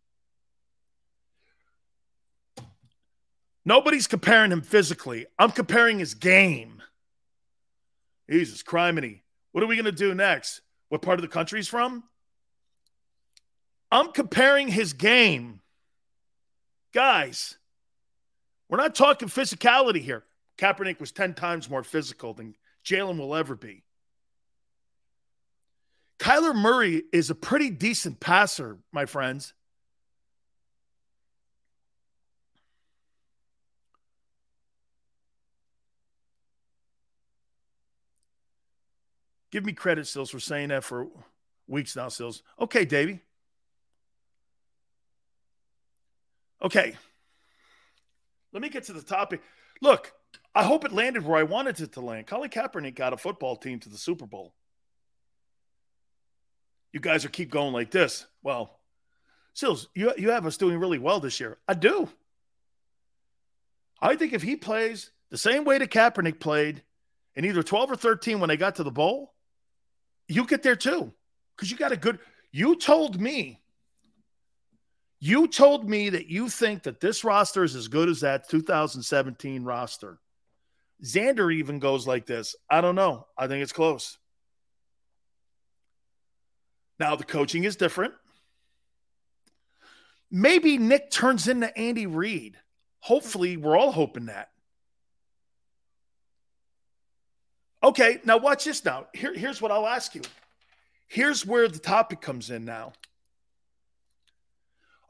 S1: Nobody's comparing him physically. I'm comparing his game. Jesus, criminy. What are we going to do next? What part of the country he's from? I'm comparing his game. Guys, we're not talking physicality here. Kaepernick was 10 times more physical than Jalen will ever be. Kyler Murray is a pretty decent passer, my friends. Give me credit, Sills, for saying that for weeks now, Sills. Okay, Davey. Okay. Let me get to the topic. Look, I hope it landed where I wanted it to land. Colin Kaepernick got a football team to the Super Bowl. You guys are keep going like this. Well, Sills, you, you have us doing really well this year. I do. I think if he plays the same way that Kaepernick played in either 12 or 13 when they got to the bowl, you get there too. Because you got a good you told me you told me that you think that this roster is as good as that 2017 roster. Xander even goes like this. I don't know. I think it's close. Now the coaching is different. Maybe Nick turns into Andy Reid. Hopefully, we're all hoping that. Okay, now watch this now. Here, here's what I'll ask you. Here's where the topic comes in now.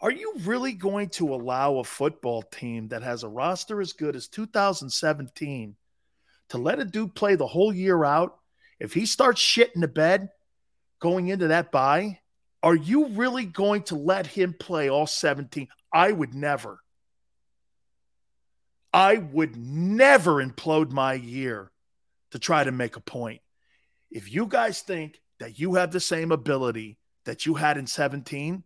S1: Are you really going to allow a football team that has a roster as good as 2017 to let a dude play the whole year out? If he starts shitting the bed going into that bye, are you really going to let him play all 17? I would never. I would never implode my year to try to make a point. If you guys think that you have the same ability that you had in 17,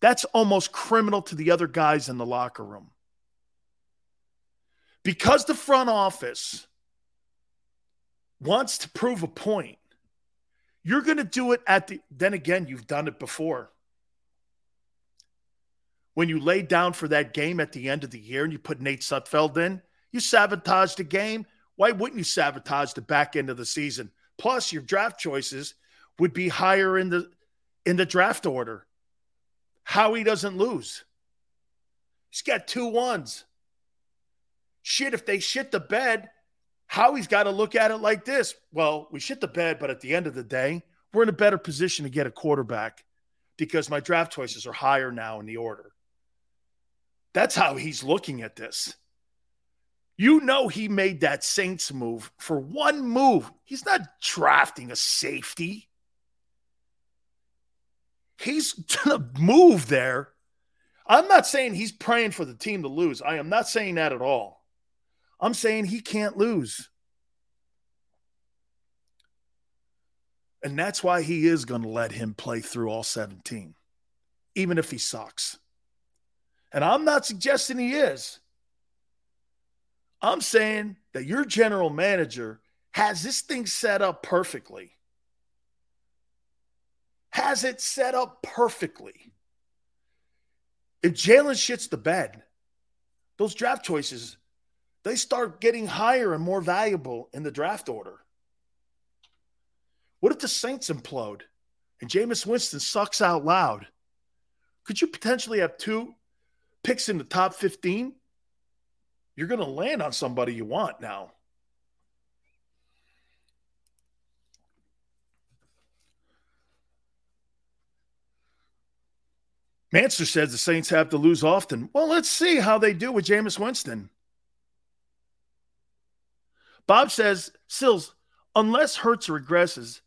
S1: that's almost criminal to the other guys in the locker room. Because the front office wants to prove a point, you're going to do it at the, then again, you've done it before. When you laid down for that game at the end of the year and you put Nate Sudfeld in, you sabotaged the game. Why wouldn't you sabotage the back end of the season? Plus, your draft choices would be higher in the in the draft order. Howie doesn't lose. He's got two ones. Shit, if they shit the bed, Howie's got to look at it like this. Well, we shit the bed, but at the end of the day, we're in a better position to get a quarterback because my draft choices are higher now in the order. That's how he's looking at this. You know, he made that Saints move for one move. He's not drafting a safety. He's to move there. I'm not saying he's praying for the team to lose. I am not saying that at all. I'm saying he can't lose. And that's why he is going to let him play through all 17, even if he sucks. And I'm not suggesting he is. I'm saying that your general manager has this thing set up perfectly has it set up perfectly. If Jalen shits the bed, those draft choices, they start getting higher and more valuable in the draft order. What if the Saints implode and Jameis Winston sucks out loud? Could you potentially have two picks in the top 15? You're going to land on somebody you want now. Manster says the Saints have to lose often. Well, let's see how they do with Jameis Winston. Bob says, Sills, unless Hurts regresses,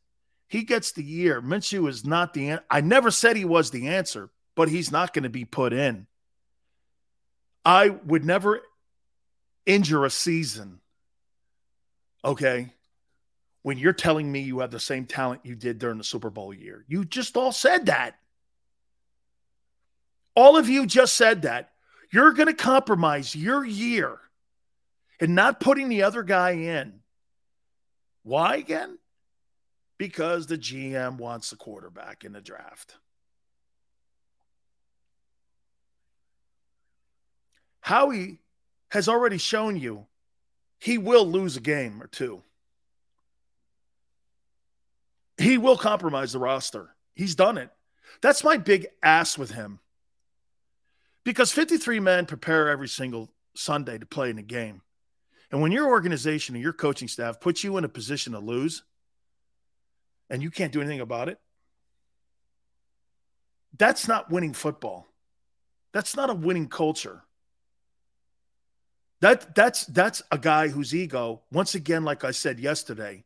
S1: he gets the year. Minshew is not the answer. I never said he was the answer, but he's not going to be put in. I would never injure a season. Okay. When you're telling me you have the same talent you did during the Super Bowl year, you just all said that. All of you just said that. You're going to compromise your year and not putting the other guy in. Why again? Because the GM wants the quarterback in the draft. Howie has already shown you he will lose a game or two. He will compromise the roster. He's done it. That's my big ass with him. Because 53 men prepare every single Sunday to play in a game. And when your organization and your coaching staff puts you in a position to lose and you can't do anything about it, that's not winning football. That's not a winning culture. That that's that's a guy whose ego, once again, like I said yesterday,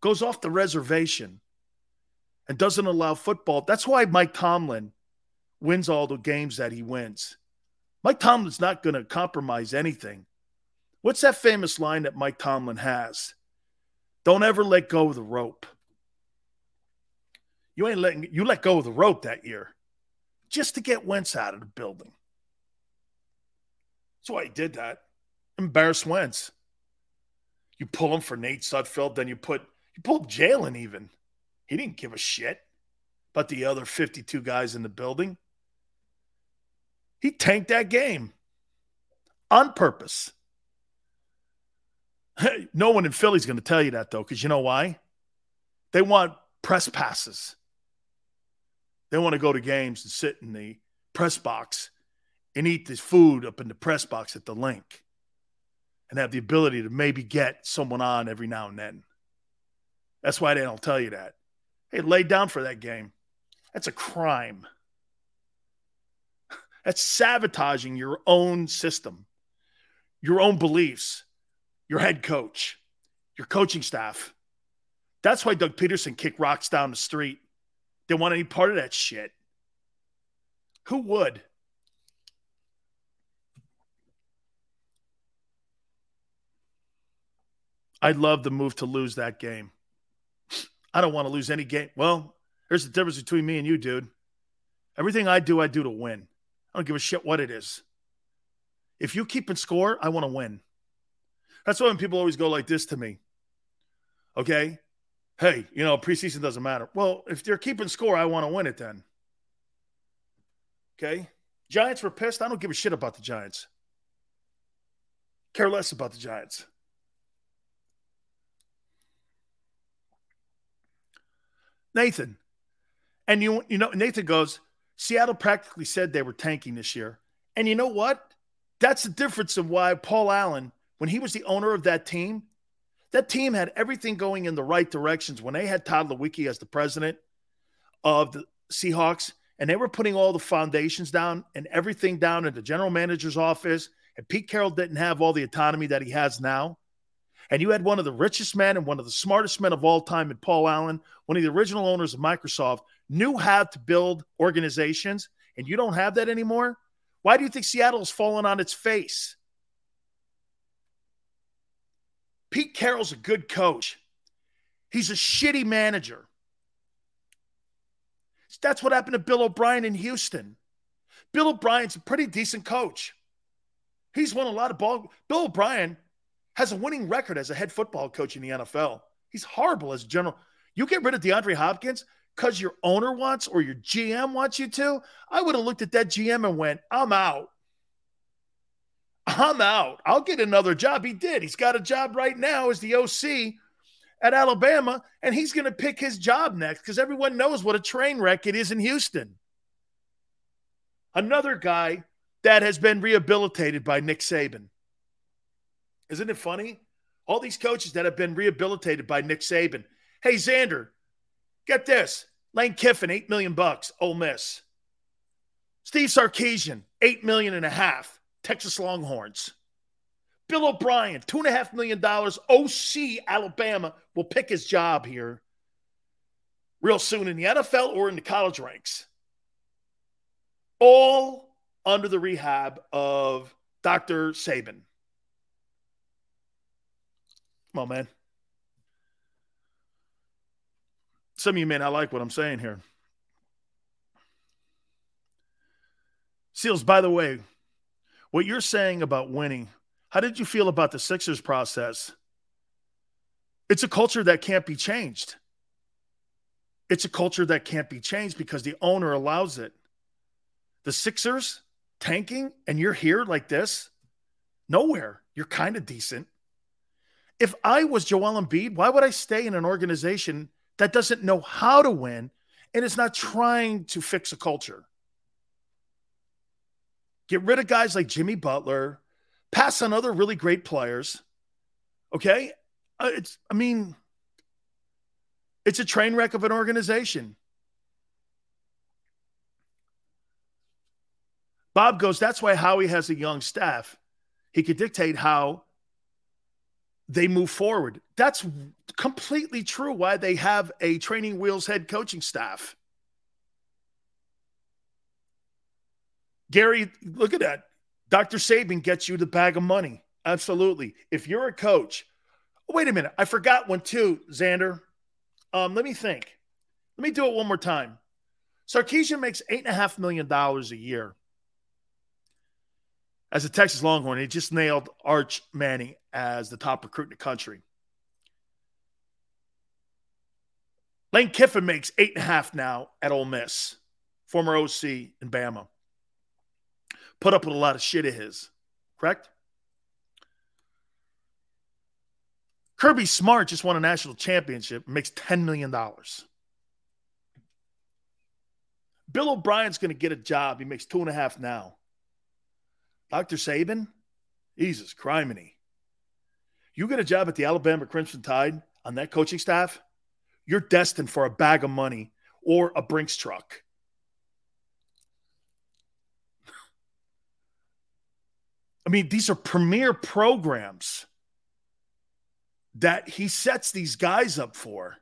S1: goes off the reservation and doesn't allow football. That's why Mike Tomlin wins all the games that he wins. Mike Tomlin's not going to compromise anything. What's that famous line that Mike Tomlin has? Don't ever let go of the rope. You ain't letting you let go of the rope that year just to get Wentz out of the building. That's why he did that. Embarrass Wentz. You pull him for Nate Sudfeld, then you put you pulled Jalen even. He didn't give a shit about the other 52 guys in the building. He tanked that game on purpose. no one in Philly's going to tell you that, though, because you know why? They want press passes. They want to go to games and sit in the press box and eat this food up in the press box at the Linc and have the ability to maybe get someone on every now and then. That's why they don't tell you that. Hey, lay down for that game. That's a crime. That's sabotaging your own system, your own beliefs, your head coach, your coaching staff. That's why Doug Pederson kicked rocks down the street. Didn't want any part of that shit. Who would? I'd love the move to lose that game. I don't want to lose any game. Well, there's the difference between me and you, dude. Everything I do, I do to win. I don't give a shit what it is. If you keep in score, I want to win. That's why when people always go like this to me. Okay. Hey, you know, preseason doesn't matter. Well, if they're keeping score, I want to win it then. Okay. Giants were pissed. I don't give a shit about the Giants. Care less about the Giants. Nathan. And you you know, Nathan goes, Seattle practically said they were tanking this year. And you know what? That's the difference of why Paul Allen, when he was the owner of that team, that team had everything going in the right directions. When they had Tod Leiweke as the president of the Seahawks, and they were putting all the foundations down and everything down in the general manager's office, and Pete Carroll didn't have all the autonomy that he has now. And you had one of the richest men and one of the smartest men of all time in Paul Allen, one of the original owners of Microsoft, knew how to build organizations, and you don't have that anymore. Why do you think Seattle's fallen on its face? Pete Carroll's a good coach. He's a shitty manager. That's what happened to Bill O'Brien in Houston. Bill O'Brien's a pretty decent coach. He's won a lot of ball. Bill O'Brien has a winning record as a head football coach in the NFL. He's horrible as a general. You get rid of DeAndre Hopkins because your owner wants or your GM wants you to. I would have looked at that GM and went, I'm out. I'm out. I'll get another job. He did. He's got a job right now as the OC at Alabama, and he's going to pick his job next because everyone knows what a train wreck it is in Houston. Another guy that has been rehabilitated by Nick Saban. Isn't it funny? All these coaches that have been rehabilitated by Nick Saban. Hey, Xander, get this. Lane Kiffin, eight million bucks, Ole Miss. Steve Sarkisian, eight million and a half, Texas Longhorns. Bill O'Brien, two and a half million dollars, OC Alabama will pick his job here real soon in the NFL or in the college ranks. All under the rehab of Dr. Saban. Come on, man. Some of you may not like what I'm saying here. Seals, by the way, what you're saying about winning, how did you feel about the Sixers process? It's a culture that can't be changed. It's a culture that can't be changed because the owner allows it. The Sixers tanking, and you're here like this? Nowhere. You're kind of decent. If I was Joel Embiid, why would I stay in an organization that doesn't know how to win and is not trying to fix a culture? Get rid of guys like Jimmy Butler, pass on other really great players. Okay? Uh, it's I mean it's a train wreck of an organization. Bob goes, that's why Howie has a young staff. He could dictate how they move forward. That's completely true why they have a training wheels head coaching staff. Gary, look at that. Dr. Saban gets you the bag of money. Absolutely. If you're a coach, wait a minute. I forgot one too, Xander. Um, let me think. Let me do it one more time. Sarkisian makes eight and a half million dollars a year as a Texas Longhorn. He just nailed Arch Manning as the top recruit in the country. Lane Kiffin makes eight and a half now at Ole Miss, former OC in Bama. Put up with a lot of shit of his, correct? Kirby Smart just won a national championship, makes $10 million. Bill O'Brien's going to get a job. He makes two and a half now. Dr. Saban, Jesus, criminy. You get a job at the Alabama Crimson Tide on that coaching staff, you're destined for a bag of money or a Brinks truck. I mean, these are premier programs that he sets these guys up for.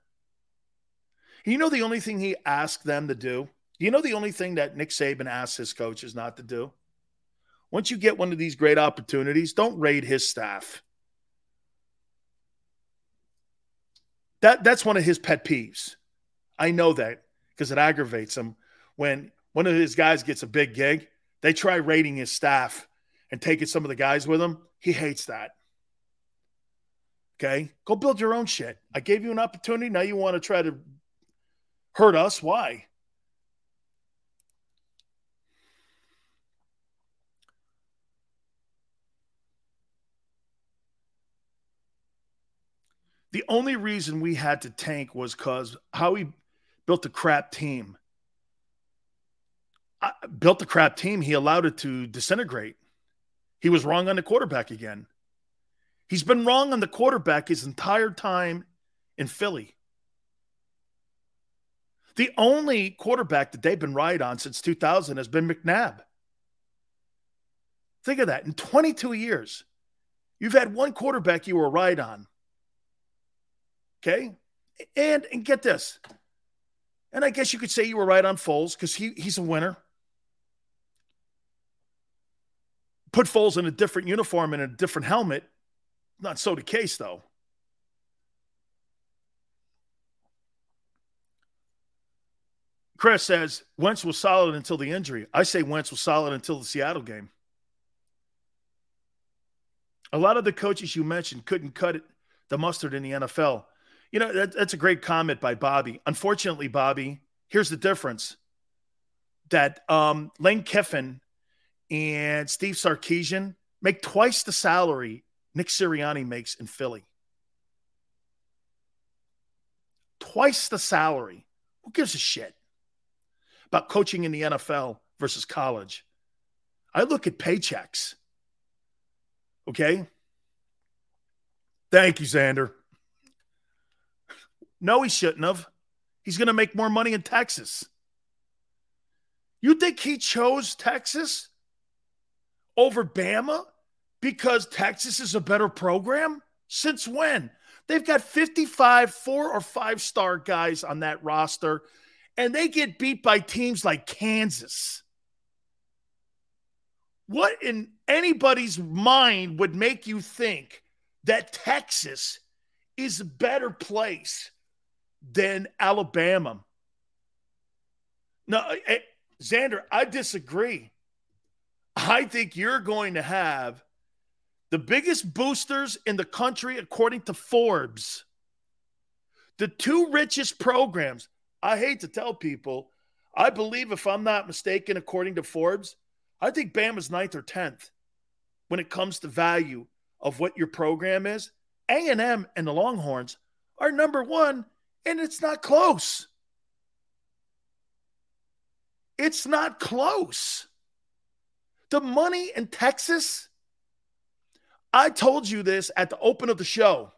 S1: You know, the only thing he asked them to do, you know, the only thing that Nick Saban asks his coaches not to do? Once you get one of these great opportunities, don't raid his staff. That, that's one of his pet peeves. I know that because it aggravates him when one of his guys gets a big gig. They try raiding his staff and taking some of the guys with him. He hates that. Okay. Go build your own shit. I gave you an opportunity. Now you want to try to hurt us. Why? The only reason we had to tank was because Howie built a crap team. I built a crap team. He allowed it to disintegrate. He was wrong on the quarterback again. He's been wrong on the quarterback his entire time in Philly. The only quarterback that they've been right on since 2000 has been McNabb. Think of that. In 22 years, you've had one quarterback you were right on. Okay? And and get this. And I guess you could say you were right on Foles because he, he's a winner. Put Foles in a different uniform and a different helmet. Not so the case, though. Chris says Wentz was solid until the injury. I say Wentz was solid until the Seattle game. A lot of the coaches you mentioned couldn't cut it, the mustard in the NFL. You know, that, that's a great comment by Bobby. Unfortunately, Bobby, here's the difference that um, Lane Kiffin and Steve Sarkisian make twice the salary Nick Sirianni makes in Philly. Twice the salary. Who gives a shit about coaching in the NFL versus college? I look at paychecks. Okay. Thank you, Xander. No, he shouldn't have. He's going to make more money in Texas. You think he chose Texas over Bama because Texas is a better program? Since when? They've got 55 four or five star guys on that roster, and they get beat by teams like Kansas. What in anybody's mind would make you think that Texas is a better place than Alabama. No, eh, Xander, I disagree. I think you're going to have the biggest boosters in the country, according to Forbes. The two richest programs. I hate to tell people, I believe, if I'm not mistaken, according to Forbes, I think Bama's ninth or tenth when it comes to value of what your program is. A&M and the Longhorns are number one and it's not close. It's not close. The money in Texas, I told you this at the open of the show.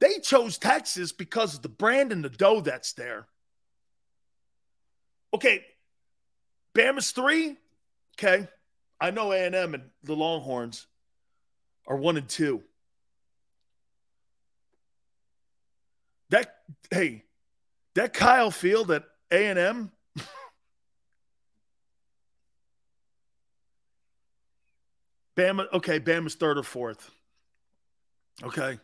S1: They chose Texas because of the brand and the dough that's there. Okay, Bama's three. Okay, I know A and M and the Longhorns are one and two. That hey, that Kyle Field at A and M. Bama, okay, Bama's third or fourth. Okay.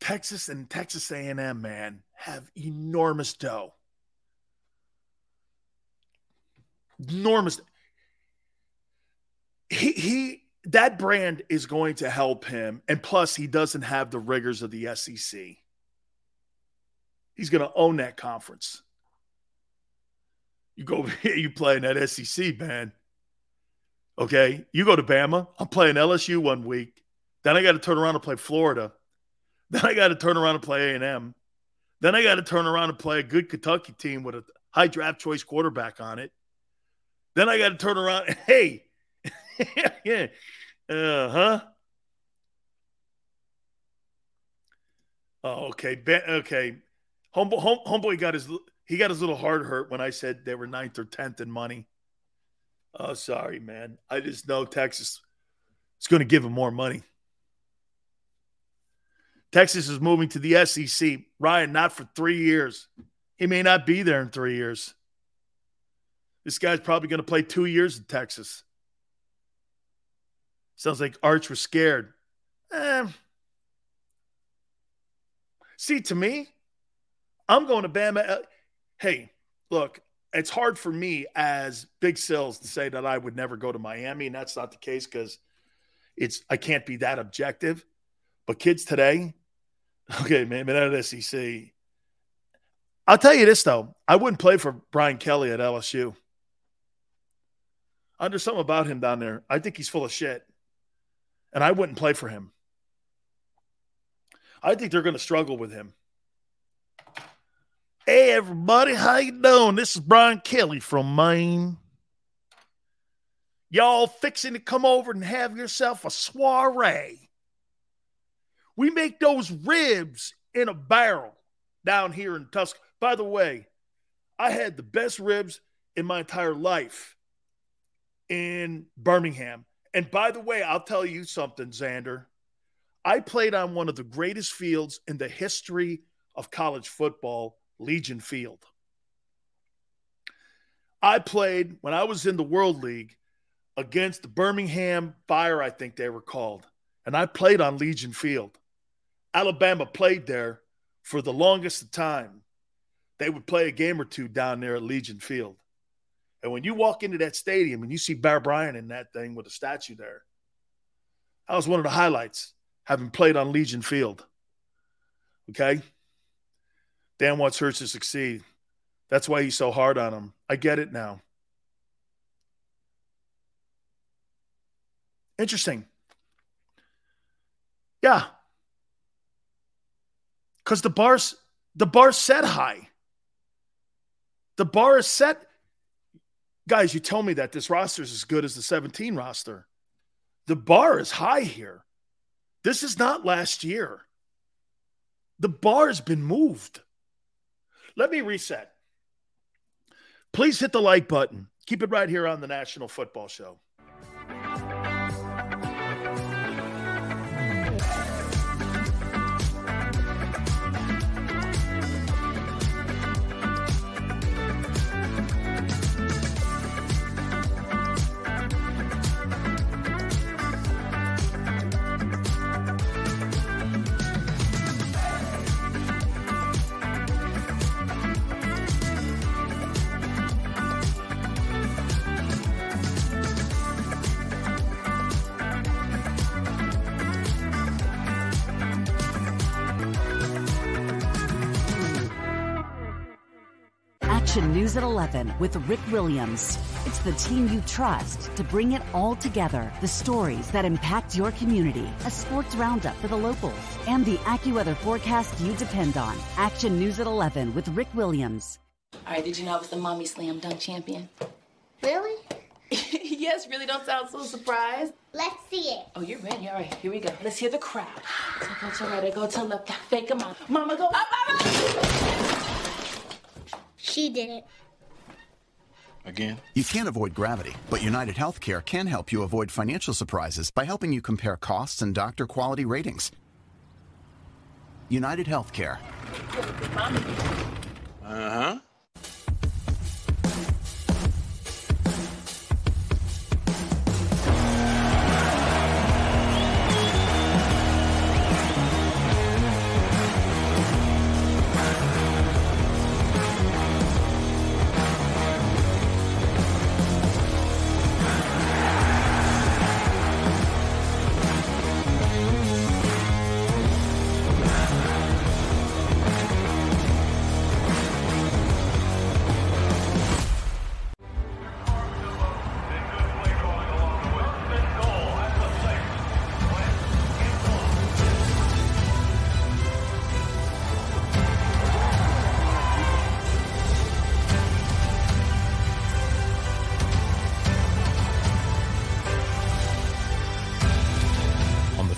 S1: Texas and Texas A&M, man, have enormous dough. Enormous. He he that brand is going to help him. And plus, he doesn't have the rigors of the SEC. He's going to own that conference. You go over here, you play in that SEC, man. Okay. You go to Bama. I'm playing LSU one week. Then I got to turn around and play Florida. Then I got to turn around and play A&M. Then I got to turn around and play a good Kentucky team with a high draft choice quarterback on it. Then I got to turn around. Hey, yeah, uh huh. Oh, okay. okay. Humble, home, homeboy got his he got his little heart hurt when I said they were ninth or tenth in money. Oh, sorry, man. I just know Texas is going to give him more money. Texas is moving to the SEC. Ryan, not for three years. He may not be there in three years. This guy's probably going to play two years in Texas. Sounds like Arch was scared. Eh. See, to me, I'm going to Bama. Uh, hey, look, it's hard for me as Big Sales to say that I would never go to Miami, and that's not the case because it's I can't be that objective. But kids today, okay, man, man, at SEC. I'll tell you this though, I wouldn't play for Brian Kelly at LSU. There's something about him down there. I think he's full of shit, and I wouldn't play for him. I think they're going to struggle with him. Hey everybody, how you doing? This is Brian Kelly from Maine. Y'all fixing to come over and have yourself a soiree. We make those ribs in a barrel down here in Tuscaloosa. By the way, I had the best ribs in my entire life in Birmingham. And by the way, I'll tell you something, Xander. I played on one of the greatest fields in the history of college football Legion Field. I played when I was in the World League against the Birmingham Fire, I think they were called, and I played on Legion Field. Alabama played there for the longest time. They would play a game or two down there at Legion Field. And when you walk into that stadium and you see Bear Bryant in that thing with a statue there, that was one of the highlights, having played on Legion Field. Okay? Dan wants Hurts to succeed. That's why he's so hard on him. I get it now. Interesting. Yeah. Because the bar's the bar's set high. The bar is set. Guys, you tell me that this roster is as good as the 17 roster. The bar is high here. This is not last year. The bar has been moved. Let me reset. Please hit the like button. Keep it right here on the National Football Show.
S2: Action News at 11 with Rick Williams. It's the team you trust to bring it all together. The stories that impact your community, a sports roundup for the locals, and the AccuWeather forecast you depend on. Action News at 11 with Rick Williams.
S3: All right, did you know I was the mommy slam dunk champion?
S4: Really?
S3: yes, really don't sound so surprised.
S4: Let's see it.
S3: Oh, you're ready. All right, here we go. Let's hear the crowd. So go to right, I go to left, fake a mom. Mama go up, up, up.
S4: She did it.
S5: Again?
S6: You can't avoid gravity, but United Healthcare can help you avoid financial surprises by helping you compare costs and doctor quality ratings. United Healthcare.
S5: Uh huh.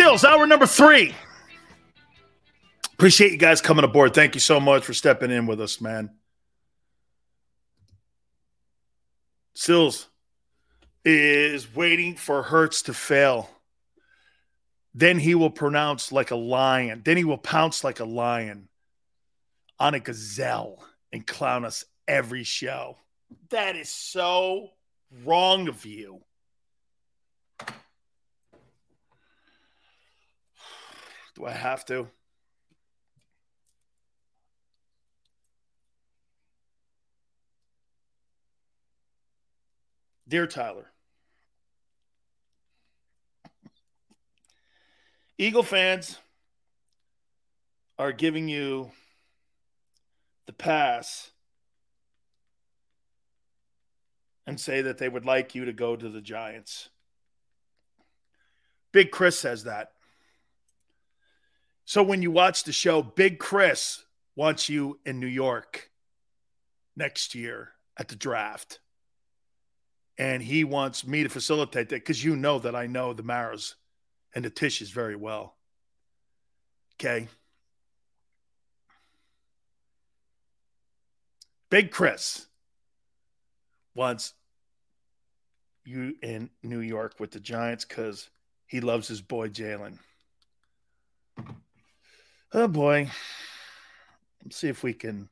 S1: Sales, hour number three. Appreciate you guys coming aboard. Thank you so much for stepping in with us, man. Sills is waiting for Hurts to fail. Then he will pronounce like a lion. Then he will pounce like a lion on a gazelle and clown us every show. That is so wrong of you. Do I have to? Dear Tyler, Eagle fans are giving you the pass and say that they would like you to go to the Giants. Big Chris says that. So when you watch the show, Big Chris wants you in New York next year at the draft. And he wants me to facilitate that because you know that I know the Maras and the Tisches very well. Okay. Big Chris wants you in New York with the Giants because he loves his boy Jalen. Oh boy. Let's see if we can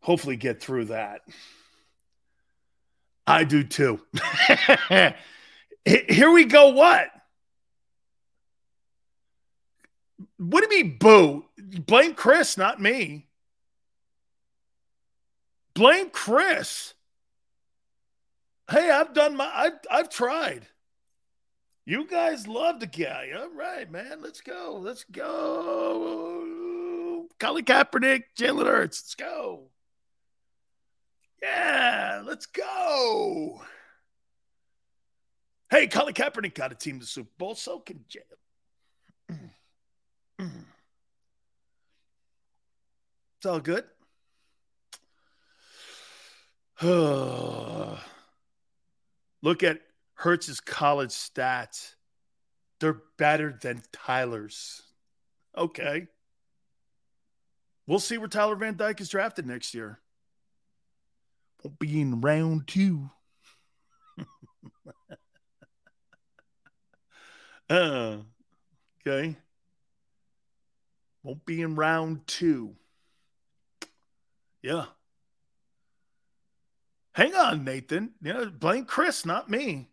S1: hopefully get through that. I do too. Here we go. What? What do you mean, boo? Blame Chris, not me. Blame Chris. Hey, I've done my I've I've tried. You guys love the guy. All right, man. Let's go. Let's go. Colin Kaepernick, Jalen Hurts. Let's go. Yeah, let's go. Hey, Colin Kaepernick got a team to Super Bowl. So can Jalen. It's all good. Look at Hurts's college stats. They're better than Tyler's. Okay. We'll see where Tyler Van Dyke is drafted next year. Won't be in round two. uh, okay. Won't be in round two. Yeah. Hang on, Nathan. You know, blame Chris, not me.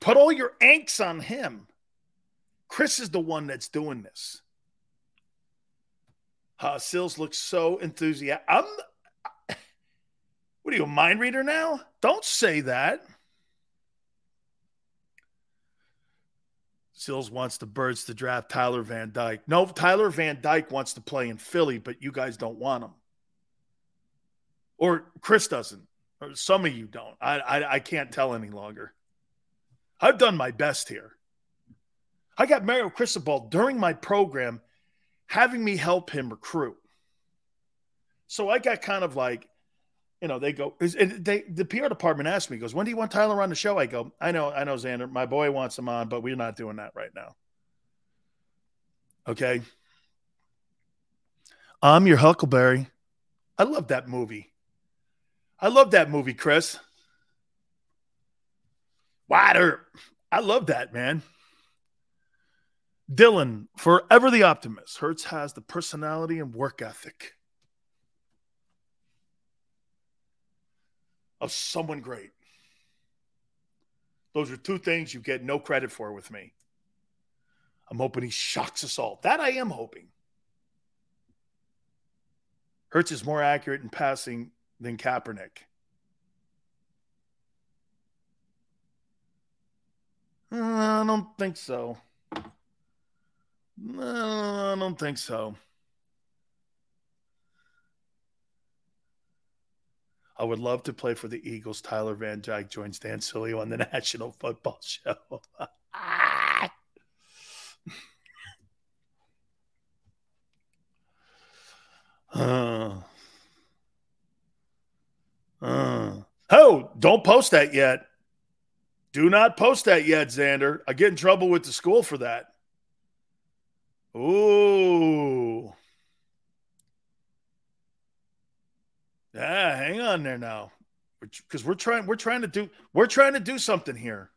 S1: Put all your angst on him. Chris is the one that's doing this. Uh, Sills looks so enthusiastic. I'm. What are you, a mind reader now? Don't say that. Sills wants the Birds to draft Tyler Van Dyke. No, Tyler Van Dyke wants to play in Philly, but you guys don't want him. Or Chris doesn't. Or some of you don't. I, I, I can't tell any longer. I've done my best here. I got Mario Cristobal during my program having me help him recruit. So I got kind of like, you know, they go, they, the PR department asked me, goes, when do you want Tyler on the show? I go, I know, I know, Xander, my boy wants him on, but we're not doing that right now. Okay. I'm your Huckleberry. I love that movie. I love that movie, Chris. Wider. I love that, man. Dylan, forever the optimist. Hurts has the personality and work ethic of someone great. Those are two things you get no credit for with me. I'm hoping he shocks us all. That I am hoping. Hurts is more accurate in passing than Kaepernick. Uh, I don't think so. No, I don't think so. I would love to play for the Eagles. Tyler Van Dyke joins Dan Sileo on the National Football Show. uh, uh. Oh, don't post that yet. Do not post that yet, Xander. I get in trouble with the school for that. Ooh. Yeah, hang on there now. Because we're trying we're trying to do we're trying to do something here.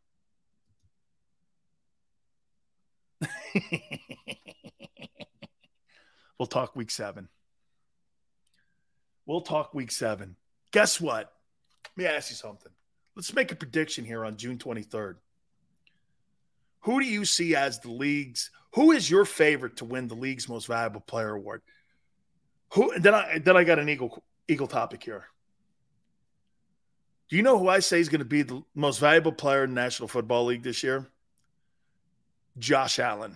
S1: we'll talk week seven. We'll talk week seven. Guess what? Let me ask you something. Let's make a prediction here on June 23rd. Who do you see as the league's who is your favorite to win the league's most valuable player award? Who then I then I got an eagle eagle topic here. Do you know who I say is going to be the most valuable player in the National Football League this year? Josh Allen.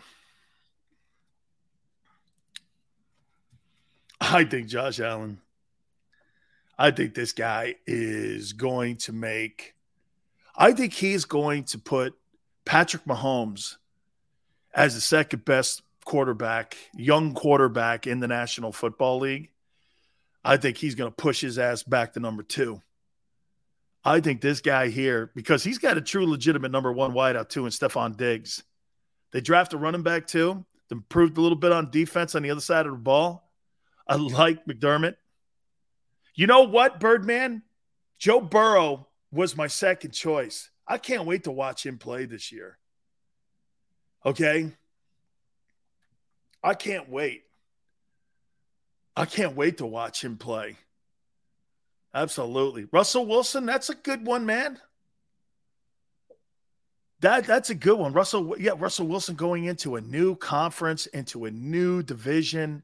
S1: I think Josh Allen. I think this guy is going to make. I think he's going to put Patrick Mahomes as the second best quarterback, young quarterback in the National Football League. I think he's going to push his ass back to number two. I think this guy here, because he's got a true legitimate number one wideout too, and Stefon Diggs. They draft a running back too, improved a little bit on defense on the other side of the ball. I like McDermott. You know what, Birdman? Joe Burrow was my second choice. I can't wait to watch him play this year. Okay. I can't wait. I can't wait to watch him play. Absolutely. Russell Wilson, that's a good one, man. That that's a good one. Russell, yeah, Russell Wilson going into a new conference, into a new division.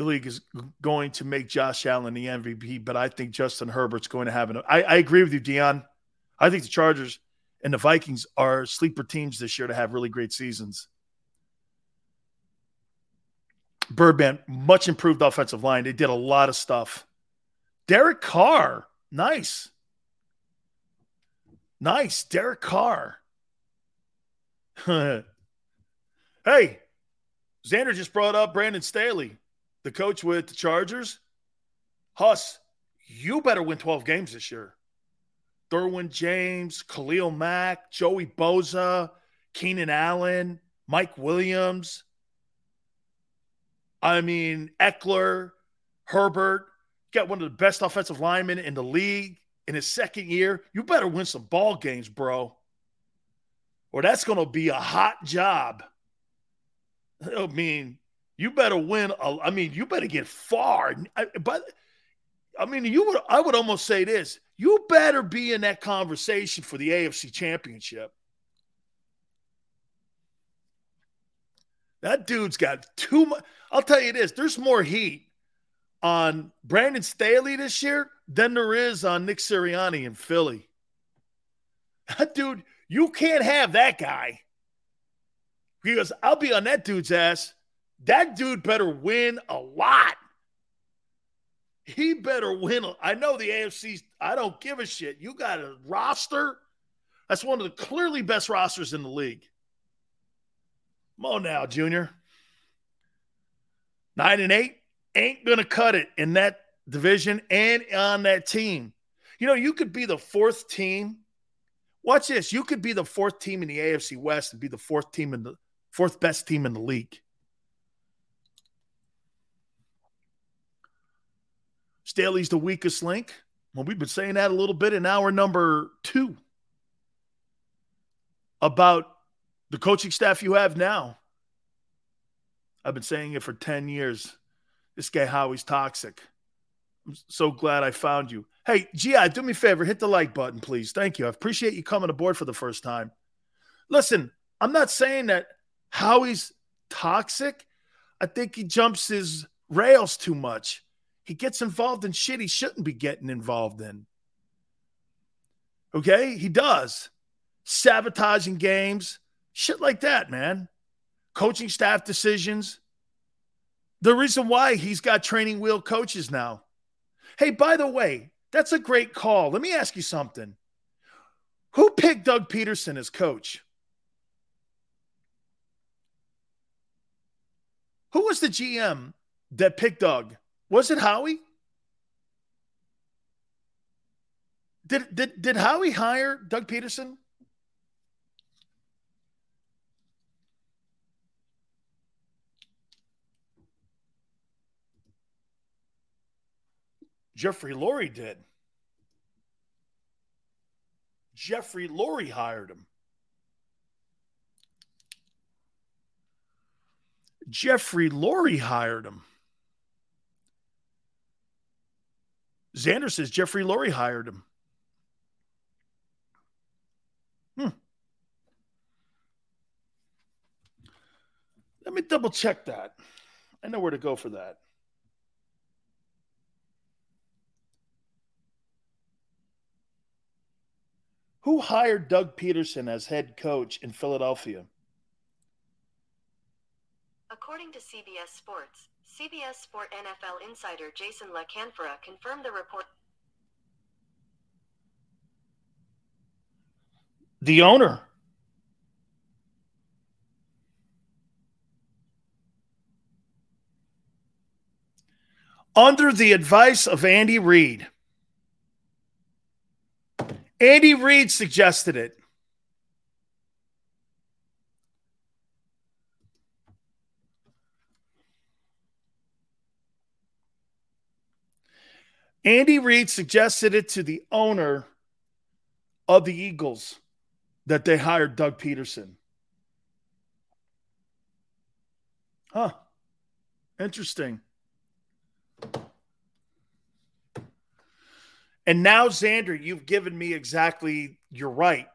S1: The league is going to make Josh Allen the MVP, but I think Justin Herbert's going to have an. I, I agree with you, Dion. I think the Chargers and the Vikings are sleeper teams this year to have really great seasons. Birdman, much improved offensive line. They did a lot of stuff. Derek Carr, nice. Nice. Derek Carr. hey, Xander just brought up Brandon Staley, the coach with the Chargers. Huss, you better win 12 games this year. Derwin James, Khalil Mack, Joey Bosa, Keenan Allen, Mike Williams. I mean, Ekeler, Herbert, got one of the best offensive linemen in the league in his second year. You better win some ball games, bro. Or that's going to be a hot job. I mean, you better win. A, I mean, you better get far. But I mean, you would. I would almost say this: you better be in that conversation for the AFC Championship. That dude's got too much. I'll tell you this: there's more heat on Brandon Staley this year than there is on Nick Sirianni in Philly. That dude, you can't have that guy. Because I'll be on that dude's ass. That dude better win a lot. He better win. I know the AFC, I don't give a shit. You got a roster. That's one of the clearly best rosters in the league. Come on now, Junior. Nine and eight ain't going to cut it in that division and on that team. You know, you could be the fourth team. Watch this. You could be the fourth team in the AFC West and be the fourth team in the fourth best team in the league. Staley's the weakest link. Well, we've been saying that a little bit in hour number two about the coaching staff you have now. I've been saying it for 10 years. This guy Howie's toxic. I'm so glad I found you. Hey, Gi, do me a favor, hit the like button, please. Thank you. I appreciate you coming aboard for the first time. Listen, I'm not saying that Howie's toxic. I think he jumps his rails too much. He gets involved in shit he shouldn't be getting involved in. Okay? He does. Sabotaging games, shit like that, man. Coaching staff decisions. The reason why he's got training wheel coaches now. Hey, by the way, that's a great call. Let me ask you something. Who picked Doug Pederson as coach? Who was the GM that picked Doug? Was it Howie? Did did did Howie hire Doug Pederson? Jeffrey Lurie did. Jeffrey Lurie hired him. Jeffrey Lurie hired him. Xander says Jeffrey Lurie hired him. Hmm. Let me double check that. I know where to go for that. Who hired Doug Pederson as head coach in Philadelphia?
S9: According to CBS Sports, CBS Sport NFL insider Jason La Canfora confirmed the report.
S1: The owner. Under the advice of Andy Reid. Andy Reid suggested it. Andy Reid suggested it to the owner of the Eagles that they hired Doug Pederson. Huh. Interesting. And now, Xander, you've given me exactly, you're right.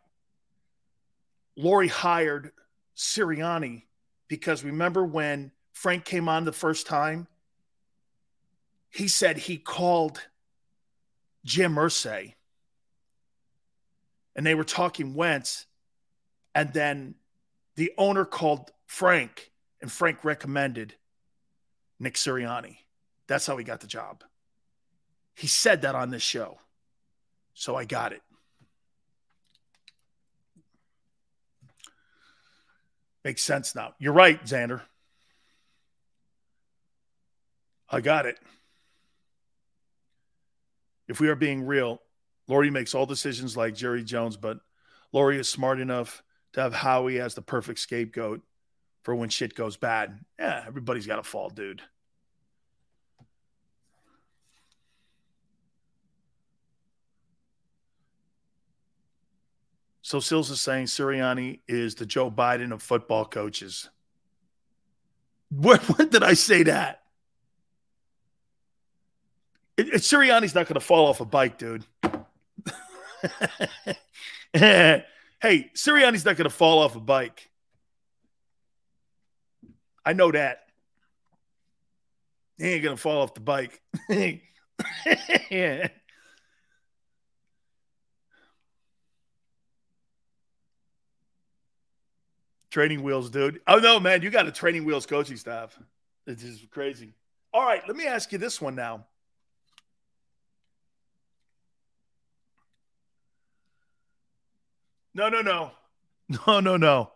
S1: Lurie hired Sirianni because remember when Frank came on the first time? He said he called Jim Irsay and they were talking Wentz. And then the owner called Frank and Frank recommended Nick Sirianni. That's how he got the job. He said that on this show. So I got it. Makes sense now. You're right, Xander. I got it. If we are being real, Lurie makes all decisions like Jerry Jones, but Lurie is smart enough to have Howie as the perfect scapegoat for when shit goes bad. Yeah, everybody's got to fall, dude. So Sills is saying Sirianni is the Joe Biden of football coaches. When, when did I say that? It, it, Sirianni's not going to fall off a bike, dude. hey, Sirianni's not going to fall off a bike. I know that. He ain't going to fall off the bike. Training wheels, dude. Oh no, man, you got a training wheels coaching staff. It's just crazy. All right, let me ask you this one now. No, no, no. No, no, no.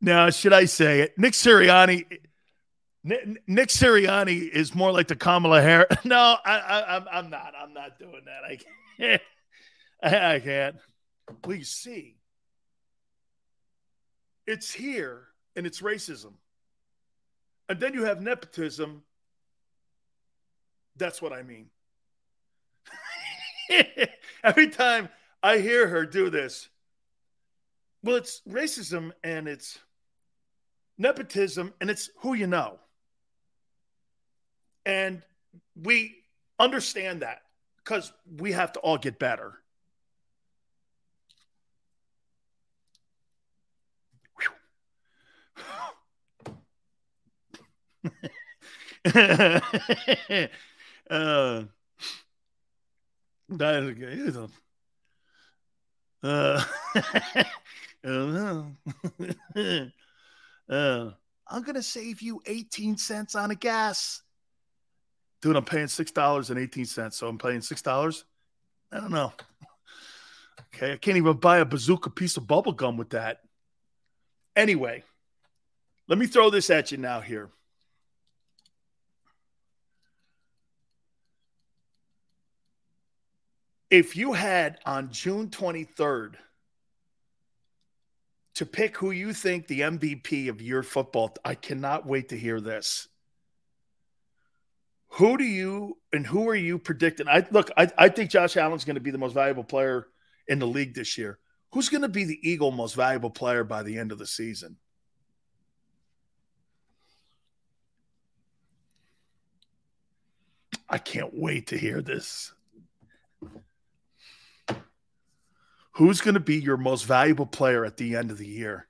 S1: Now, should I say it? Nick Sirianni. Nick Sirianni is more like the Kamala Harris. No, I, I, I'm, I'm not. I'm not doing that. I can't. I can't. Please see. It's here and it's racism. And then you have nepotism. That's what I mean. Every time I hear her do this, well, it's racism and it's nepotism and it's who you know. And we understand that because we have to all get better. uh, That is don't- Uh, uh, I'm gonna save you 18 cents on a gas. Dude, I'm paying six dollars and 18 cents, so I'm paying six dollars. I don't know. Okay, I can't even buy a bazooka piece of bubble gum with that. Anyway, let me throw this at you now here. If you had on June 23rd to pick who you think the MVP of your football, I cannot wait to hear this. Who do you and who are you predicting? I look, I, I think Josh Allen's going to be the most valuable player in the league this year. Who's going to be the Eagle most valuable player by the end of the season? I can't wait to hear this. Who's going to be your most valuable player at the end of the year?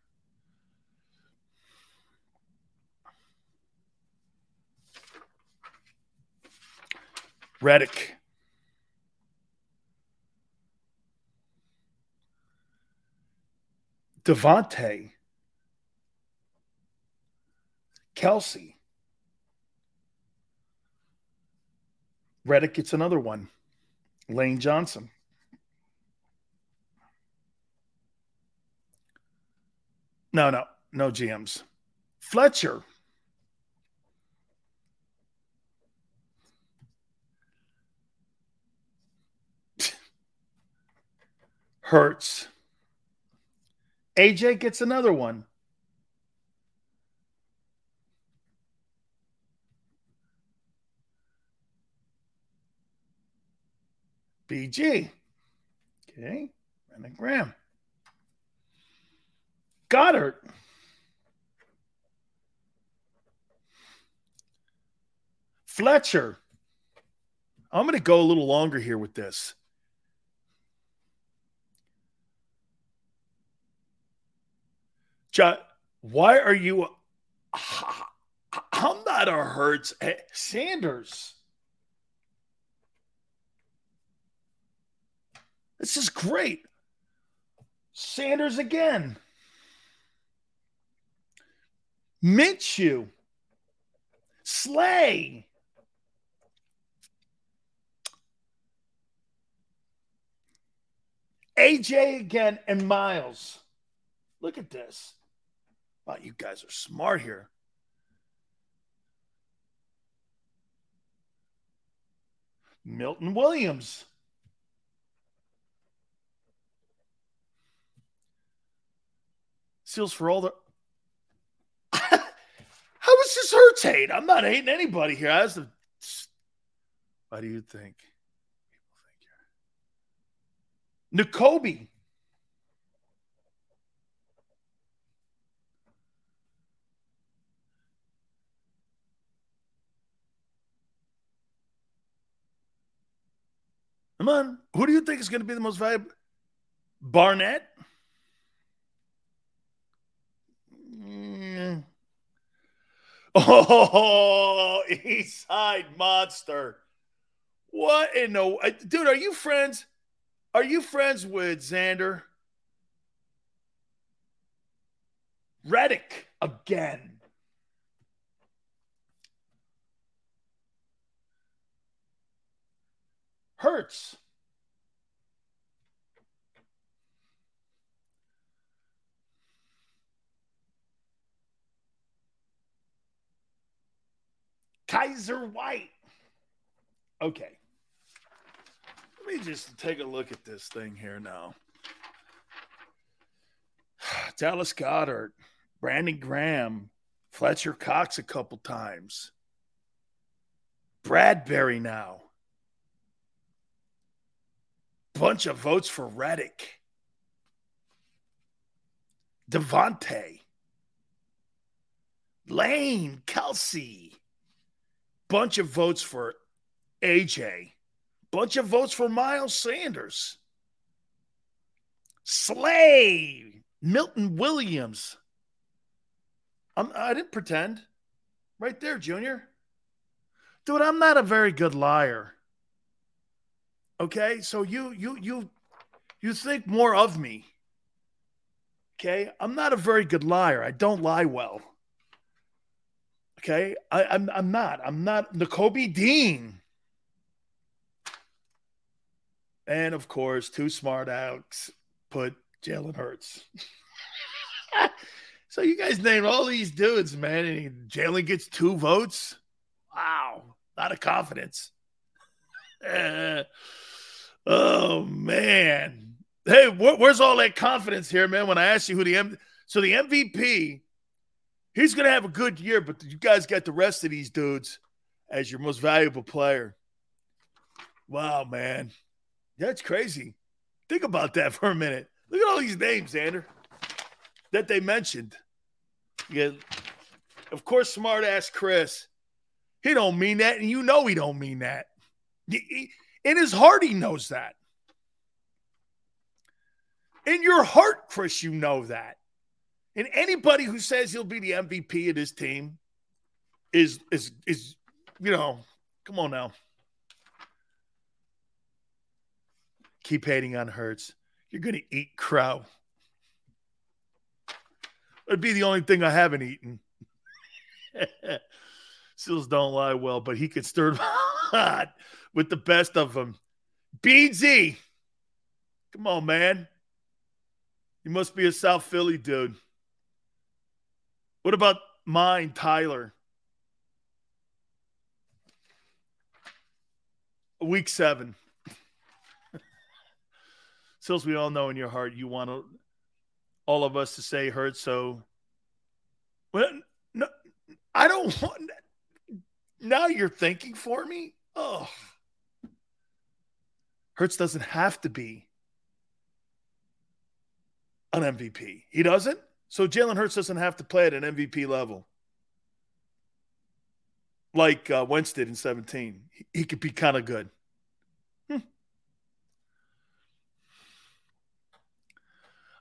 S1: Reddick. DeVonta. Kelce. Reddick gets another one. Lane Johnson. No, no, no GMs. Fletcher. Hurts. AJ gets another one. BG. Okay. Brandon Graham. Goedert. Fletcher. I'm going to go a little longer here with this. Why are you? I'm not a Hurts. Eh, Sanders. This is great. Sanders again. Minshew. Slay. AJ again and Miles. Look at this. Wow, you guys are smart here. Milton Williams. Seals for all the. How is this Hurts hate? I'm not hating anybody here. I was the... Why do you think? People think you're. Nakobe. Come on. Who do you think is going to be the most valuable? Barnett? Oh, East Side Monster. What in the uh, dude? Are you friends? Are you friends with Xander? Reddick again. Hurts. Kyzir White. Okay. Let me just take a look at this thing here now. Dallas Goedert, Brandon Graham, Fletcher Cox a couple times. Bradberry now. Bunch of votes for Reddick. DeVonta. Lane, Kelce. Bunch of votes for AJ. Bunch of votes for Miles Sanders. Slay. Milton Williams. I'm, I didn't pretend. Right there, Junior. Dude, I'm not a very good liar. Okay, so you you you you think more of me. Okay, I'm not a very good liar. I don't lie well. Okay, I, I'm I'm not. I'm not Nakobe Dean. And of course, two smart Alex put Jalen Hurts. so you guys named all these dudes, man, and Jalen gets two votes. Wow, a lot of confidence. oh man, hey, wh- where's all that confidence here, man? When I asked you who the M- so the MVP, he's gonna have a good year, but you guys got the rest of these dudes as your most valuable player. Wow, man, that's crazy. Think about that for a minute. Look at all these names, Xander, that they mentioned. Yeah, of course, smart ass Chris. He don't mean that, and you know he don't mean that. He- in his heart, he knows that. In your heart, Chris, you know that. And anybody who says he'll be the MVP of this team is is is you know, come on now. Keep hating on Hurts. You're gonna eat crow. It'd be the only thing I haven't eaten. Seals don't lie well, but he could stir the pot with the best of them. BZ, come on, man. You must be a South Philly dude. What about mine, Tyler? Week seven. Sills, we all know in your heart you want all of us to say hurt. So, well, no, I don't want. Now you're thinking for me. Oh, Hurts doesn't have to be an MVP. He doesn't. So Jalen Hurts doesn't have to play at an MVP level like uh, Wentz did in 17. He, could be kind of good. Hmm.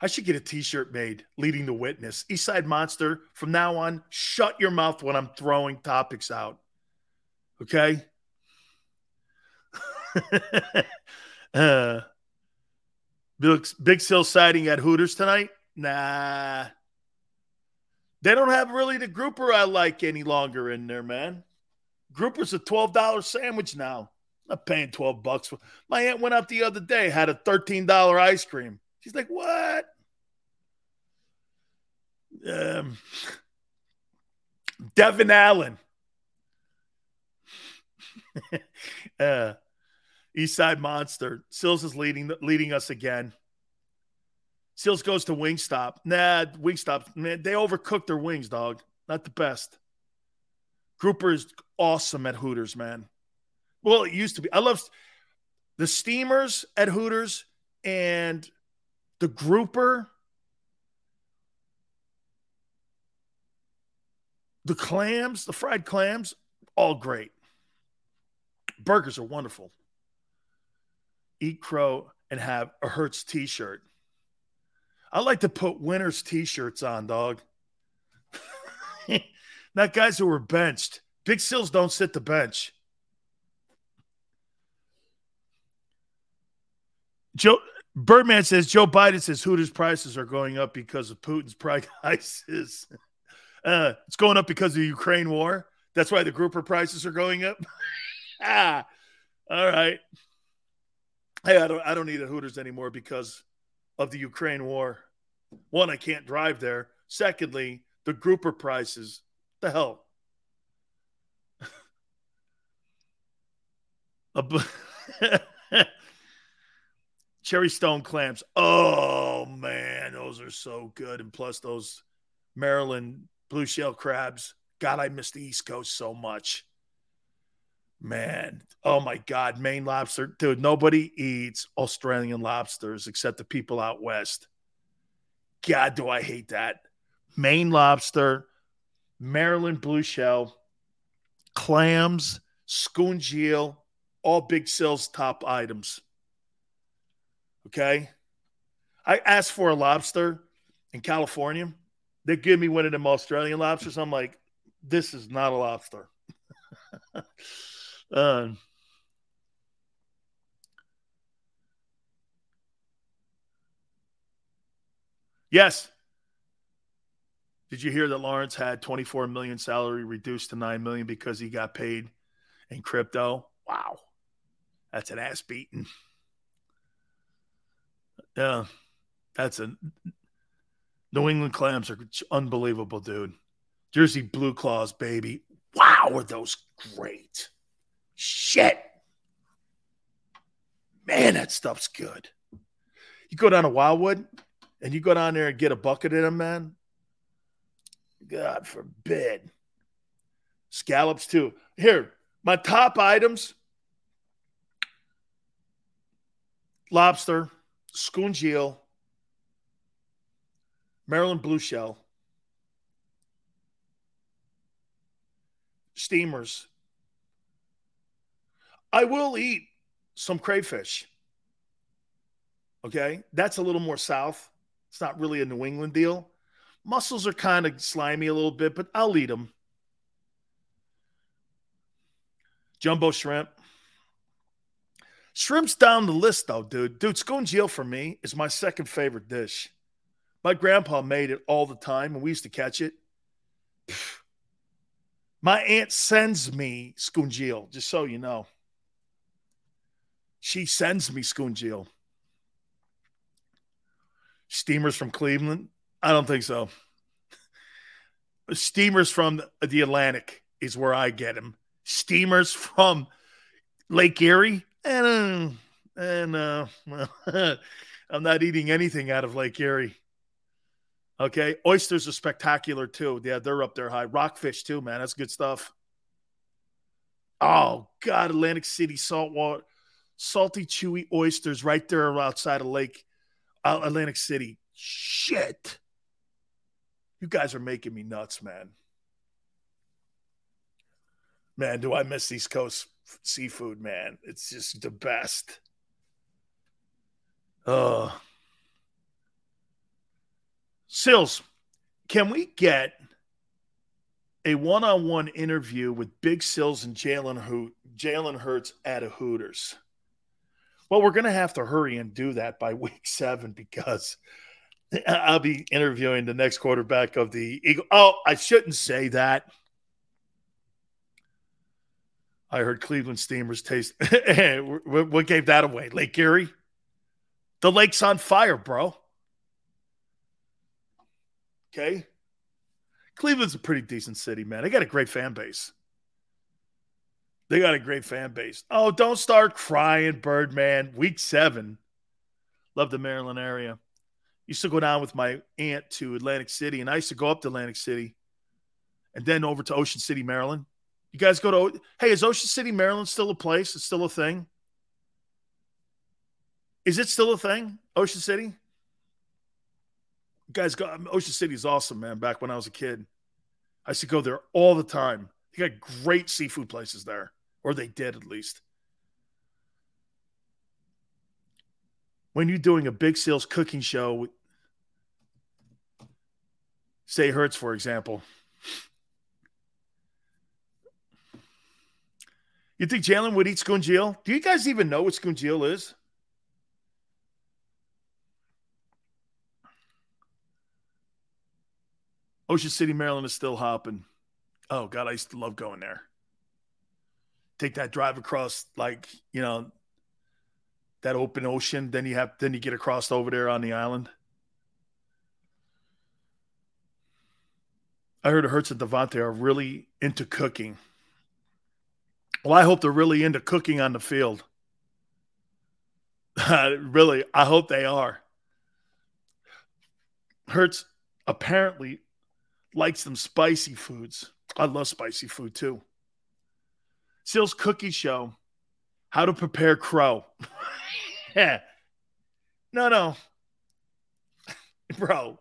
S1: I should get a t-shirt made leading the witness. Eastside Monster, from now on, shut your mouth when I'm throwing topics out. Okay? uh, Big, Big Sill sighting at Hooters tonight? Nah. They don't have really the grouper I like any longer in there, man. Grouper's a $12 sandwich now. I'm not paying 12 bucks for my aunt went out the other day, had a $13 ice cream. She's like, what? Um, Devon Allen. uh, East Side Monster. Sills is leading leading us again. Sills goes to Wingstop. Nah, Wingstop, man, they overcooked their wings, dog. Not the best. Grouper is awesome at Hooters, man. Well, it used to be. I love the steamers at Hooters and the grouper. The clams, the fried clams, all great. Burgers are wonderful. Eat crow and have a Hurts t shirt. I like to put winners t shirts on, dog. Not guys who were benched. Big Sills don't sit the bench. Joe Birdman says Joe Biden says Hooters prices are going up because of Putin's prices. Uh, it's going up because of the Ukraine war. That's why the grouper prices are going up. ah, all right. Hey, I don't I don't need a Hooters anymore because of the Ukraine war. One, I can't drive there. Secondly, the grouper prices. The hell. Cherry Stone clams. Oh man, those are so good. And plus those Maryland blue shell crabs. God, I miss the East Coast so much. Man, oh my God, Maine lobster. Dude, nobody eats Australian lobsters except the people out west. God, do I hate that. Maine lobster, Maryland blue shell, clams, scungeel, all Big Sills top items. Okay. I asked for a lobster in California. They give me one of them Australian lobsters. I'm like, this is not a lobster. Uh, yes. Did you hear that Lawrence had 24 million salary reduced to 9 million because he got paid in crypto? Wow. That's an ass beating. Yeah. That's a New England clams are unbelievable, dude. Jersey Blue Claws, baby. Wow, are those great. Shit. Man, that stuff's good. You go down to Wildwood and you go down there and get a bucket of them, man. God forbid. Scallops, too. Here, my top items lobster, scungeel, Maryland blue shell, steamers. I will eat some crayfish. Okay. That's a little more south. It's not really a New England deal. Mussels are kind of slimy a little bit, but I'll eat them. Jumbo shrimp. Shrimp's down the list, though, dude. Dude, scone for me is my second favorite dish. My grandpa made it all the time, and we used to catch it. My aunt sends me scungeel, just so you know. She sends me scungeel. Steamers from Cleveland? I don't think so. Steamers from the Atlantic is where I get them. Steamers from Lake Erie? And, and uh, I'm not eating anything out of Lake Erie. Okay. Oysters are spectacular too. Yeah, they're up there high. Rockfish too, man. That's good stuff. Oh, God. Atlantic City saltwater, salty, chewy oysters right there outside of Lake uh, Atlantic City. Shit. You guys are making me nuts, man. Man, do I miss East Coast seafood, man. It's just the best. Uh, Sills, can we get a one-on-one interview with Big Sills and Jalen Hoot, Jalen Hurts at a Hooters? Well, we're going to have to hurry and do that by week seven because I'll be interviewing the next quarterback of the Eagle. Oh, I shouldn't say that. I heard Cleveland Steamers taste. what gave that away? Lake Erie? The lake's on fire, bro. Okay. Cleveland's a pretty decent city, man. They got a great fan base. They got a great fan base. Oh, don't start crying, Birdman. Week seven. Love the Maryland area. Used to go down with my aunt to Atlantic City, and I used to go up to Atlantic City and then over to Ocean City, Maryland. You guys go to, hey, is Ocean City, Maryland still a place? It's still a thing? Is it still a thing, Ocean City? guys go Ocean City is awesome, man. Back when I was a kid, I used to go there all the time. They got great seafood places there, or they did at least. When you're doing a Big Sills cooking show, say Hurts, for example, you think Jalen would eat scungeel? Do you guys even know what scungeel is? Ocean City, Maryland is still hopping. Oh God, I used to love going there. Take that drive across, like you know, that open ocean. Then you have, then you get across over there on the island. I heard Hurts and DeVonta are really into cooking. Well, I hope they're really into cooking on the field. really, I hope they are. Hurts apparently likes them spicy foods. I love spicy food too. Seal's Cookie Show How to Prepare Crow. yeah. No, no. Bro,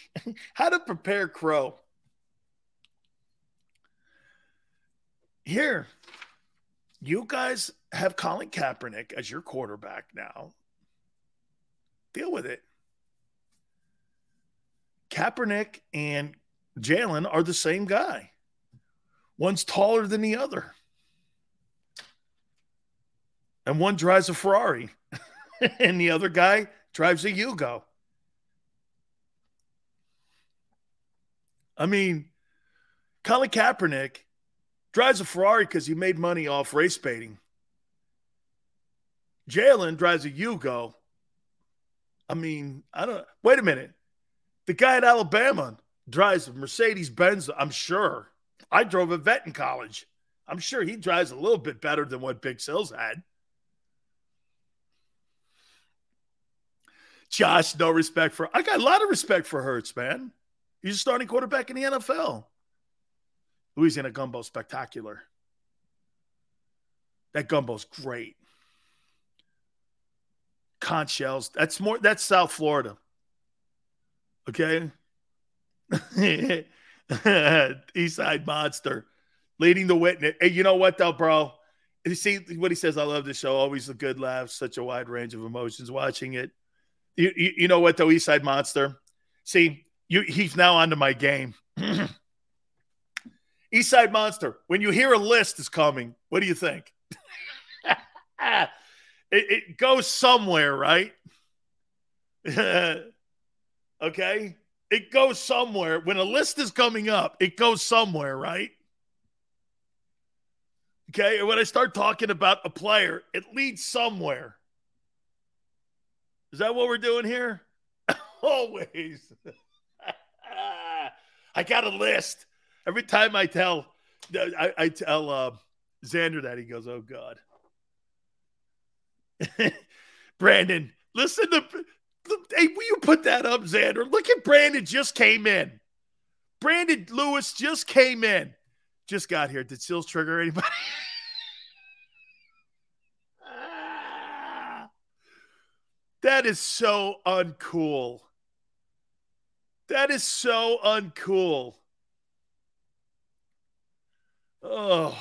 S1: how to prepare crow. Here, you guys have Colin Kaepernick as your quarterback now. Deal with it. Kaepernick and Jalen are the same guy. One's taller than the other. And one drives a Ferrari, and the other guy drives a Yugo. I mean, Colin Kaepernick drives a Ferrari because he made money off race baiting. Jalen drives a Yugo. I mean, I don't. Wait a minute. The guy at Alabama drives a Mercedes Benz. I'm sure. I drove a vet in college. I'm sure he drives a little bit better than what Big Sills had. Josh, no respect for. I got a lot of respect for Hurts, man. He's a starting quarterback in the NFL. Louisiana gumbo spectacular. That gumbo's great. Conch shells. That's more. That's South Florida. Okay. East Side Monster leading the witness. Hey, you know what though, bro? You see what he says. I love the show. Always a good laugh. Such a wide range of emotions watching it. You, you, you know what though, East Side Monster. See, you he's now onto my game. East Side Monster. When you hear a list is coming, what do you think? it, it goes somewhere, right? okay. It goes somewhere. When a list is coming up, it goes somewhere, right? Okay. And when I start talking about a player, it leads somewhere. Is that what we're doing here? Always. I got a list. Every time I tell, I, I tell uh, Xander that he goes, "Oh God." Brandon, listen to. Hey, will you put that up, Xander? Look at Brandon just came in. Brandon Lewis just came in. Just got here. Did Seals trigger anybody? That is so uncool. That is so uncool. Oh.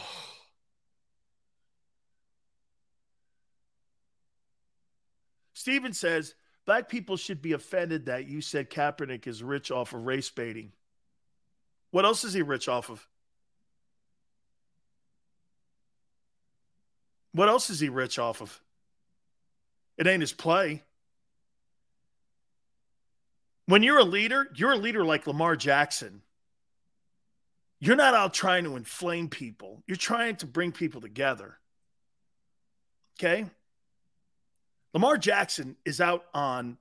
S1: Steven says black people should be offended that you said Kaepernick is rich off of race baiting. What else is he rich off of? What else is he rich off of? It ain't his play. When you're a leader, you're a leader like Lamar Jackson. You're not out trying to inflame people. You're trying to bring people together. Okay? Lamar Jackson is out on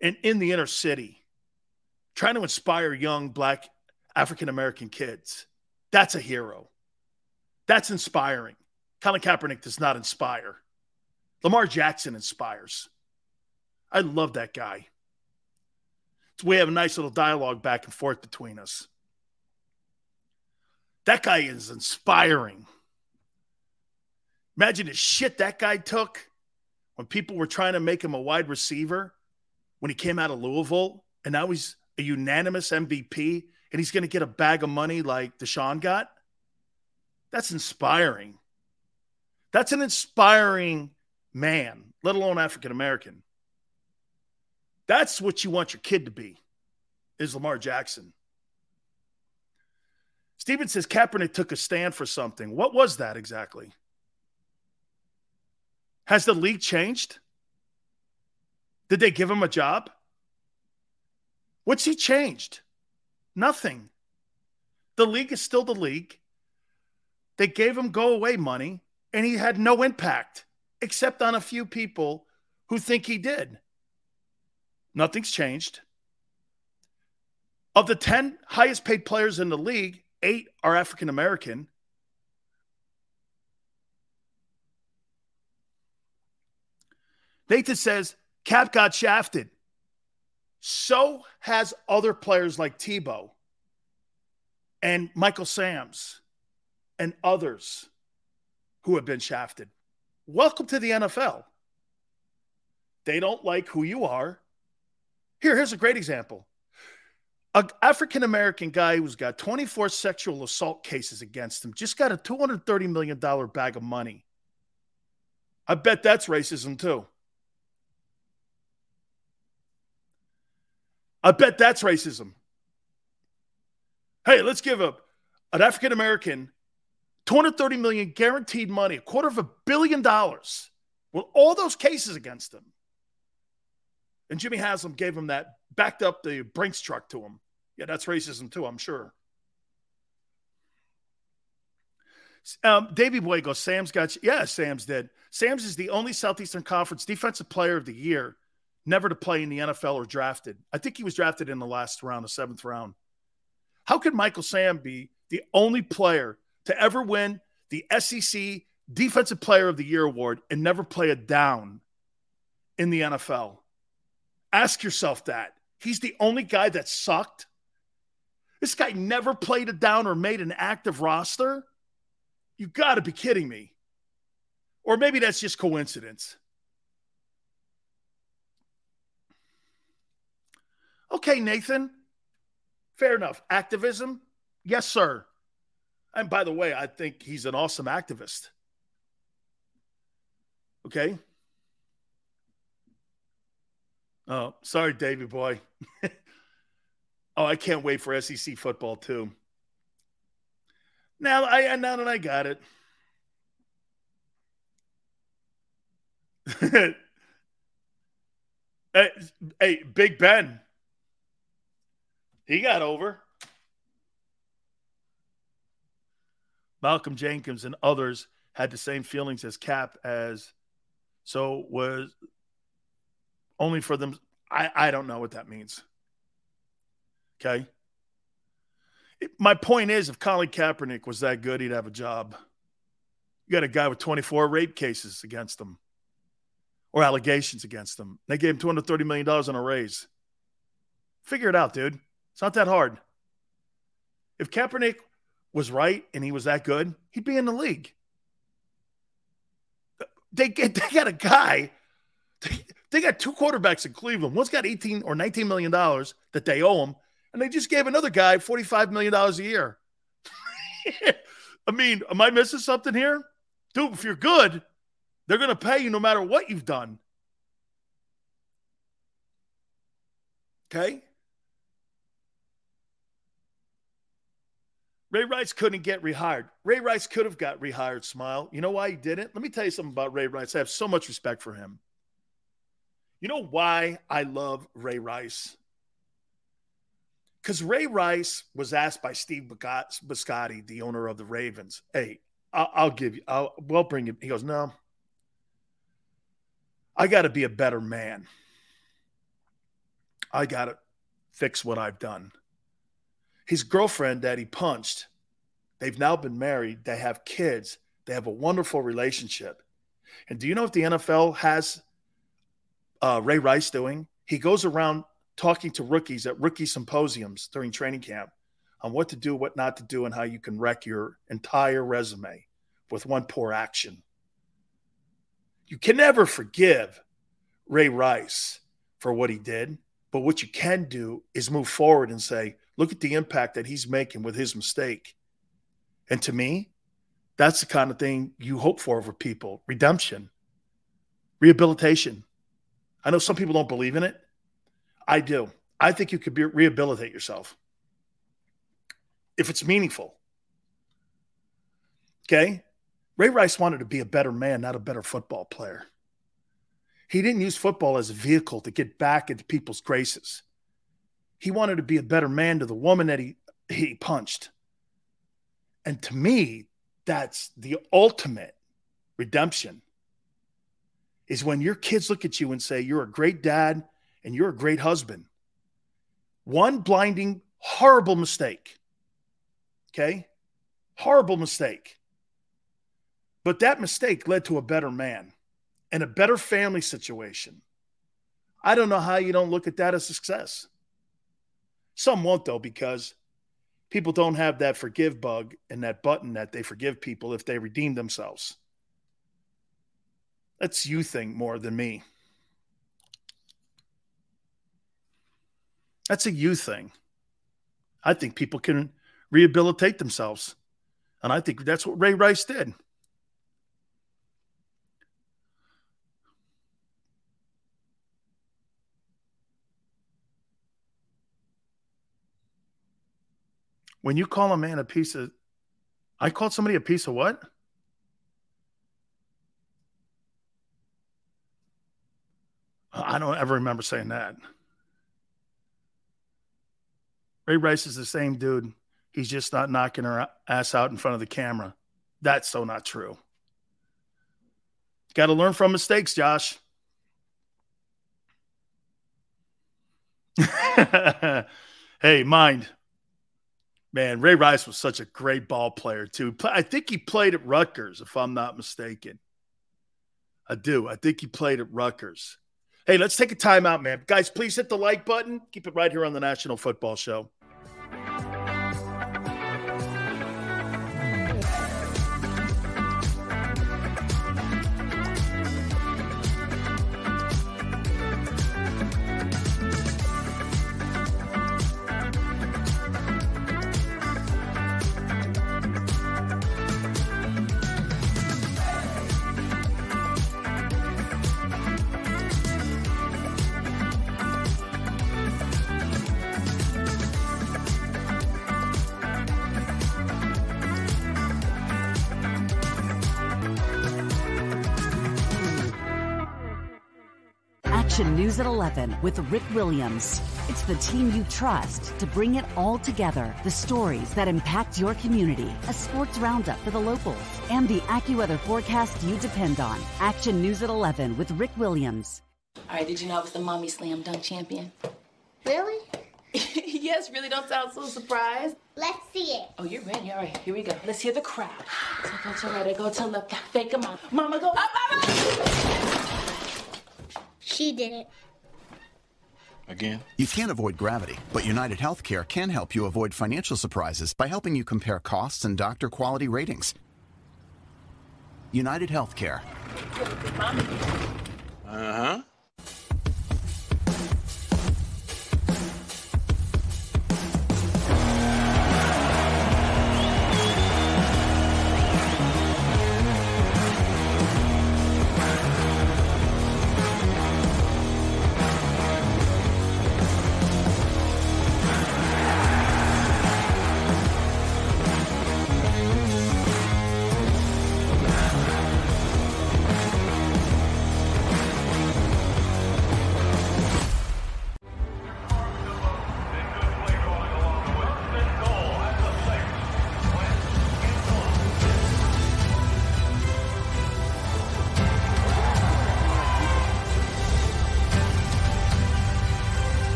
S1: and in the inner city trying to inspire young black African American kids. That's a hero. That's inspiring. Colin Kaepernick does not inspire. Lamar Jackson inspires. I love that guy. We have a nice little dialogue back and forth between us. That guy is inspiring. Imagine the shit that guy took when people were trying to make him a wide receiver when he came out of Louisville, and now he's a unanimous MVP and he's going to get a bag of money like Deshaun got. That's inspiring. That's an inspiring man, let alone African American. That's what you want your kid to be, is Lamar Jackson. Steven says Kaepernick took a stand for something. What was that exactly? Has the league changed? Did they give him a job? What's he changed? Nothing. The league is still the league. They gave him go away money, and he had no impact except on a few people who think he did. Nothing's changed. Of the 10 highest paid players in the league, eight are African American. Nathan says Cap got shafted. So has other players like Tebow and Michael Sams and others who have been shafted. Welcome to the NFL. They don't like who you are. Here, here's a great example an African American guy who's got 24 sexual assault cases against him just got a $230 million bag of money. I bet that's racism too. I bet that's racism. Hey, let's give a, an African American 230 million guaranteed money, a quarter of a billion dollars, with all those cases against him. And Jimmy Haslam gave him that, backed up the Brinks truck to him Yeah, that's racism too, I'm sure. Um, Davey Boy goes, Sam's got you. Yeah, Sam's did. Sam's is the only Southeastern Conference Defensive Player of the Year never to play in the NFL or drafted. I think he was drafted in the last round, the seventh round. How could Michael Sam be the only player to ever win the SEC Defensive Player of the Year award and never play a down in the NFL? Ask yourself that. He's the only guy that sucked. This guy never played a down or made an active roster. You got to be kidding me. Or maybe that's just coincidence. Okay, Nathan. Fair enough. Activism? Yes, sir. And by the way, I think he's an awesome activist. Okay. Oh, sorry, Davy boy. oh, I can't wait for SEC football too. Now I now that I got it. hey, hey, Big Ben. He got over. Malcolm Jenkins and others had the same feelings as Cap as so was only for them. I, I don't know what that means. Okay my point is, if Colin Kaepernick was that good, he'd have a job. You got a guy with 24 rape cases against him or allegations against him. They gave him $230 million on a raise. Figure it out, dude. It's not that hard. If Kaepernick was right and he was that good, he'd be in the league. They get they got a guy. They, they got two quarterbacks in Cleveland. One's got 18 or 19 million dollars that they owe him, and they just gave another guy $45 million a year. I mean, am I missing something here? Dude, if you're good, they're going to pay you no matter what you've done. Okay? Ray Rice couldn't get rehired. Ray Rice could have got rehired, Smile. You know why he didn't? Let me tell you something about Ray Rice. I have so much respect for him. You know why I love Ray Rice? because Ray Rice was asked by Steve Bisciotti, the owner of the Ravens, "Hey, I'll, I'll give you, I'll, we'll bring you." He goes, "No, I got to be a better man. I got to fix what I've done." His girlfriend that he punched, they've now been married. They have kids. They have a wonderful relationship. And do you know if the NFL has uh, Ray Rice doing? He goes around talking to rookies at rookie symposiums during training camp on what to do, what not to do, and how you can wreck your entire resume with one poor action. You can never forgive Ray Rice for what he did, but what you can do is move forward and say, look at the impact that he's making with his mistake. And to me, that's the kind of thing you hope for for people redemption, rehabilitation. I know some people don't believe in it. I do. I think you could be, rehabilitate yourself if it's meaningful. Okay. Ray Rice wanted to be a better man, not a better football player. He didn't use football as a vehicle to get back into people's graces. He wanted to be a better man to the woman that he, he punched. And to me, that's the ultimate redemption is when your kids look at you and say, You're a great dad and you're a great husband. One blinding, horrible mistake. Okay? Horrible mistake. But that mistake led to a better man and a better family situation. I don't know how you don't look at that as success. Some won't, though, because people don't have that forgive bug and that button that they forgive people if they redeem themselves. That's you thing more than me. That's a you thing. I think people can rehabilitate themselves. And I think that's what Ray Rice did. When you call a man a piece of, I called somebody a piece of what? I don't ever remember saying that. Ray Rice is the same dude. He's just not knocking her ass out in front of the camera. That's so not true. Got to learn from mistakes, Josh. hey, mind. Man, Ray Rice was such a great ball player, too. I think he played at Rutgers, if I'm not mistaken. I do. I think he played at Rutgers. Hey, let's take a timeout, man. Guys, please hit the like button. Keep it right here on the National Football Show.
S2: News at 11 with Rick Williams. It's the team you trust to bring it all together. The stories that impact your community, a sports roundup for the locals, and the AccuWeather forecast you depend on. Action News at 11 with Rick Williams.
S3: All right, did you know I was the mommy slam dunk champion?
S4: Really?
S3: yes, really don't sound so surprised.
S4: Let's see it.
S3: Oh, you're ready. All right, here we go. Let's hear the crowd. So go to right, go to left, fake a mom. Mama go up, up, up.
S4: She did it.
S5: Again?
S6: You can't avoid gravity, but United Healthcare can help you avoid financial surprises by helping you compare costs and doctor quality ratings. United Healthcare.
S5: Uh huh.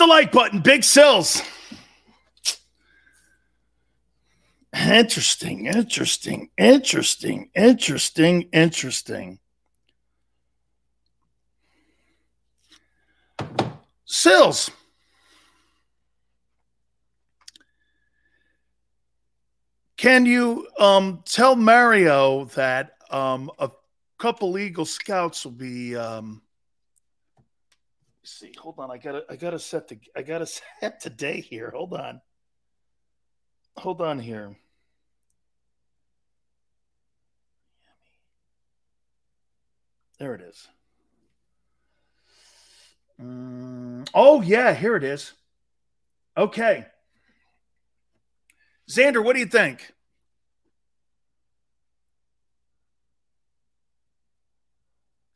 S1: the like button. Big Sills. Interesting, interesting, interesting, interesting, interesting. Sills. Can you um, tell Mario that um, a couple Eagle Scouts will be um, see. Hold on. I gotta I gotta set the I gotta set the day here. Hold on. Hold on here. There it is. Mm, oh yeah, here it is. Okay. Xander, what do you think?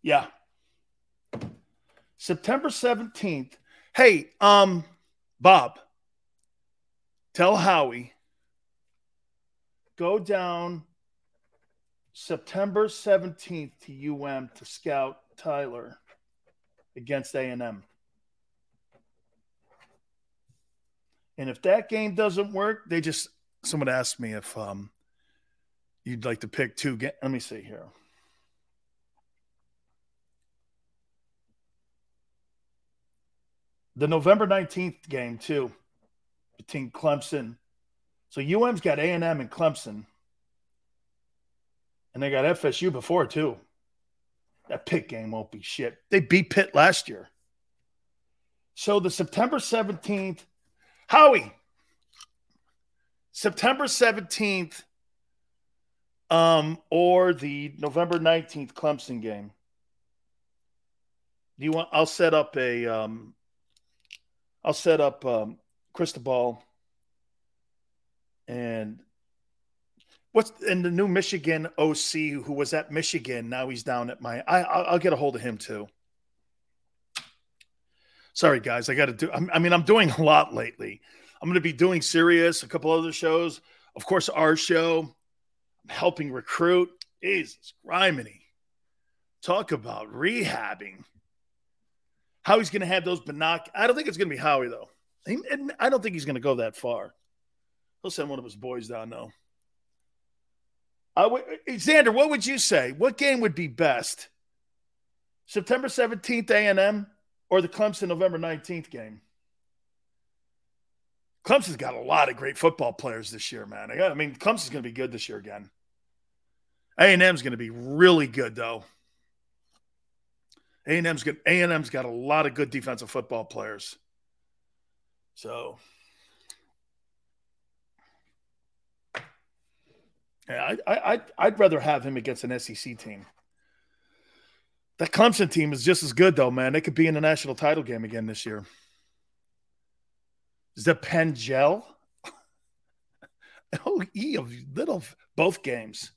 S1: Yeah. September 17th. Hey, um, Bob, tell Howie, go down September 17th to UM to scout Tyler against A&M. And if that game doesn't work, they just someone asked me if um you'd like to pick two. Ga- Let me see here. The November 19th game, too, between Clemson. So UM's got A&M and Clemson. And they got FSU before, too. That Pitt game won't be shit. They beat Pitt last year. So the September 17th, Howie, September 17th, um, or the November 19th Clemson game. Do you want I'll set up a um I'll set up um Cristobal and what's in the new Michigan OC who was at Michigan. Now he's down at my. I I'll, get a hold of him too. Sorry guys, I got to do. I mean, I'm doing a lot lately. I'm going to be doing Sirius, a couple other shows, of course, our show. I'm helping recruit. Jesus, Griminy. Talk about rehabbing. Howie's going to have those binoc. I don't think it's going to be Howie though. He, I don't think he's going to go that far. He'll send one of his boys down though. Uh, Xander, what would you say? What game would be best? September 17th A&M or the Clemson November 19th game? Clemson's got a lot of great football players this year, man. I mean, Clemson's going to be good this year again. A&M's going to be really good though. A&M's good. A&M's got a lot of good defensive football players. So Yeah, I, I, I'd rather have him against an SEC team. That Clemson team is just as good, though, man. They could be in the national title game again this year. Zapengel. oh, he of little both games.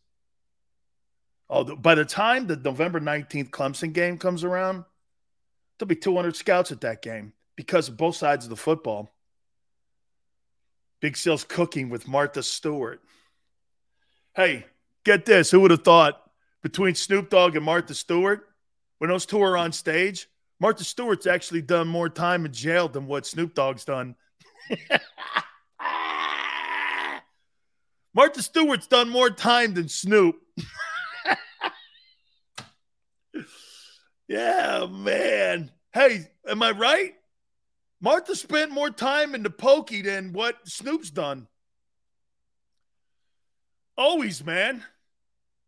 S1: Oh, by the time the November 19th Clemson game comes around, there'll be 200 scouts at that game because of both sides of the football. Big Sills cooking with Martha Stewart. Hey, get this. Who would have thought between Snoop Dogg and Martha Stewart, when those two are on stage, Martha Stewart's actually done more time in jail than what Snoop Dogg's done. Martha Stewart's done more time than Snoop. yeah, man. Hey, am I right? Martha spent more time in the pokey than what Snoop's done. Always, man.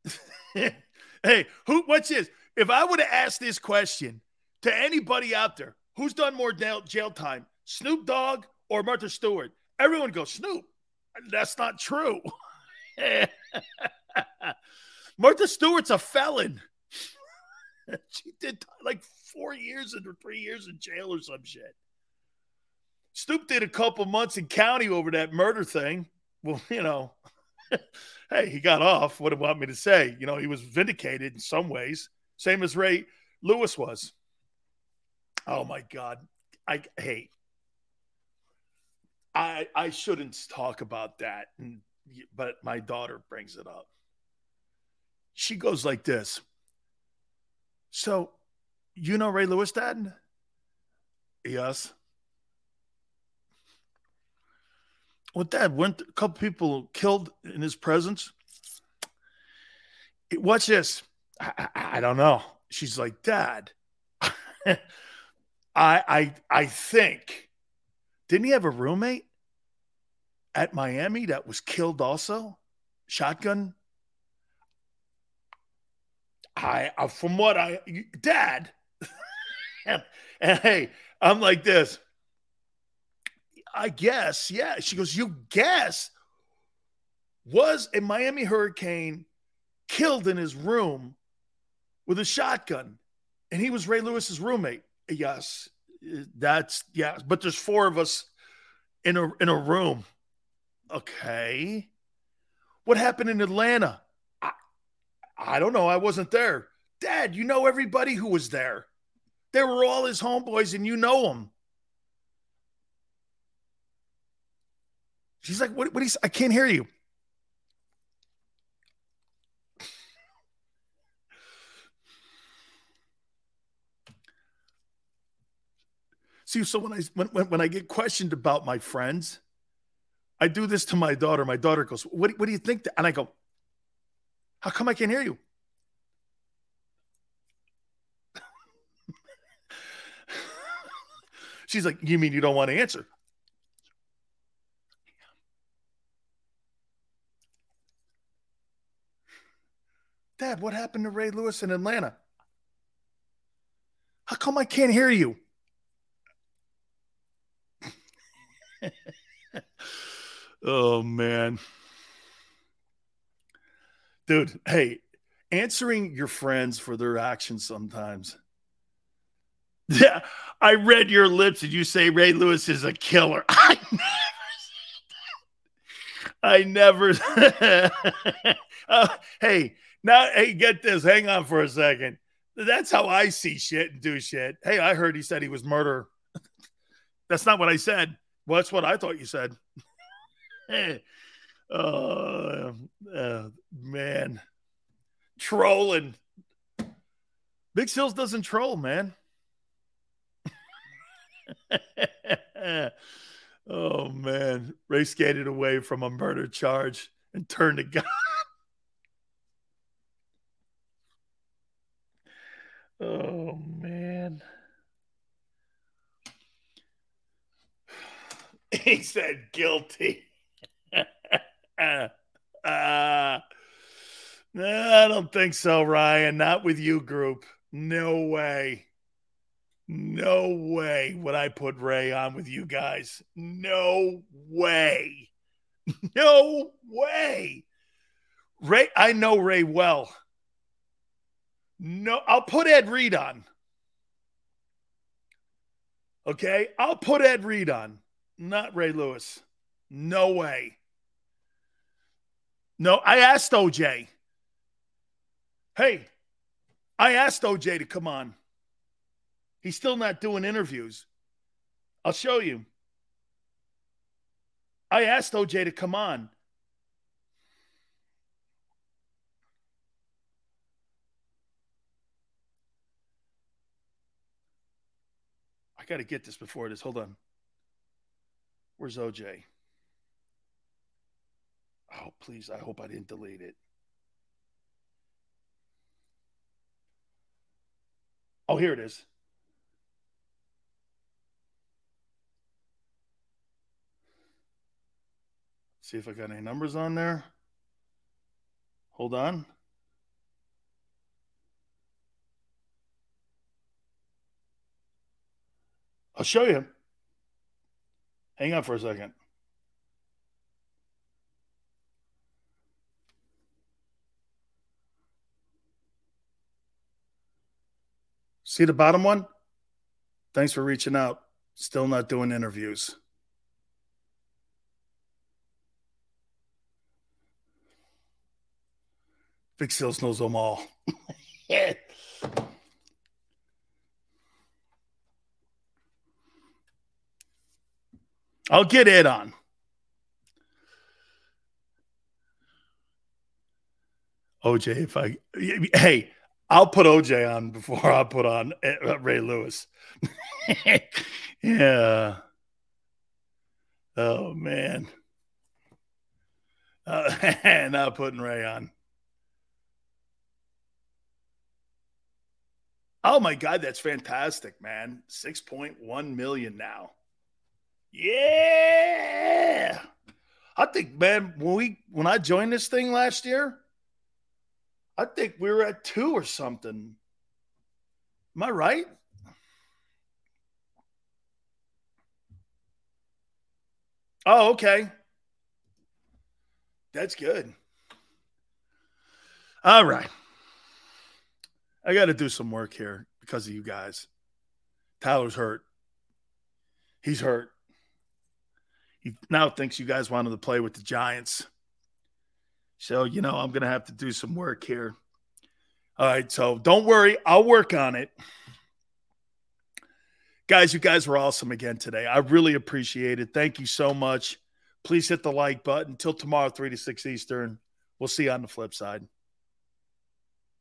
S1: hey, who? What's this? If I would have asked this question to anybody out there, who's done more jail time, Snoop Dogg or Martha Stewart? Everyone goes Snoop. That's not true. Martha Stewart's a felon. she did like four years or three years in jail or some shit. Snoop did a couple months in county over that murder thing. Well, you know hey, he got off. What do you want me to say? You know, he was vindicated in some ways, same as Ray Lewis was. Oh my God. I hey, I I shouldn't talk about that, And, but my daughter brings it up. She goes like this. So, you know Ray Lewis, Dad? Yes. Well, Dad, weren't a couple people killed in his presence? Watch this. I, I, I don't know. She's like, Dad, I, I, I think, didn't he have a roommate at Miami that was killed also? Shotgun? I, uh, from what I, Dad, and, and hey, I'm like this. I guess, yeah. She goes, You guess? Was a Miami Hurricane killed in his room with a shotgun? And he was Ray Lewis's roommate. Yes. That's yeah, but there's four of us in a in a room. Okay. What happened in Atlanta? I, don't know. I wasn't there. Dad, you know everybody who was there. They were all his homeboys, and you know them. She's like, what, what is, I can't hear you. See, so when I when, when I get questioned about my friends, I do this to my daughter. My daughter goes, "What, what do you think?" And I go, "How come I can't hear you?" She's like, You mean you don't want to answer? Dad, what happened to Ray Lewis in Atlanta? How come I can't hear you? oh, man. Dude, hey, answering your friends for their actions sometimes. Yeah, I read your lips and you say Ray Lewis is a killer. I never. Said that. I never uh, hey, now, hey, get this. Hang on for a second. That's how I see shit and do shit. Hey, I heard he said he was murder. that's not what I said. Well, that's what I thought you said. Oh, uh, man. Trolling. Big Sills doesn't troll, man. oh man, Ray skated away from a murder charge and turned to God. oh man. He said guilty. Uh, I don't think so, Ryan. Not with you, group. No way. No way would I put Ray on with you guys. No way. No way. Ray, I know Ray well. No, I'll put Ed Reed on. Okay, I'll put Ed Reed on, not Ray Lewis. No way. No, I asked OJ. Hey, I asked OJ to come on. He's still not doing interviews. I'll show you. I asked OJ to come on. I got to get this before it is. Hold on. Where's OJ? Oh, please. I hope I didn't delete it. Oh, here it is. See if I got any numbers on there. Hold on. I'll show you. Hang on for a second. See the bottom one? Thanks for reaching out. Still not doing interviews. Big Sills knows them all. I'll get Ed on. OJ, if I, hey, I'll put OJ on before I put on Ray Lewis. yeah. Oh, man. Uh, not putting Ray on. Oh my God, that's fantastic, man. 6.1 million now. Yeah. I think, man, when we when I joined this thing last year, I think we were at two or something. Am I right? Oh, okay. That's good. All right. I got to do some work here because of you guys. Tyler's hurt. He's hurt. He now thinks you guys wanted to play with the Giants. So, you know, I'm going to have to do some work here. All right. So don't worry. I'll work on it. Guys, you guys were awesome again today. I really appreciate it. Thank you so much. Please hit the like button. Until tomorrow, 3 to 6 Eastern. We'll see you on the flip side.